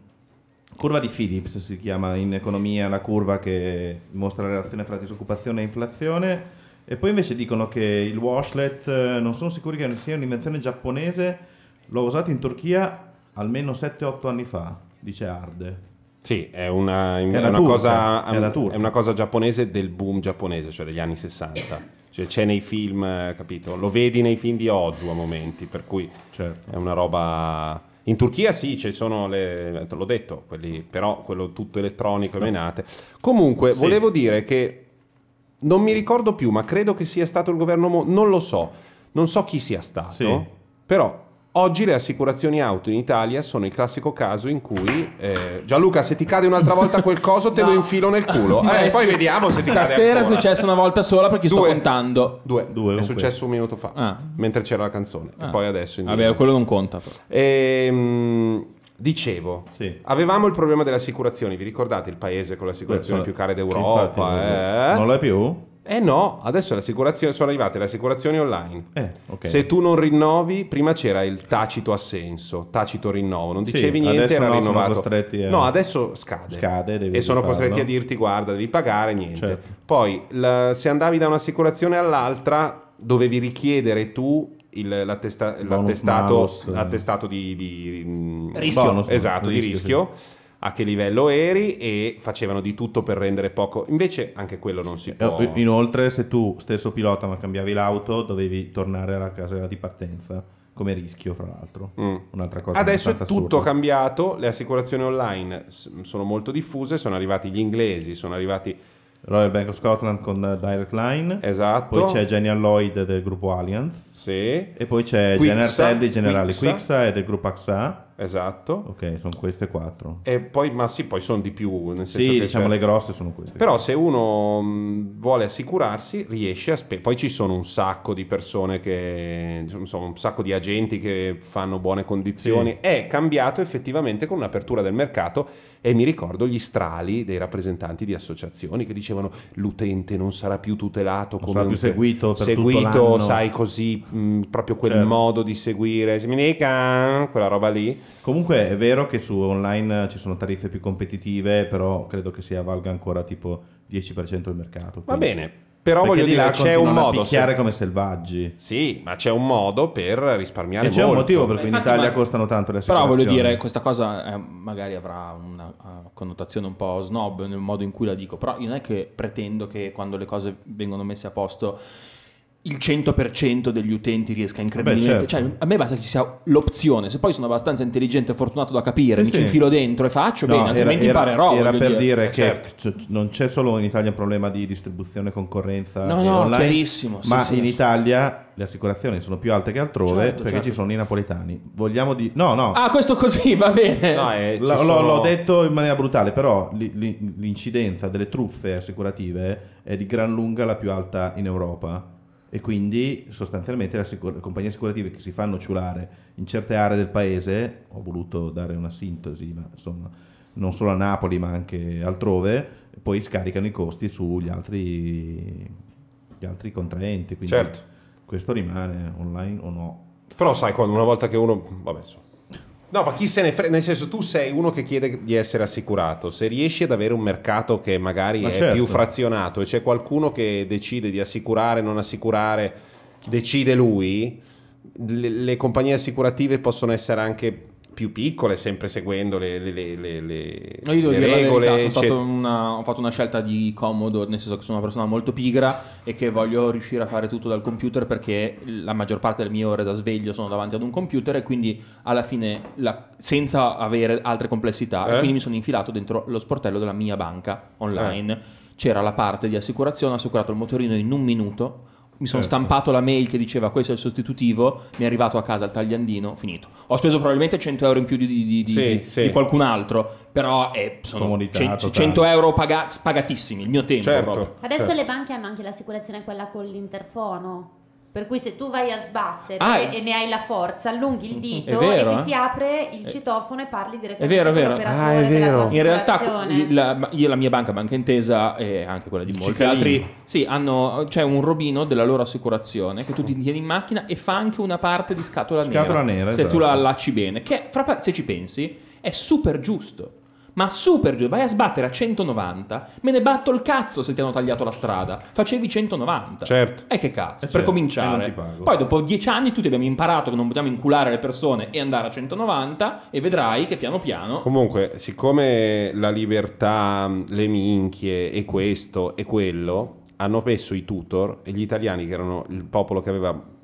curva di Phillips si chiama in economia la curva che mostra la relazione fra disoccupazione e inflazione. E poi invece dicono che il washlet eh, non sono sicuri che sia un'invenzione giapponese. L'ho usato in Turchia almeno 7-8 anni fa, dice Arde. Sì, è una, è una turca, cosa, è è una cosa giapponese del boom giapponese, cioè degli anni 60. Cioè c'è nei film, eh, capito? Lo vedi nei film di Ozu a momenti, per cui Certo. è una roba... In Turchia sì, ci sono le... te l'ho detto, quelli, però quello tutto elettronico e menate. Comunque, Sì. volevo dire che non mi ricordo più, ma credo che sia stato il governo... Mo- non lo so, non so chi sia stato, Sì. però... Oggi le assicurazioni auto in Italia sono il classico caso in cui eh, Gianluca, se ti cade un'altra volta quel coso, te lo No. infilo nel culo. Eh, Eh, poi sì. vediamo se ti cade Stasera è successo una volta sola perché sto Due. contando. Due, Due, è successo un minuto fa, Ah. mentre c'era la canzone. E Ah. poi adesso Vabbè, quello non conta. però. Ehm, dicevo, Sì. avevamo il problema delle assicurazioni. Vi ricordate il paese con le assicurazioni più care d'Europa? infatti, eh? Non lo è più? Eh no, adesso sono arrivate le assicurazioni online. Eh, ok. Se tu non rinnovi, prima c'era il tacito assenso, tacito rinnovo, non Sì, dicevi niente, adesso era no, rinnovato. a- No, adesso scade. Scade, devi e sono farlo. costretti a dirti guarda, devi pagare niente. Certo. Poi la- se andavi da un'assicurazione all'altra, dovevi richiedere tu il- l'attesta- l'attestato, l'attestato di, di- mm, Rischio. Bonus, esatto, di rischio, rischio. A che livello eri e facevano di tutto per rendere poco. Invece anche quello non si può. Eh, Inoltre, se tu stesso pilota ma cambiavi l'auto, dovevi tornare alla casa di partenza come rischio, fra l'altro. Mm. Un'altra cosa Adesso è tutto assurda. cambiato, le assicurazioni online sono molto diffuse, sono arrivati gli inglesi, sono arrivati... Royal Bank of Scotland con eh, Direct Line. Esatto. Poi c'è Genial Lloyd del gruppo Allianz. Sì, E poi c'è Quixa, General dei generali Quixa. Quixa e del gruppo AXA. esatto. Ok, sono queste quattro. E poi, ma sì, poi sono di più, nel senso Sì, che diciamo c'è- le grosse sono queste. Però se uno mh, vuole assicurarsi, riesce a spe- Poi ci sono un sacco di persone che. insomma, un sacco di agenti che fanno buone condizioni. Sì. È cambiato effettivamente con un'apertura del mercato. E mi ricordo gli strali dei rappresentanti di associazioni che dicevano l'utente non sarà più tutelato Non come sarà più seguito per seguito, sai così, mh, proprio quel Certo. modo di seguire. Mi dica quella roba lì. Comunque è vero che su online ci sono tariffe più competitive, però credo che sia valga ancora tipo 10% del mercato. Va quindi- bene. Però Perché voglio di dire, c'è un modo. picchiare se- come selvaggi. Sì, ma c'è un modo per risparmiare E c'è un molto. motivo per cui in Italia ma- costano tanto le Però assicurazioni. voglio dire, questa cosa eh, magari avrà una eh, connotazione un po' snob nel modo in cui la dico, però io non è che pretendo che quando le cose vengono messe a posto il 100% degli utenti riesca incredibilmente. Beh, certo. Cioè, a me basta che ci sia l'opzione. Se poi sono abbastanza intelligente e fortunato da capire, Sì, mi ci sì. infilo dentro e faccio No, bene, altrimenti era, imparerò. Era per dire, Eh, che certo. c- non c'è solo in Italia un problema di distribuzione, concorrenza No, no, online, chiarissimo, sì, ma sì. in Italia le assicurazioni sono più alte che altrove Certo, perché certo. ci sono i napoletani. Vogliamo di... No, no. Ah, questo così va bene. No, eh, ci L- l'ho, sono- l'ho detto in maniera brutale, però li- li- l'incidenza delle truffe assicurative è di gran lunga la più alta in Europa e quindi sostanzialmente le, assicur- compagnie assicurative che si fanno ciulare in certe aree del paese, ho voluto dare una sintesi, ma insomma non solo a Napoli ma anche altrove, poi scaricano i costi sugli altri, gli altri contraenti. Quindi Certo. questo rimane online o no? Però sai, quando una volta che uno... Vabbè, insomma. No, ma chi se ne frega? Nel senso, tu sei uno che chiede di essere assicurato. Se riesci ad avere un mercato che magari Ma è certo. più frazionato e c'è qualcuno che decide di assicurare, non assicurare, decide lui, le, le compagnie assicurative possono essere anche più piccole, sempre seguendo le, le- le- le- No, io devo dire la regole. verità, sono eccetera. stato una- ho fatto una scelta di comodo, nel senso che sono una persona molto pigra e che voglio riuscire a fare tutto dal computer perché la maggior parte delle mie ore da sveglio sono davanti ad un computer e quindi alla fine, la- senza avere altre complessità, Eh? quindi mi sono infilato dentro lo sportello della mia banca online. C'era la parte di assicurazione, ho assicurato il motorino in un minuto. Mi sono Certo. stampato la mail che diceva questo è il sostitutivo, mi è arrivato a casa il tagliandino, finito. Ho speso probabilmente 100 euro in più di, di- di- Sì, di- sì. di qualcun altro, però eh, sono cen- totale. 100 euro paga- pagatissimi, il mio tempo Certo. proprio. Adesso Certo. le banche hanno anche l'assicurazione quella con l'interfono. Per cui se tu vai a sbattere Ah, e, è- ne hai la forza, allunghi il dito È vero, e ti eh? si apre il citofono e parli È direttamente vero, è con vero. l'operatore Ah, è della vero. In realtà la, io la mia banca, Banca Intesa e anche quella di molti altri, sì, hanno, c'è un robino della loro assicurazione che tu ti tieni in macchina e fa anche una parte di scatola, Scatola nera, nera, se tu esatto. la allacci bene, che fra se ci pensi è super giusto. Ma super giusto, vai a sbattere a 190, me ne batto il cazzo se ti hanno tagliato la strada. Facevi 190. Certo. E che cazzo, Eh, per certo, cominciare. e non ti pago. Poi dopo dieci anni tutti abbiamo imparato che non possiamo inculare le persone e andare a 190 e vedrai che piano piano Comunque, siccome la libertà, le minchie e questo e quello hanno messo i tutor e gli italiani che erano il popolo che aveva.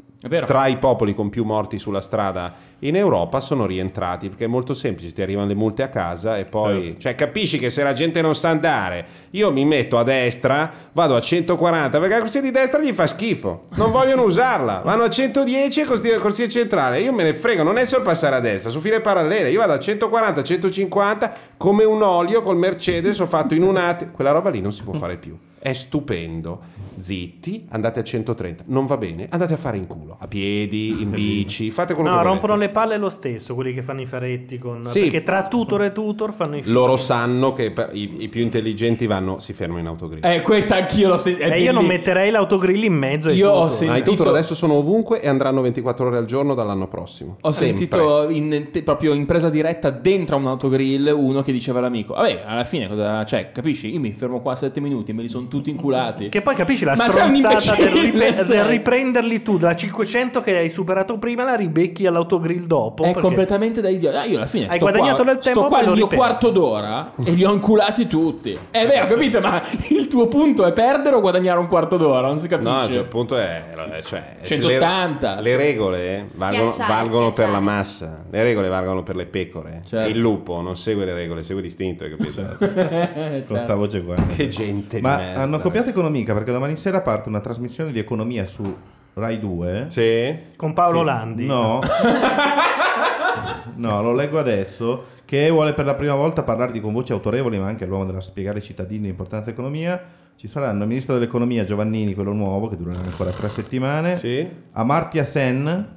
Tra i popoli con più morti sulla strada in Europa sono rientrati perché è molto semplice, ti arrivano le multe a casa e poi Certo. cioè capisci che se la gente non sa andare, io mi metto a destra, vado a 140 perché la corsia di destra gli fa schifo, non vogliono usarla, vanno a 110 e corsia, corsia centrale, io me ne frego, non è sorpassare a destra, su file parallele, io vado a 140, 150 come un olio col Mercedes ho fatto in un attimo, quella roba lì non si può fare più. È stupendo. Zitti, andate a 130. Non va bene, andate a fare in culo. A piedi, in bici, fate quello No, che volete. rompono le palle lo stesso quelli che fanno i faretti con... Sì. Perché tra tutor e tutor fanno i figli. Loro sanno che i, i più intelligenti vanno, si fermano in autogrill. Eh, questa anch'io l'ho sentita. E io non metterei l'autogrill in mezzo ai Io ho tutor. sentito- Ma i tutor adesso sono ovunque e andranno 24 ore al giorno dall'anno prossimo. Ho Sempre. sentito in, te- proprio in presa diretta dentro a un autogrill uno che diceva all'amico: Vabbè, alla fine cosa cioè, capisci? Io mi fermo qua 7 minuti e me li sono tutti inculati. Che poi capisci la Ma stronzata del, sei. del riprenderli tu da 500 che hai superato prima, la ribecchi all'autogrill dopo. È completamente da idiota. Ah, io alla fine Hai sto guadagnato qua, del tempo, sto qua il lo mio quarto d'ora e li ho inculati tutti. È vero, capite? Ma il tuo punto è perdere o guadagnare un quarto d'ora? Non si capisce. No, cioè, il punto è... Cioè, 180. Le, le regole valgono, Schiacciare, valgono per la massa. Le regole valgono per le pecore. Certo. Il lupo non segue le regole, segue l'istinto, hai capito? Certo. Con sta voce qua. che gente Ma merda. hanno copiato Economica perché domani sera parte una trasmissione di economia su Rai 2. Sì? Con Paolo Che- Landi. No. no, lo leggo adesso. Che vuole per la prima volta parlare di con voci autorevoli, ma anche l'uomo della spiegare ai cittadini l'importanza dell'economia. Ci saranno il ministro dell'economia Giovannini, quello nuovo, che durerà ancora tre settimane. Sì? Amartya Sen,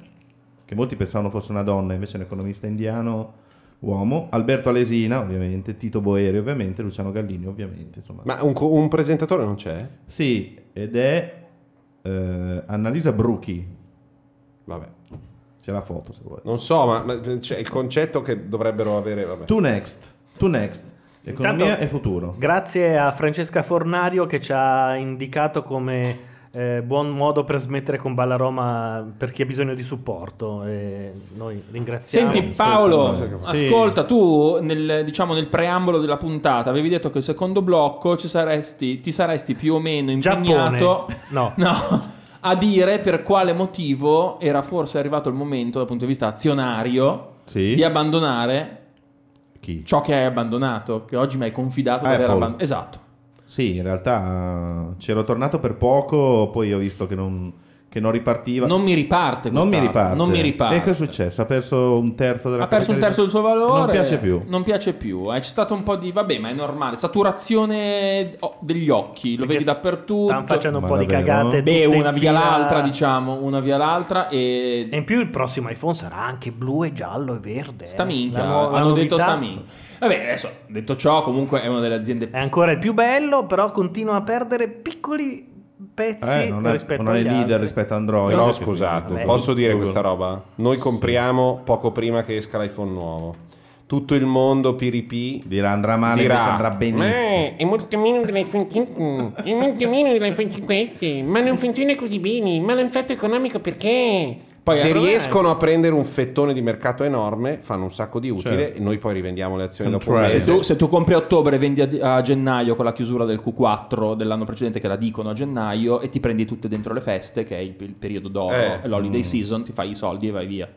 che molti pensavano fosse una donna, invece è un economista indiano uomo. Alberto Alesina, ovviamente. Tito Boeri, ovviamente. Luciano Gallini, ovviamente. Insomma. Ma un, un presentatore non c'è? Sì, ed è eh, Annalisa Bruchi. Vabbè. C'è la foto se vuoi. Non so, ma, ma c'è il concetto che dovrebbero avere... Vabbè. To next. To next. Economia Intanto- e futuro. Grazie a Francesca Fornario che ci ha indicato come eh, buon modo per smettere con Balla Roma per chi ha bisogno di supporto. E noi ringraziamo. Senti Paolo, Sì. ascolta, tu nel, diciamo, nel preambolo della puntata avevi detto che il secondo blocco ci saresti, ti saresti più o meno impegnato No. no, a dire per quale motivo era forse arrivato il momento dal punto di vista azionario Sì. di abbandonare Chi? ciò che hai abbandonato, che oggi mi hai confidato di aver abbandonato. Esatto. Sì, in realtà eh, c'ero tornato per poco, poi ho visto che non, che non ripartiva. Non mi riparte Non mi riparte. non mi riparte. E che è successo? Ha perso un terzo della Ha perso un terzo del suo valore. Non piace più. Non piace più. Eh, C'è stato un po' di. Vabbè, ma è normale. Saturazione oh, degli occhi. Lo Perché vedi dappertutto. Stanno facendo un Ma po' di davvero? cagate. Beh, una via l'altra, diciamo. Una via l'altra. E. E in più il prossimo iPhone sarà anche blu e giallo e verde. Sta eh. minchia. La Hanno detto novità sta minchia. Vabbè, adesso detto ciò, comunque è una delle aziende. È ancora il più bello, però continua a perdere piccoli pezzi Eh, non è, rispetto non è leader altri. rispetto a Android. Però scusate, Vabbè. posso dire Google. questa roba? Noi compriamo poco prima che esca l'iPhone nuovo. Tutto il mondo PiriP Dirà andrà male, dirà andrà benissimo. Ma è molto meno dell'iPhone 5, è molto meno dell'iPhone 5S, ma non funziona così bene, ma l'hanno fatto economico perché? Poi se riescono a prendere un fettone di mercato enorme, fanno un sacco di utile Certo. e noi poi rivendiamo le azioni dopo un Se tu, se tu compri a ottobre e vendi a, a gennaio con la chiusura del Q4 dell'anno precedente che la dicono a gennaio e ti prendi tutte dentro le feste che è il, il periodo d'oro Eh. l'holiday Mm. season ti fai i soldi e vai via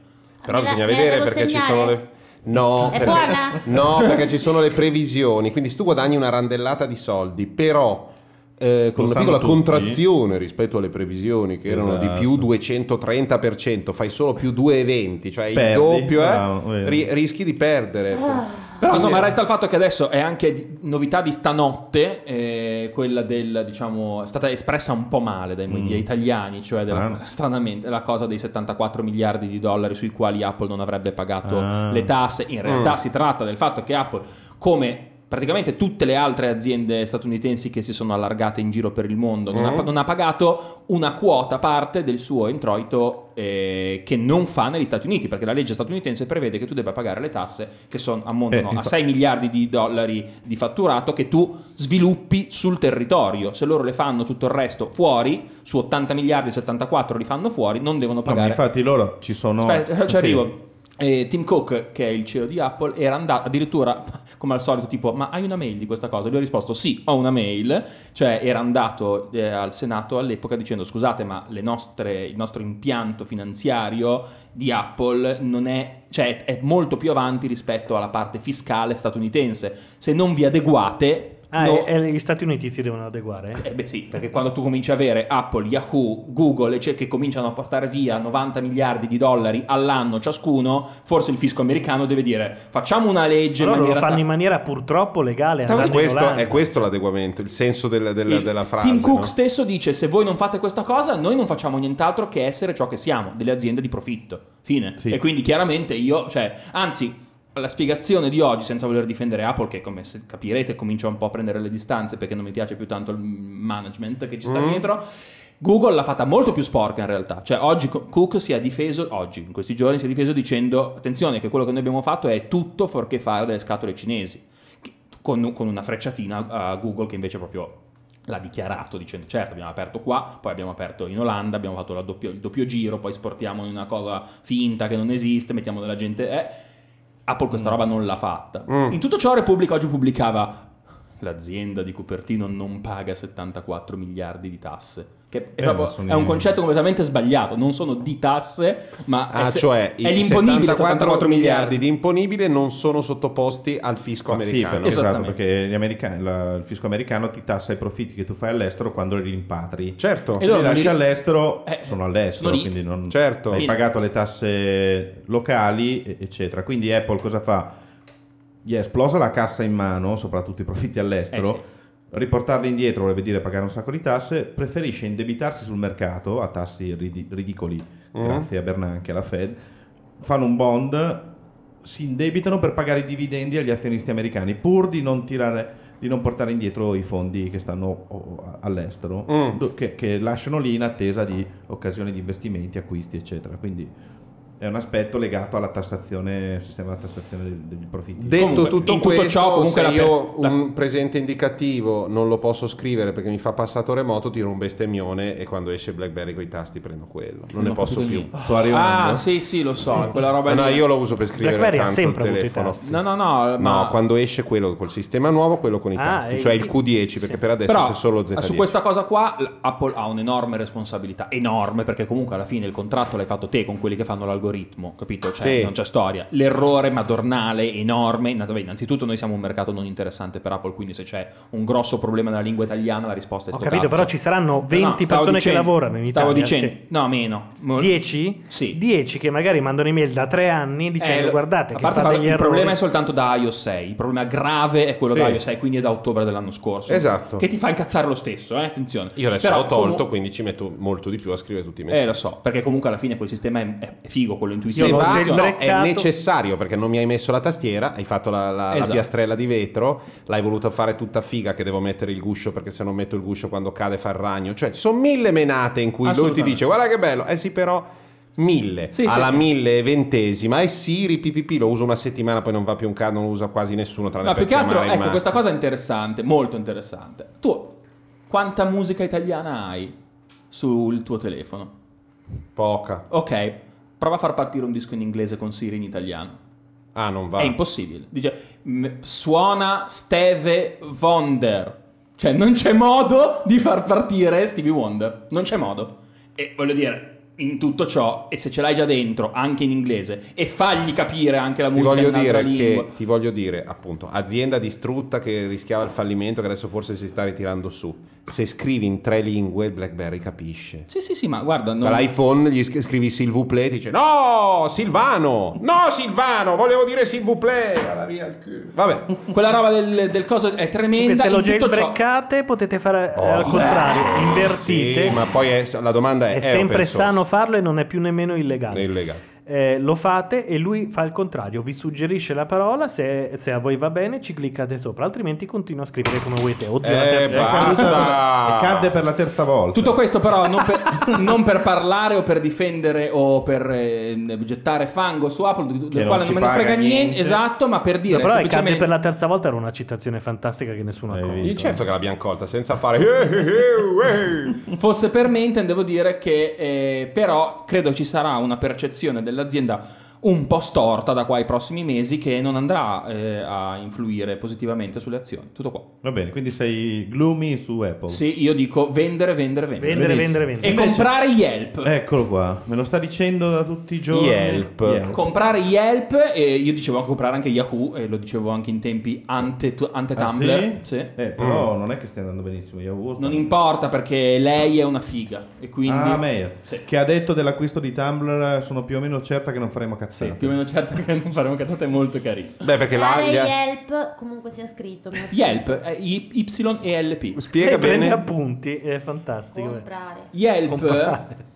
Però Me bisogna me vedere perché ci segnare? sono le. No È perché... buona? no, perché ci sono le previsioni. Quindi se tu guadagni una randellata di soldi, però eh, con Lo una piccola tutti. contrazione rispetto alle previsioni che erano di Esatto. più 230%, fai solo più 2,20, cioè il Perdi, doppio, eh, ri- rischi di perdere. però insomma Quindi- resta il fatto che adesso è anche di- novità di stanotte eh, quella del diciamo è stata espressa un po' male dai media Mm. italiani cioè della- stranamente la cosa dei 74 miliardi di dollari sui quali Apple non avrebbe pagato Ah. le tasse in realtà Mm. si tratta del fatto che Apple come praticamente tutte le altre aziende statunitensi che si sono allargate in giro per il mondo non, Mm. ha, non ha pagato una quota parte del suo introito eh, che non fa negli Stati Uniti perché la legge statunitense prevede che tu debba pagare le tasse che son- ammontano Eh, a infa- 6 miliardi di dollari di fatturato che tu sviluppi sul territorio se loro le fanno tutto il resto fuori su 80 miliardi 74 li fanno fuori non devono No, pagare infatti loro ci sono... Aspetta, ci Sì. arrivo. Eh, Tim Cook, che è il CEO di Apple, era andato addirittura come al solito, tipo: Ma hai una mail di questa cosa? Lui ha risposto: Sì, ho una mail. Cioè, era andato eh, al Senato all'epoca dicendo: Scusate, ma nostre- il nostro impianto finanziario di Apple non è, cioè, è molto più avanti rispetto alla parte fiscale statunitense. Se non vi adeguate. Ah, no- e, e gli Stati Uniti si devono adeguare? eh beh sì, perché quando tu cominci a avere Apple, Yahoo, Google, ecc- che cominciano a portare via 90 miliardi di dollari all'anno ciascuno, forse il fisco americano deve dire facciamo una legge in Loro lo fanno ta- in maniera purtroppo legale. Questo, è questo l'adeguamento, il senso del- del- Il della frase. Tim Cook no? stesso dice se voi non fate questa cosa noi non facciamo nient'altro che essere ciò che siamo, delle aziende di profitto. Fine. Sì. E quindi chiaramente io, cioè, anzi, la spiegazione di oggi, senza voler difendere Apple, che come capirete comincia un po' a prendere le distanze perché non mi piace più tanto il management che ci sta Mm. dietro. Google l'ha fatta molto più sporca in realtà, cioè oggi Co- Cook si è difeso, oggi in questi giorni si è difeso dicendo attenzione che quello che noi abbiamo fatto è tutto fuorché fare delle scatole cinesi, con, con una frecciatina a Google che invece proprio l'ha dichiarato dicendo certo abbiamo aperto qua, poi abbiamo aperto in Olanda, abbiamo fatto la doppio- il doppio giro, poi sportiamo in una cosa finta che non esiste, mettiamo della gente... Eh. Apple questa roba non l'ha fatta. Mm. In tutto ciò Repubblica oggi pubblicava l'azienda di Cupertino non paga 74 miliardi di tasse. Che è, Eh, proprio- è un concetto completamente sbagliato, non sono di tasse, ma Ah, è, se- cioè è l'imponibile 74 miliardi di imponibile non sono sottoposti al fisco Ah, Sì, americano. per- esatto, perché gli americani- la- il fisco americano ti tassa i profitti che tu fai all'estero quando li rimpatri. Certo. E li lasci li- all'estero, Eh, sono all'estero, sono quindi non Certo. hai pagato le tasse locali, eccetera. Quindi Apple cosa fa? Gli è esplosa la cassa in mano, soprattutto i profitti all'estero. Eh sì. Riportarli indietro vuol dire pagare un sacco di tasse, preferisce indebitarsi sul mercato a tassi ridi- ridicoli, Mm. grazie a Bernanke e alla Fed, fanno un bond, si indebitano per pagare i dividendi agli azionisti americani, pur di non tirare di non portare indietro i fondi che stanno all'estero, Mm. che, che lasciano lì in attesa di occasioni di investimenti, acquisti, eccetera. Quindi è un aspetto legato alla tassazione, sistema di tassazione dei, dei profitti. Detto Comunque, tutto in tutto questo, ciò, comunque se la- io la- un presente indicativo non lo posso scrivere perché mi fa passato remoto, tiro un bestemmione e quando esce BlackBerry con i tasti prendo quello. Non, ne ho posso più. Sto arrivando. Ah, sì, sì, lo so, quella roba No, no, lì. io lo uso per scrivere BlackBerry ha tanto il sempre avuto i telefono. tasti. No, no, no, ma No, quando esce quello col sistema nuovo, quello con i Ah, tasti, cioè il Q10, perché per adesso Però c'è solo Z10. su questa cosa qua Apple ha un'enorme responsabilità, enorme, perché comunque alla fine il contratto l'hai fatto te con quelli che fanno l'algoritmo, capito? Cioè, Sì. non c'è storia. L'errore madornale, enorme. Innanzitutto noi siamo un mercato non interessante per Apple, quindi se c'è un grosso problema nella lingua italiana la risposta è Ho sto capito, cazzo. però ci saranno No, 20 stavo persone dicendo- che lavorano in Stavo Italia. dicendo, che- no, meno. Mo- 10? Sì. 10 che magari mandano email da tre anni dicendo Eh, guardate a che fate gli il problema è soltanto da iOS 6. Il problema grave è quello Sì. da iOS 6, quindi è da ottobre dell'anno scorso. Esatto. Che ti fa incazzare lo stesso, eh? attenzione. Io adesso Però l'ho tolto, comu- quindi ci metto molto di più a scrivere tutti i messaggi. Eh, lo so, perché comunque alla fine quel sistema è, è- è figo, quello intuitivo. Se l'ho va, no, è necessario perché non mi hai messo la tastiera, hai fatto la, la- la Esatto. piastrella di vetro, l'hai voluta fare tutta figa che devo mettere il guscio perché se non metto il guscio quando cade fa il ragno. Cioè, ci sono mille menate in cui lui ti dice guarda che bello, eh sì però mille, Sì, sì, alla sì. mille e ventesima e Siri pipipì lo uso una settimana poi non va più un cazzo, non lo usa quasi nessuno tranne Ma per più che altro, ecco, questa cosa interessante, molto interessante. Tu, quanta musica italiana hai sul tuo telefono? Poca. Ok, Prova a far partire un disco in inglese con Siri in italiano. Ah, non va. È impossibile. Dice, "M- suona Steve Wonder. Cioè, non c'è modo di far partire Stevie Wonder. Non c'è modo. E voglio dire, in tutto ciò, e se ce l'hai già dentro, anche in inglese, e fagli capire anche la Ti musica voglio, in dire lingua. che, ti voglio dire, appunto, azienda distrutta che rischiava il fallimento, che adesso forse si sta ritirando su. Se scrivi in tre lingue, il Blackberry capisce. Sì, sì, sì, ma guarda, non- L'iPhone gli scri- scrivi s'il vous plaît, ti dice no, Silvano, no Silvano, volevo dire s'il vous plaît. Vabbè. quella roba del, del coso è tremenda. se lo tutto ciò- jailbreakate potete fare eh, al contrario, invertite. Sì, ma poi è- la domanda è, è è sempre sano farlo e non è più nemmeno illegale. È illegale. Eh, lo fate e lui fa il contrario, vi suggerisce la parola, se, se a voi va bene ci cliccate sopra, altrimenti continua a scrivere come vuoi te. Oddio, la Eh, terza- basta. E cadde per la terza volta. Tutto questo però non per, non per parlare o per difendere o per eh, gettare fango su Apple, del quale non me ne frega niente, niente. esatto, ma per dire però è cadde semplicemente... per la terza volta era una citazione fantastica che nessuno ha colto. Il certo che l'abbiamo colta senza fare eh, eh, eh. Fosse per me, intendevo dire che eh, però credo ci sarà una percezione dell'azienda un po' storta da qua ai prossimi mesi che non andrà eh, a influire positivamente sulle azioni. Tutto qua. Va bene, quindi sei gloomy su Apple. Sì, io dico vendere, vendere, vendere. Vendere, Benissimo. vendere, vendere. E Invece- comprare Yelp. Eccolo qua, me lo sta dicendo da tutti i giorni. Yelp. Comprare Yelp e io dicevo anche comprare anche Yahoo e lo dicevo anche in tempi ante, ante Ah, Tumblr. sì? Sì. Eh, però non è che stia andando benissimo. Yahoo Non importa perché lei è una figa e quindi Ah, Meyer, Sì. che ha detto dell'acquisto di Tumblr, sono più o meno certa che non faremo cazzate. Sì, più o meno certo che non faremo cazzate molto carine. Beh, perché là Pare gli ha- Yelp comunque sia scritto. Yelp è Y y e L P. spiega E prendi bene. appunti, è fantastico. comprare. Yelp Comprare.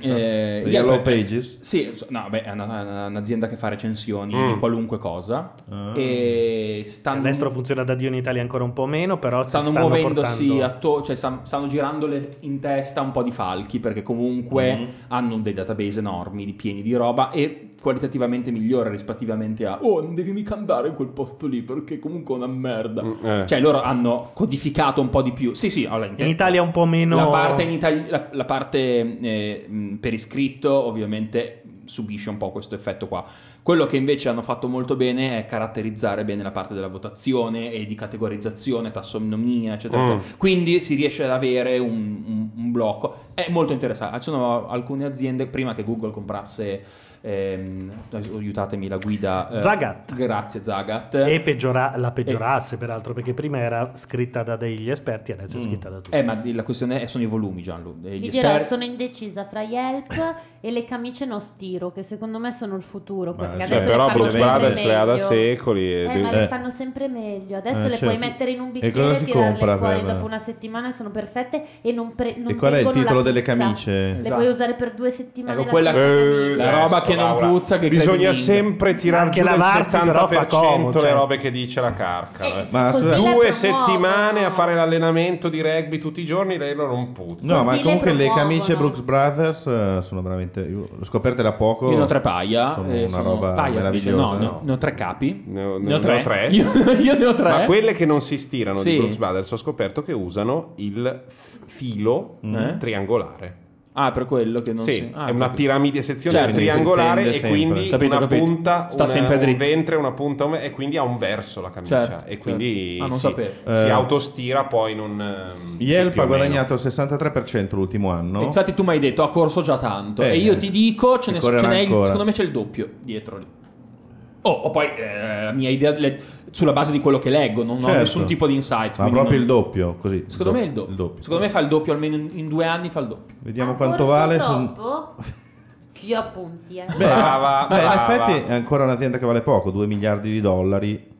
Eh, Yelp Yellow è- Pages. Sì, no, beh, è una- una- un'azienda che fa recensioni Mm. di qualunque cosa Ah. e stanno All'estero funziona da Dio in Italia ancora un po' meno, però stanno, stanno muovendosi portando- atto- cioè stan- stanno girandole in testa un po' di falchi perché comunque Mm. hanno dei database enormi di pieni di roba e qualitativamente migliore rispettivamente a oh non devi mica andare in quel posto lì perché comunque è una merda Mm, eh. cioè loro hanno codificato un po' di più sì sì allora, In Italia un po' meno... la parte, in Itali- la, la parte eh, mh, per iscritto ovviamente subisce un po' questo effetto qua. Quello che invece hanno fatto molto bene è caratterizzare bene la parte della votazione e di categorizzazione, tassonomia, eccetera. Mm. eccetera. Quindi si riesce ad avere un, un- un blocco. È molto interessante. Ci sono alcune aziende, prima che Google comprasse, ehm, aiutatemi, la guida... eh, Zagat. Grazie Zagat. E peggiora- la peggiorasse, peraltro, perché prima era scritta da degli esperti, adesso è scritta da tutti. Eh, ma la questione è, sono i volumi, Gianlu. E Gli Vi dirò, sono indecisa fra Yelp e le camicie no stiro, che secondo me sono il futuro. Perché Cioè, adesso però le fanno Bruce sempre Brothers le ha da secoli. e Eh, ma le Eh. fanno sempre meglio. Adesso Eh, le certo. puoi mettere in un E bicchiere, cosa si tirarle compra fuori per- dopo una settimana e sono perfette e non, pre- non E qual è il titolo delle camicie? Le Esatto. puoi usare per due settimane. Ecco, la quella- Eh. La roba adesso, che non Laura, puzza, che Bisogna sempre tirar Anche giù del lavarsi, però, fa 70% comodo, le cioè. robe che dice la carca. Eh, eh. Ma così le Due settimane a fare l'allenamento di rugby tutti i giorni, lei non puzza. No, ma Così le comunque le promuovono. camicie Brooks Brothers eh, sono veramente. Io l'ho scoperte da poco. Io ne ho tre paia. Sono eh, una sono- roba paia si dice, meravigliosa. no, ne ho- ne ho tre capi. Ne ho, Ne ho tre. Io, ne ho tre. Ma quelle che non si stirano Sì. di Brooks Brothers ho scoperto che usano il f- filo Eh? triangolare. Ah, per quello che non sì, si... ah, è una capito. piramide sezione Certo. triangolare e quindi. Capito, una capito. punta, Sta una- sempre un dritto. ventre, una punta un- e quindi ha un verso la camicia Certo, e quindi certo. Ah, non si, sapevo. si Eh. autostira poi non sì, Yelp ha guadagnato il 63% l'ultimo anno. Infatti tu mi hai detto ha corso già tanto Eh, e io ti dico ce ne, ce n'è il- secondo me c'è il doppio dietro lì. Oh, o poi eh, la mia idea le- sulla base di quello che leggo, non ho Certo. nessun tipo di insight. Ma proprio non- il doppio, così. Secondo me è il doppio. Secondo me fa il doppio almeno in, in due anni fa il doppio. Vediamo Ha quanto vale. son- troppo? Io appunti, eh. Beh, Brava, beh, in brava. effetti è ancora un'azienda che vale poco, 2 miliardi di dollari.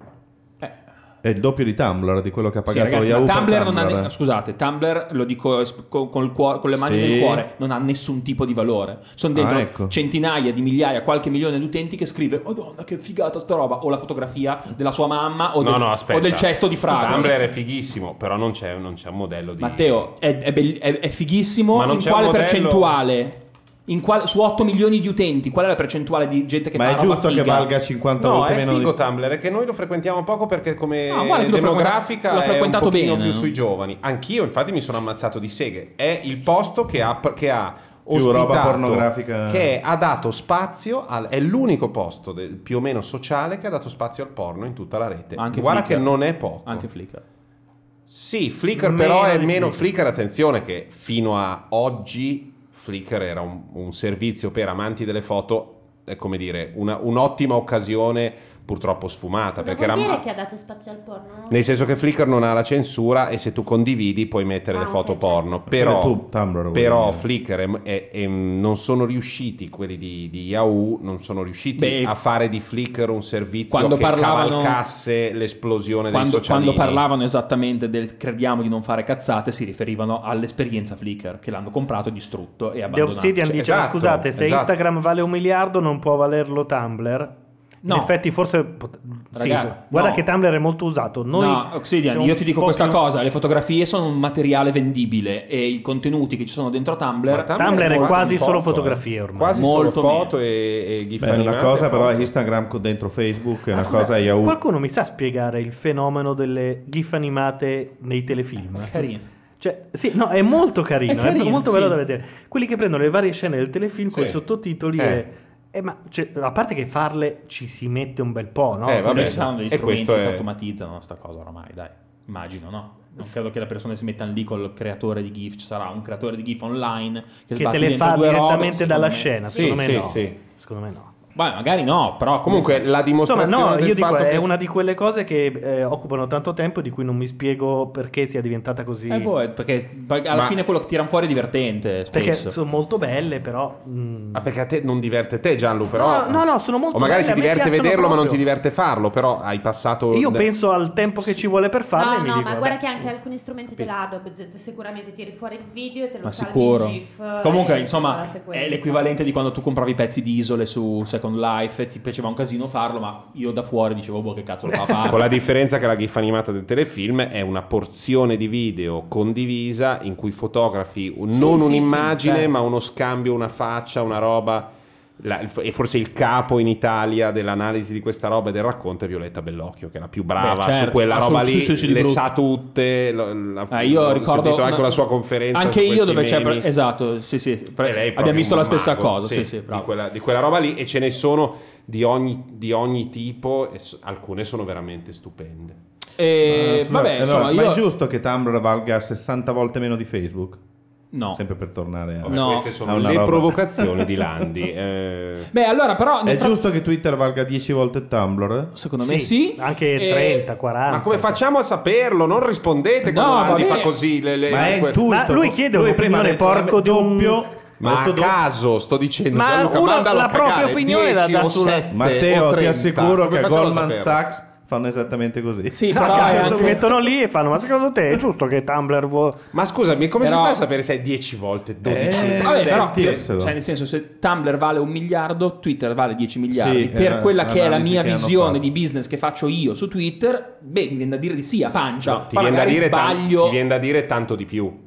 È il doppio di Tumblr, di quello che ha Sì, pagato ragazzi, Yahoo Tumblr non ha. Tumblr. ne- scusate, Tumblr lo dico con, col cuore- con le mani Sì. nel cuore, non ha nessun tipo di valore. Sono dentro Ah, ecco. centinaia di migliaia, qualche milione di utenti che scrive: Madonna, che figata sta roba! O la fotografia della sua mamma o, No, del, no, o del cesto di fragole. Tumblr è fighissimo, però non c'è, non c'è un modello di Matteo, è, è bell- è- è fighissimo. Ma non in c'è quale un modello- percentuale? In quale- su 8 milioni di utenti, qual è la percentuale di gente che Ma fa è roba giusto che valga 50 No, volte è meno figo di... Tumblr, è che noi lo frequentiamo poco perché come No, guarda che l'ho demografica frequentato- l'ho è un frequentato pochino bene, più no? sui giovani. Anch'io infatti mi sono ammazzato di seghe. È il posto che ha, che ha Più roba ospitato pornografica. che ha dato spazio al, è l'unico posto del- più o meno sociale che ha dato spazio al porno in tutta la rete. Anche Guarda Flickr. che non è poco. Anche Flickr. Sì, Flickr Meno però è meno Flickr. Flickr, attenzione che fino a oggi Flickr era un, un servizio per amanti delle foto, è come dire, una- un'ottima occasione purtroppo sfumata, Cosa perché vuol era dire che ha dato spazio al porno? nel senso che Flickr non ha la censura e se tu condividi puoi mettere le Ah, foto ok, porno. Però, tu, Tumblr, però. Flickr è- è- è- non sono riusciti, quelli di, di Yahoo, non sono riusciti Beh, a fare di Flickr un servizio che parlavano- cavalcasse l'esplosione dei Quando, socialini. quando parlavano esattamente del crediamo di non fare cazzate, si riferivano all'esperienza Flickr che l'hanno comprato, distrutto e The abbandonato. Obsidian Cioè, diceva esatto, scusate se esatto. Instagram vale un miliardo non può valerlo Tumblr No. in effetti forse pot- sì, Raga, guarda no. che Tumblr è molto usato Noi no, Obsidian, io ti dico questa più- cosa: le fotografie sono un materiale vendibile e i contenuti che ci sono dentro Tumblr. Tumblr Tumblr è quasi solo foto, fotografie eh. ormai. Quasi Molto solo foto e, e gif Beh, una cosa però è Instagram con- dentro Facebook, Ma una scusa, cosa è Yahoo. qualcuno mi sa spiegare il fenomeno delle gif animate nei telefilm Carino. Cioè, sì, no, è molto carino, È è, carino, molto sì. bello da vedere. Quelli che prendono le varie scene del telefilm con Sì. i sottotitoli Eh. e... eh, ma cioè, a parte che farle ci si mette un bel po', no? Eh, Scusa, vabbè, degli E strumenti è- automatizzano sta cosa oramai, dai. Immagino, no? Non credo che le persone si mettano lì col creatore di GIF. Ci sarà un creatore di GIF online che, che te le fa robe, direttamente secondo dalla me. scena. Sì, secondo me sì, no. sì. Secondo me no. Beh, magari no, però Comunque la Insomma, dimostrazione no, del io dico, fatto è che una di quelle cose che eh, occupano tanto tempo e di cui non mi spiego perché sia diventata così. Eh, boh, perché alla Ma- fine quello che tirano fuori è divertente. perché Spesso. sono molto belle, però. mm, Ah, perché a te non diverte te, Gianlu, però. No, no, no, sono molto O magari belle, ti diverte vederlo, ma non ti proprio. diverte farlo. Però hai passato. Io penso al tempo che ci vuole per farle No, e mi no, dico. ma guarda che anche alcuni strumenti dell'Adobe sicuramente tiri fuori il video e te lo Ma salvi sicuro. in GIF. Comunque, e insomma, è l'equivalente di quando tu compravi pezzi di isole su Second Life e ti piaceva un casino farlo, ma io da fuori dicevo, boh, che cazzo lo fa fare? Con la differenza che la GIF animata del telefilm è una porzione di video condivisa in cui fotografi un- Sì, non sì, un'immagine, sì, ma uno scambio, una faccia, una roba. La- e forse il capo in Italia dell'analisi di questa roba e del racconto è Violetta Bellocchio, che è la più brava Beh, certo. su quella Ah, roba su- lì, su- su- le brutto. sa tutte. lo- la- Ah, io ho ricordo sentito anche una- la sua conferenza. Anche io dove c'è memi. esatto, sì, sì, pre- abbiamo visto la stessa mago, cosa, sì, sì, di, quella, di quella roba lì e ce ne sono di ogni, di ogni tipo e s- alcune sono veramente stupende. E Ma, vabbè, allora, insomma, ma io è giusto che Tumblr valga 60 volte meno di Facebook? No. Sempre per tornare a, Vabbè, No. Queste sono a una le roba. provocazioni di Landi. eh. Beh, allora però È fra- giusto che Twitter valga 10 volte Tumblr? secondo me sì, Anche E- 30, 40. Ma come facciamo a saperlo? Non rispondete quando No, Landi vabbè. fa così. Le, le- Ma è intuito. Ma lui chiede Lui prima detto, porco di un- doppio. Ma a caso sto dicendo. Ma Gianluca, uno la propria cagare, opinione la 10 dà sulla- 7 Matteo, ti 30. assicuro Come che Goldman? Sachs fanno esattamente così. Sì, No, però che a è un certo anche- si mettono lì e fanno: Ma secondo te è giusto che Tumblr vuole. Ma scusami, come Però- si fa a sapere se è 10 volte, 12 Eh, volte? Vabbè, però, cioè, nel senso, se Tumblr vale un miliardo, Twitter vale 10 miliardi. Sì, per è quella che è la mia visione di business che faccio io su Twitter, beh, mi viene da dire di sì, a pancia. Ti Poi viene, da dire tan- sbaglio. ti viene da dire tanto di più.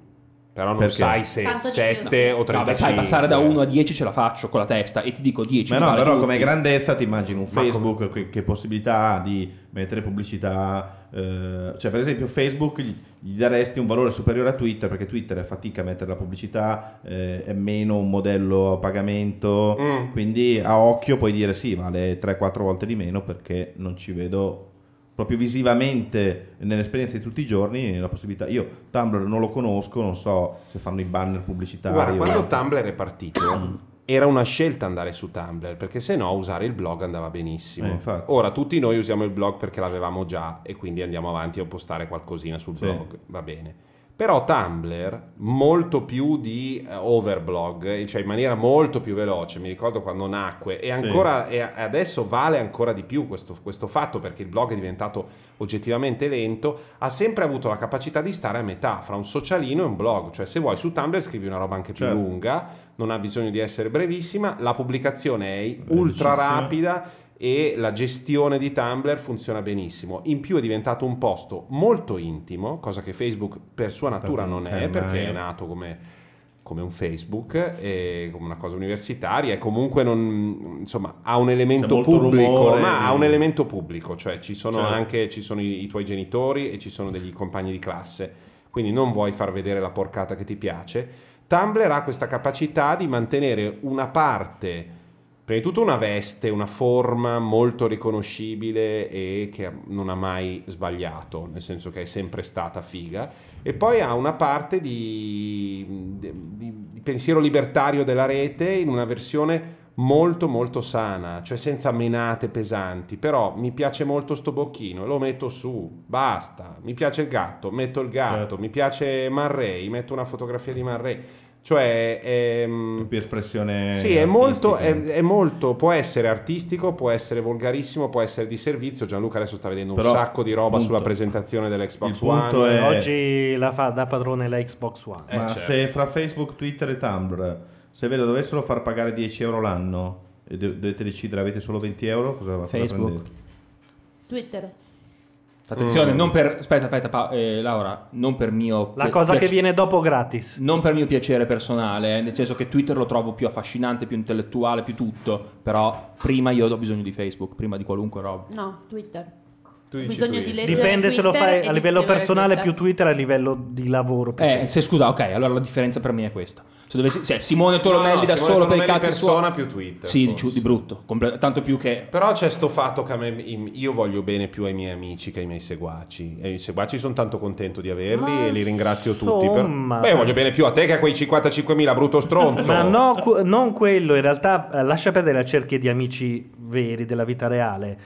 Però non Perché? sai se Tanto di 7 più, sì. o No, 35. beh, sai, passare da 1 a 10 ce la faccio con la testa e ti dico 10. Ma no, vale però tutti. come grandezza ti immagini un Facebook che, che possibilità ha di mettere pubblicità, eh, cioè per esempio Facebook gli, gli daresti un valore superiore a Twitter perché Twitter è fatica a mettere la pubblicità, eh, è meno un modello a pagamento, Mm. quindi a occhio puoi dire sì, vale 3-4 volte di meno perché non ci vedo proprio visivamente nell'esperienza di tutti i giorni la possibilità. Io Tumblr non lo conosco, non so se fanno i banner pubblicitari. Guarda, o- quando Tumblr è partito era una scelta andare su Tumblr perché se no usare il blog andava benissimo. Eh. Ora tutti noi usiamo il blog perché l'avevamo già e quindi andiamo avanti a postare qualcosina sul Sì. blog, va bene. Però Tumblr, molto più di eh, overblog, eh, cioè in maniera molto più veloce, mi ricordo quando nacque, e, ancora, e adesso vale ancora di più questo, questo fatto perché il blog è diventato oggettivamente lento, ha sempre avuto la capacità di stare a metà fra un socialino e un blog, cioè se vuoi su Tumblr scrivi una roba anche più Certo. lunga, non ha bisogno di essere brevissima, la pubblicazione è ultra rapida e la gestione di Tumblr funziona benissimo. In più è diventato un posto molto intimo, cosa che Facebook per sua natura non è, perché è nato come, come un Facebook, come una cosa universitaria e comunque non, insomma, ha un elemento pubblico, rumore, ma ha un elemento pubblico, cioè ci sono Certo. anche ci sono i, i tuoi genitori e ci sono degli compagni di classe, quindi non vuoi far vedere la porcata che ti piace. Tumblr ha questa capacità di mantenere una parte, prima di tutto una veste, una forma molto riconoscibile e che non ha mai sbagliato, nel senso che è sempre stata figa, e poi ha una parte di, di- di pensiero libertario della rete in una versione molto molto sana, cioè senza menate pesanti, però mi piace molto sto bocchino, lo metto su, basta, mi piace il gatto, metto il gatto, mi piace Man Ray, metto una fotografia di Man Ray, cioè è, più espressione sì, è molto, è, è molto, può essere artistico, può essere volgarissimo, può essere di servizio, Gianluca adesso sta vedendo un Però, sacco di roba punto. sulla presentazione dell'Xbox Il punto One, è- Oggi la fa da padrone la Xbox One. Ma se fra Facebook, Twitter e Tumblr, se ve lo dovessero far pagare 10 euro l'anno e do- dovete decidere avete solo 20 euro, cosa cosa Facebook. prendete? Twitter. Attenzione, Mm. non per. Aspetta, aspetta, Pa- eh, Laura. Non per mio. La pi- cosa che piace- viene dopo gratis. Non per mio piacere personale, eh, nel senso che Twitter lo trovo più affascinante, più intellettuale, più tutto. Però prima io ho bisogno di Facebook, prima di qualunque roba. No, Twitter. Tu dici bisogno di leggere Dipende se lo fai a livello personale più Twitter, a livello di lavoro più Eh, Facebook. se scusa, ok, allora la differenza per me è questa. Se dovessi, se Simone Tolomelli No, no, da Simone solo per i Tolomelli cazzi persona suoi. più Twitter, Sì, di, forse. di brutto. comple- tanto più che. Però c'è sto fatto che a me, io voglio bene più ai miei amici che ai miei seguaci. E i seguaci sono tanto contento di averli Ma e li ringrazio tutti. Per... insomma- Beh, voglio bene più a te che a quei 55.000 brutto stronzo. Ma no, que- non quello, in realtà eh, lascia perdere la cerchia di amici veri della vita reale.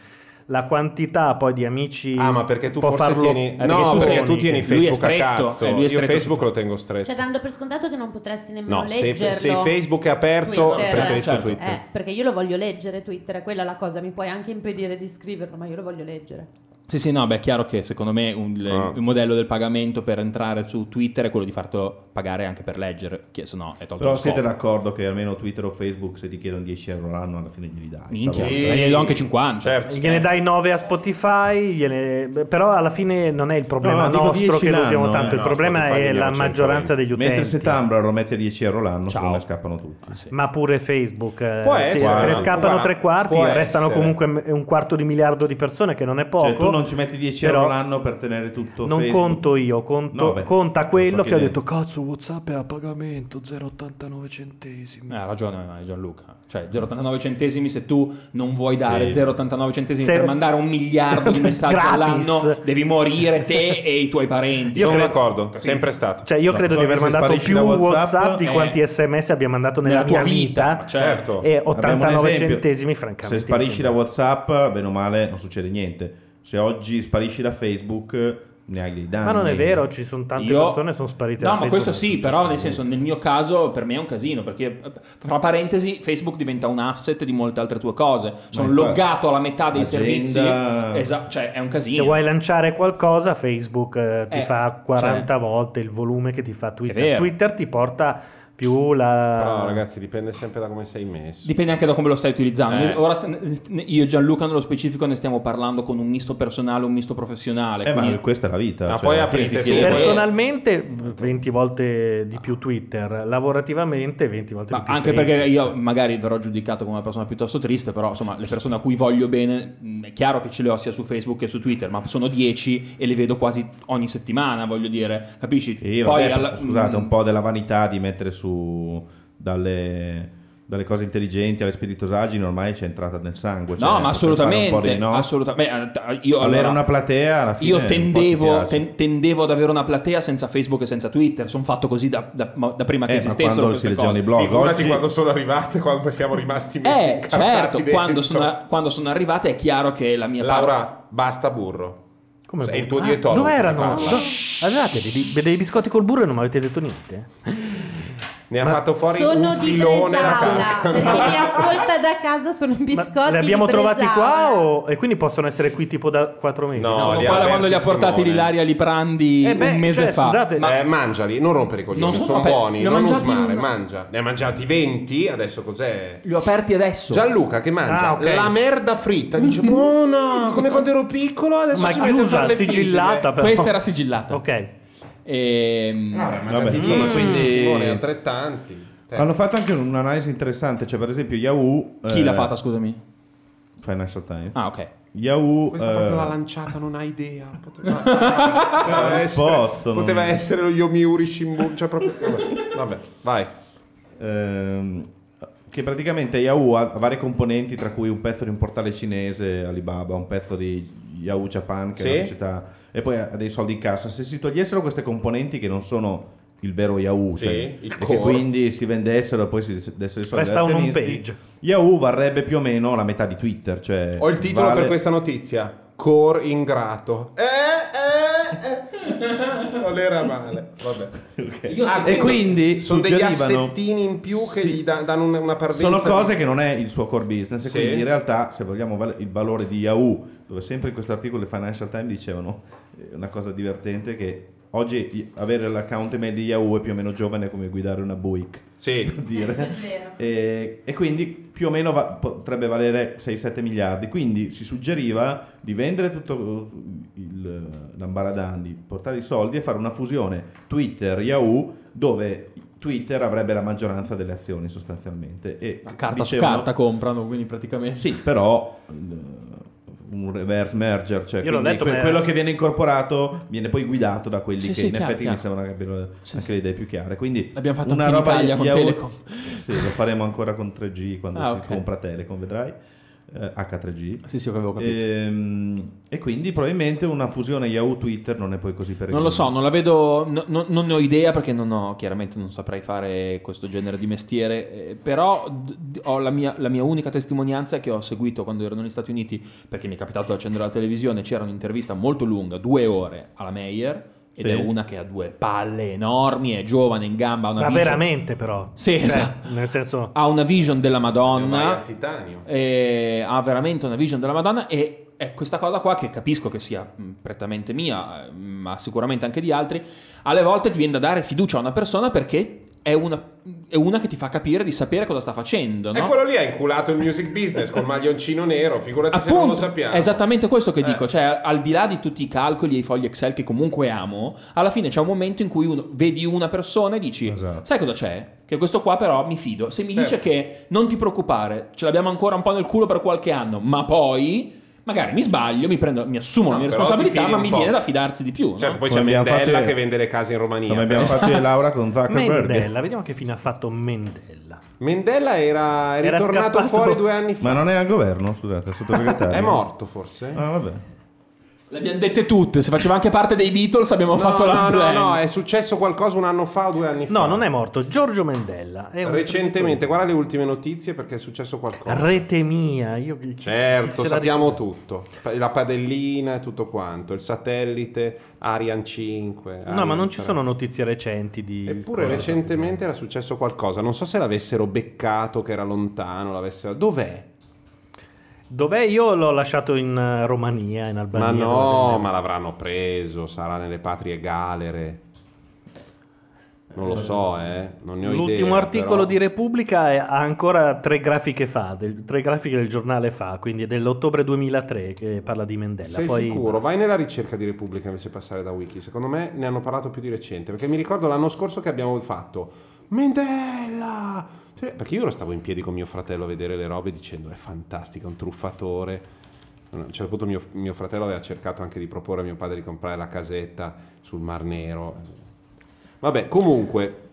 La quantità poi di amici Ah, ma perché tu può forse farlo- tieni... eh, no, perché tu tieni Lui è Facebook stretto, a cazzo. eh, lui è Io Facebook lo tengo stretto. Cioè, dando per scontato che non potresti nemmeno No, se, leggerlo. se Facebook è aperto, Twitter. preferisco Certo. Twitter. Eh, perché io lo voglio leggere Twitter, è quella la cosa, mi puoi anche impedire di scriverlo, ma io lo voglio leggere. Sì, sì, no, beh, è chiaro che secondo me un- Ah. il modello del pagamento per entrare su Twitter è quello di farlo pagare anche per leggere, che se no è tolto Però siete d'accordo che almeno Twitter o Facebook se ti chiedono 10 euro l'anno alla fine glieli dai? Minchia, sì. volta. gliene do anche 50. Certo. Gliene dai 9 a Spotify, gliene- però alla fine non è il problema No, no, nostro 10 che lo usiamo tanto, eh, il no, problema Spotify è la 120. maggioranza degli utenti. Mentre se Tumblr lo mette a 10 euro l'anno, Ciao. secondo me scappano tutti. Ma pure Facebook, eh, Può ti- essere, ne scappano guarda, tre quarti, restano essere. comunque un quarto di miliardo di persone, che non è poco. Cioè, tu non ci metti 10 però euro l'anno per tenere tutto Non Facebook? conto io, conto- No, beh, conta quello che ho detto, cazzo, Whatsapp è a pagamento, 0,89 centesimi. Eh, ha ragione eh, Gianluca. Cioè 0,89 centesimi se tu non vuoi dare Sì. 0,89 centesimi Se- per mandare un miliardo di messaggi all'anno, devi morire te e i tuoi parenti. Io Sono credo- d'accordo, sempre stato. Cioè, io No, credo di so aver mandato più WhatsApp, WhatsApp, di eh, quanti sms abbia mandato nella, nella tua vita, vita. certo. E Abbiamo un 89 esempio. centesimi, francamente. Se sparisci da. WhatsApp, bene o male, non succede niente. Se oggi sparisci da Facebook, ne hai dei danni. Ma non è vero, ci sono tante Io- persone che sono sparite No, da ma Facebook. questo sì, però nel senso nel mio caso per me è un casino perché fra parentesi Facebook diventa un asset di molte altre tue cose. Sono loggato alla metà dei agenda- servizi. Esatto, cioè è un casino. Se vuoi lanciare qualcosa, Facebook eh, ti Eh, fa 40 cioè- volte il volume che ti fa Twitter. Twitter ti porta più la... Però ragazzi, dipende sempre da come sei messo. Dipende anche da come lo stai utilizzando. Eh. Ora io e Gianluca nello specifico ne stiamo parlando con un misto personale, un misto professionale. Eh, ma quindi- questa è la vita. Ma cioè, poi aprite sì. Personalmente 20 volte di più Twitter, lavorativamente 20 volte Ma di più anche Facebook. perché io magari verrò giudicato come una persona piuttosto triste, però insomma le persone a cui voglio bene, mh, è chiaro che ce le ho sia su Facebook che su Twitter, ma sono 10 e le vedo quasi ogni settimana, voglio dire, capisci? Sì, Poi vabbè, alla- scusate, mh, un po' della vanità di mettere su dalle, dalle cose intelligenti alle spiritosaggini ormai c'è entrata nel sangue. cioè, No, ma fare un po' assolutamente, di no. assolutamente. Beh, io, Avere allora, una platea alla fine io tendevo, ten- tendevo ad avere una platea senza Facebook e senza Twitter. Sono fatto così da, da- da prima che Eh, esistessero quando si leggevano i blog oggi quando sono arrivate, quando siamo rimasti messi Eh, certo, quando sono, quando sono arrivate è chiaro che la mia parte- Laura, basta burro. Come È il tuo Ah, dietologo. Dove che erano? parla. Do- Avevate dei, dei biscotti col burro e non mi avete detto niente? Ne ha fatto fuori Sono un di filone la Bresaola, casca. per chi mi ascolta da casa sono biscotti Ma li abbiamo di trovati qua o- e quindi possono essere qui tipo da 4 mesi? No, sono li qua da quando li ha portati Simone. l'Ilaria Liprandi Eh beh, un mese cioè, fa. scusate, Ma Eh, mangiali, non rompere i coglioni, Non sono, sono aperti, buoni, non usmare, in- mangia. Ne ha mangiati 20, adesso cos'è? li ho aperti adesso. Gianluca che mangia Ah, ok. la merda fritta, dice buona, come quando ero piccolo, adesso Ma si chiusa, sigillata però. Questa era sigillata. Ok. Ehm, Vabbè, Vabbè, mangiati insomma, 10, quindi- Simone, altrettanti. Eh. Hanno fatto anche un'analisi interessante, cioè per esempio Yahoo... chi eh, l'ha fatta, scusami? Financial Times. Ah, ok. Yahoo Questa eh, proprio l'ha lanciata, non ha idea. Poteva, poteva risposto, essere, poteva essere lo Yomiuri Shimbun. Cioè proprio, vabbè, vabbè, vai. ehm, che praticamente Yahoo ha varie componenti, tra cui un pezzo di un portale cinese, Alibaba, un pezzo di Yahoo Japan, che è Sì. una società, e poi ha dei soldi in cassa. Se si togliessero queste componenti che non sono il vero Yahoo, Sì, cioè, il e che quindi si vendessero e poi si dessero i soldi Resta un home page. Yahoo varrebbe più o meno la metà di Twitter. Cioè Ho il titolo vale- per questa notizia. Core ingrato. Eh, eh, eh. Non era male. Vabbè. Io Ah, E quindi sono degli assettini in più che Sì. gli da- danno una, parvenza. Sono cose di- che non è il suo core business e Sì. quindi in realtà se vogliamo il valore di Yahoo dove sempre in questo articolo del Financial Times dicevano eh, una cosa divertente che oggi avere l'account email di Yahoo è più o meno giovane come guidare una Buick Sì. per dire e, e quindi più o meno va- potrebbe valere 6-7 miliardi quindi si suggeriva di vendere tutto il, l'ambaradan di portare i soldi e fare una fusione Twitter Yahoo dove Twitter avrebbe la maggioranza delle azioni sostanzialmente e La carta su dicevano- carta comprano, quindi praticamente. sì, però eh, un reverse merger, cioè Io l'ho detto, que- ma- quello che viene incorporato viene poi guidato da quelli Sì, che sì, in chiaro, effetti chiaro. mi sembrano capire Sì, anche sì. le idee più chiare. Quindi L'abbiamo fatto una anche in roba Italia con Telecom. Sì, lo faremo ancora con 3G quando Ah, si ok. compra Telecom, vedrai. Eh, H3G. Sì, sì, avevo capito. Ehm, E, quindi probabilmente una fusione Yahoo-Twitter non è poi così peregrina. Non lo so, non la vedo, no- no- non ne ho idea perché non ho, chiaramente non saprei fare questo genere di mestiere, eh, però d- la mia, la mia unica testimonianza che ho seguito quando ero negli Stati Uniti, perché mi è capitato di accendere la televisione, c'era un'intervista molto lunga, due ore, alla Meyer, ed Sì. è una che ha due palle enormi, è giovane, in gamba, ha una Ma vision- veramente però. Sì, Cioè, esatto. Nel senso... ha una vision della Madonna, al titanio. e ha veramente una vision della Madonna e è questa cosa qua che capisco che sia prettamente mia, eh, ma sicuramente anche di altri, alle volte ti viene da dare fiducia a una persona perché è una, è una che ti fa capire di sapere cosa sta facendo, E no? quello lì ha inculato il music business col maglioncino nero, figurati se non lo sappiamo. è esattamente questo che Eh. dico, cioè al di là di tutti i calcoli e i fogli Excel che comunque amo, alla fine c'è un momento in cui uno, vedi una persona e dici, Esatto. sai cosa c'è? Che questo qua però mi fido, se mi Certo. dice che non ti preoccupare, ce l'abbiamo ancora un po' nel culo per qualche anno, ma poi magari mi sbaglio, mi, prendo, mi assumo la No, mia però ti responsabilità, ma mi po'. viene da fidarsi di più. no? Certo, poi Come c'è Mendella fatto- che vende le case in Romania. Come abbiamo fatto io e Laura con Zuckerberg. Mendella, vediamo che fine ha fatto Mendella. Mendella era, è Era ritornato scappato- fuori due anni fa. Ma non è al governo, scusate, è sottosegretario. È morto forse? Ah, vabbè. Le abbiamo dette tutte, se faceva anche parte dei Beatles abbiamo No, fatto no, la no, plan. no, è successo qualcosa un anno fa o due anni fa. No, non è morto. Giorgio Mendella. È un Recentemente, guarda le ultime notizie perché è successo qualcosa. Rete mia. Io, chi- Certo, sappiamo tutto. La padellina e tutto quanto. Il satellite, Ariane 5. No, ma non ci 3. sono notizie recenti di... Eppure recentemente era successo qualcosa. Non so se l'avessero beccato, che era lontano. L'avessero... Dov'è? Dov'è? Io l'ho lasciato in eh, Romania, in Ma Albania. no, dove- ma l'avranno preso. Sarà nelle patrie galere. Non lo so, eh. Non ne ho L'ultimo idea, articolo però. di Repubblica è- ha ancora tre grafiche fa, del- tre grafiche del giornale fa, quindi è dell'ottobre 2003 che parla di Mendella. Sei Poi sicuro? Vai nella ricerca di Repubblica invece di passare da Wiki. Secondo me ne hanno parlato più di recente. Perché mi ricordo l'anno scorso che abbiamo fatto Mendella! Cioè, Perché io ero stavo in piedi con mio fratello a vedere le robe dicendo è fantastico, è un truffatore. A un certo punto mio, mio fratello aveva cercato anche di proporre a mio padre di comprare la casetta sul Mar Nero. Vabbè, comunque,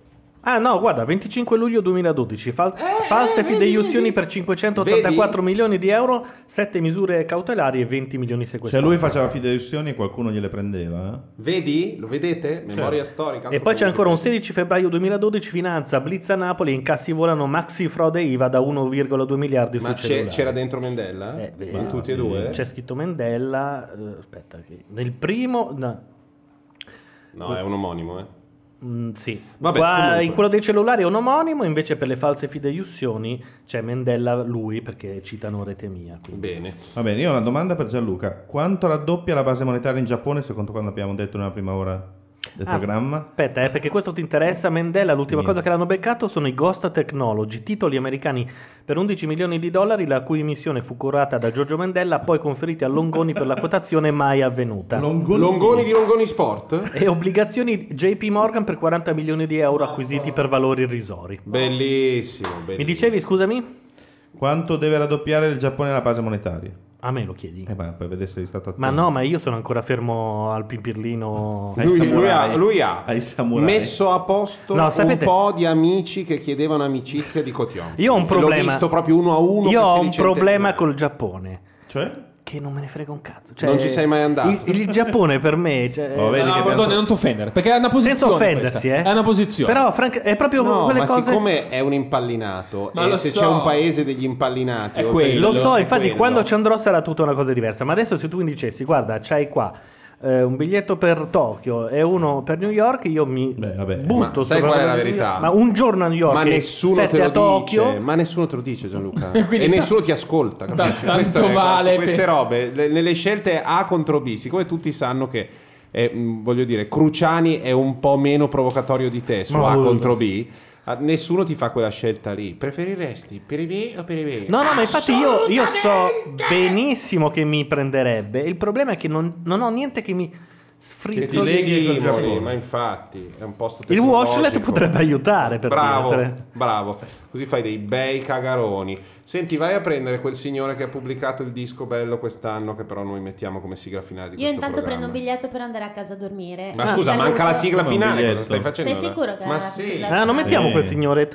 Ah no, guarda, 25 luglio 2012, fal- Eh, false fideiussioni per 584 milioni di euro, 7 misure cautelari e 20 milioni Se sequestrati. lui faceva fideiussioni e qualcuno gliele prendeva, eh? vedi? Lo vedete? Memoria storica. E poi c'è ancora un 16 febbraio 2012, finanza, blitz a Napoli, incassi volano, maxi frode IVA da 1,2 miliardi Ma c'è- c'era dentro Mendella? Eh, beh, Ma tutti sì. e due? C'è scritto Mendella, eh, aspetta, che nel primo... no, No, è un omonimo, eh. Mm, sì, Vabbè, Qua in quello dei cellulari è un omonimo, invece per le false fideiussioni c'è Mendella lui perché citano rete mia. quindi. Bene. Va bene, io ho una domanda per Gianluca. Quanto raddoppia la base monetaria in Giappone secondo quanto abbiamo detto nella prima ora del Ah, programma? Aspetta, eh, perché questo ti interessa. Mendella, l'ultima Niente. cosa che l'hanno beccato sono i Ghost Technology, titoli americani per 11 milioni di dollari, la cui emissione fu curata da Giorgio Mendella, poi conferiti a Longoni per la quotazione mai avvenuta. Longoni di Longoni Sport? e obbligazioni JP Morgan per 40 milioni di euro acquisiti per valori irrisori. Bellissimo, bellissimo. Mi dicevi, scusami? Quanto deve raddoppiare il Giappone la base monetaria? A me lo chiedi. Eh, ma per vedere se sei stato Ma attento. no, ma io sono ancora fermo al pimpirlino. Lui, lui ha, lui ha messo a posto No, sapete- un po' di amici che chiedevano amicizia di Cotion. Io ho un problema. L'ho visto proprio uno a uno. Io ho un problema col Giappone. Cioè? Che non me ne frega un cazzo. Cioè, Non ci sei mai andato? Il, il Giappone per me. Cioè, Oh, vedi No, che abbiamo- non ti offendere, perché è una posizione. senza offendersi, eh. È una posizione. Però, franca- è proprio No, quelle ma cose. siccome è un impallinato Ma e se so. c'è un paese degli impallinati È quello. Lo so, infatti, quello. quando ci andrò sarà tutta una cosa diversa. Ma adesso, se tu mi dicessi, guarda, c'hai qua eh, un biglietto per Tokyo e uno per New York, io mi Beh, vabbè. butto. Ma sai qual è la verità? Ma un giorno a New York, Ma e nessuno te lo Tokyo. dice, ma nessuno te lo dice Gianluca. E nessuno ti ascolta, capisci? tanto Queste è- vale queste per- robe, le- nelle scelte A contro B, siccome tutti sanno che eh, voglio dire, Cruciani è un po' meno provocatorio di te su Ma A contro B. Nessuno ti fa quella scelta lì. Preferiresti per i B o per i B? No, no, ma infatti io, io so benissimo che mi prenderebbe. Il problema è che non, non ho niente che mi Che sfrizzo. ti leghi ma infatti è un posto Il washlet potrebbe aiutare per Bravo, dire. bravo. Così fai dei bei cagaroni. Senti, vai a prendere quel signore che ha pubblicato il disco bello quest'anno, che però noi mettiamo come sigla finale di Io questo intanto prendo programma. un biglietto per andare a casa a dormire. Ma scusa, Saluto. manca la sigla Come finale, cosa stai facendo? Sei sicuro che Ma la sì. sigla- Ah, non mettiamo Sì. quel signore.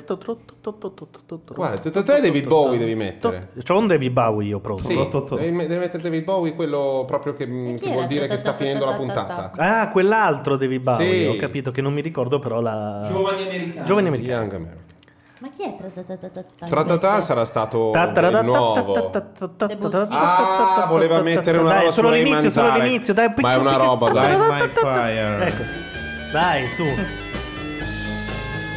Guarda, te, David Bowie devi mettere. C'ho un David Bowie io proprio. Sì, devi, me- devi mettere David Bowie, quello proprio che, vuol dire che sta finendo la puntata. Ah, quell'altro David Bowie, Sì. ho capito che non mi ricordo però la... Giovani americani. Giovani americani. Ma chi è Tra-ta-ta-ta-ta? Tratatà sarà stato Ta- ta- ta- il nuovo. Ah, voleva mettere una roba solo l'inizio, solo l'inizio, dai, Ma è una roba, dai. My fire. Ecco. Dai, su.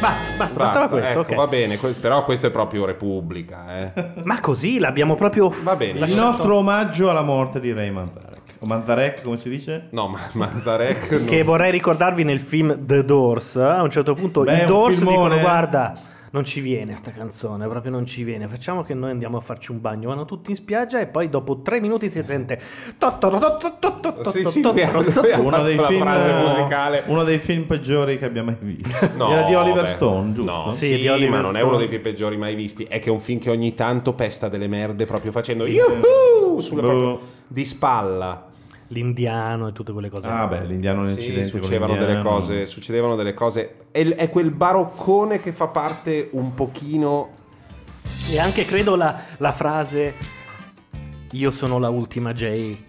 Basta, basta, Basta, bastava questo, ecco, ok. va bene, que- però questo è proprio Repubblica, eh. Ma così l'abbiamo proprio Va bene. Il nostro omaggio alla morte di Ray Manzarek. O Manzarek, come si dice? No, ma Manzarek. Che vorrei ricordarvi nel film The Doors. A un certo punto Beh, i Doors filmone. dicono: Guarda, non ci viene sta canzone, proprio non ci viene. Facciamo che noi andiamo a farci un bagno. Vanno tutti in spiaggia e poi dopo tre minuti si sente. Sì, sì, Uno dei, film, frase musicale. uno dei film peggiori che abbiamo mai visto. No, Era di Oliver beh, Stone, giusto? No, Sì, sì, di Oliver ma non è uno dei film peggiori mai visti. È che è un film che ogni tanto pesta delle merde proprio facendo yuhu sulle Boh. proprio di spalla. L'indiano e tutte quelle cose. Ah, beh, l'indiano Sì, nell'incidente con succedevano delle cose, succedevano delle cose. È, è quel baroccone che fa parte un pochino E anche credo la, la frase Io sono la ultima Jay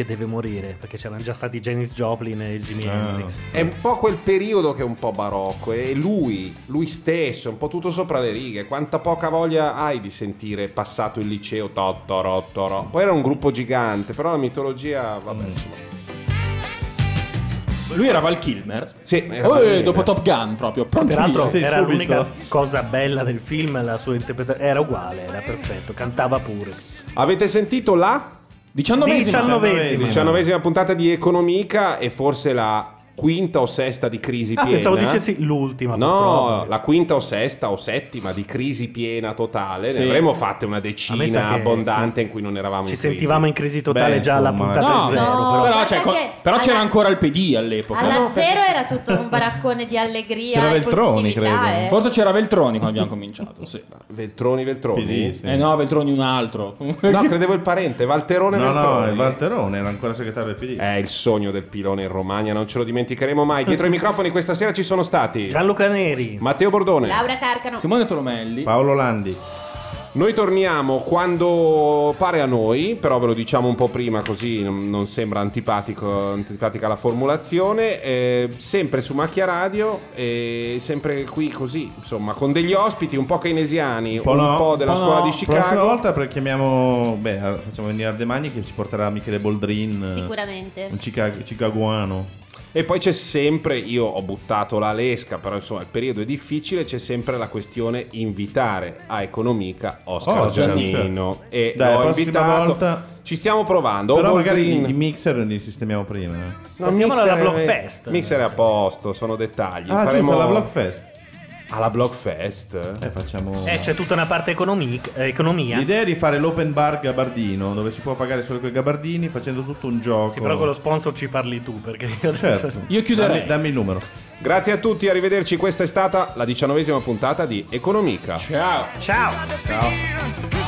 che deve morire, perché c'erano già stati Janis Joplin e Jimi Ah. Hendrix. È un po' quel periodo che è un po' barocco. E lui, lui stesso, è un po' tutto sopra le righe. Quanta poca voglia hai di sentire passato il liceo Totoro, Toro. Poi era un gruppo gigante, però la mitologia, vabbè, insomma. Lui era Val Kilmer. Sì, era Val Kilmer. dopo Top Gun proprio. Peraltro Sì, era subito. l'unica cosa bella del film, la sua interpretazione era uguale, era perfetto, cantava pure. Avete sentito la Diciannovesima. Diciannovesima. diciannovesima puntata di Economica e forse la quinta o sesta di crisi Ah, piena? pensavo dicessi l'ultima. No, purtroppo. la quinta o sesta o settima di crisi piena totale. Sì. Ne avremmo fatte una decina che- abbondante in cui non eravamo Ci in crisi. sentivamo in crisi totale Beh, già alla puntata No, zero. no. però. Cioè, co- che però c'era alla- ancora il PD all'epoca. Alla no, zero era tutto un baraccone di allegria C'era Veltroni, credo. eh. Forse c'era Veltroni quando abbiamo cominciato. Sì. Veltroni, Veltroni. PD, sì. Eh no, Veltroni un altro. No, credevo il parente, Valterone No, no, Veltroni. il Valterone era ancora segretario del PD. È il sogno del pilone in Romagna, non ce lo dimenticheremo mai. Dietro i microfoni questa sera ci sono stati Gianluca Neri. Matteo Bordone. Laura Carcano. Simone Tolomelli. Paolo Landi. Noi torniamo quando pare a noi, però ve lo diciamo un po' prima così non, sembra antipatico, antipatica la formulazione. eh, sempre su Macchia Radio e sempre qui così, insomma, con degli ospiti un po' keynesiani, un po', no, della un po' scuola no. di Prossima Chicago. volta perché chiamiamo, beh, facciamo venire Ardemagni che ci porterà Michele Boldrin, Sicuramente. un Chica- chicagoano. E poi c'è sempre, io ho buttato la lesca, però insomma il periodo è difficile, c'è sempre la questione invitare a Economica Oscar Oh, certo, Giannino. E Dai, l'ho prossima invitato. volta- Ci stiamo provando. Però magari Boldrin- i, mixer li sistemiamo prima. eh. No, Portiamola mixer alla è- Blockfest. Mixer è a posto, sono dettagli. Ah, Faremo giusto, la Blockfest. Alla Blockfest. Eh, facciamo... Eh, c'è tutta una parte economi- eh, economia. L'idea è di fare l'open bar gabardino, dove si può pagare solo con i gabardini, facendo tutto un gioco. Sì, però con lo sponsor ci parli tu, perché io adesso... Certo. Io chiuderei. Dammi, dammi il numero. Grazie a tutti, arrivederci. Questa è stata la diciannovesima puntata di Economica. Ciao. Ciao. Ciao.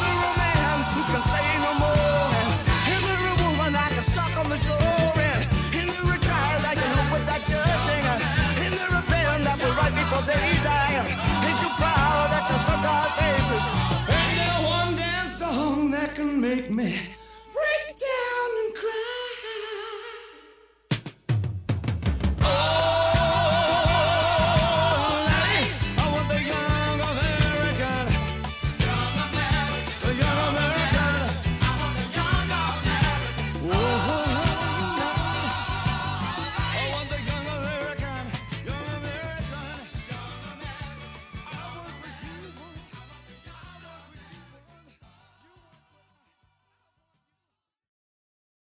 break me. Break down!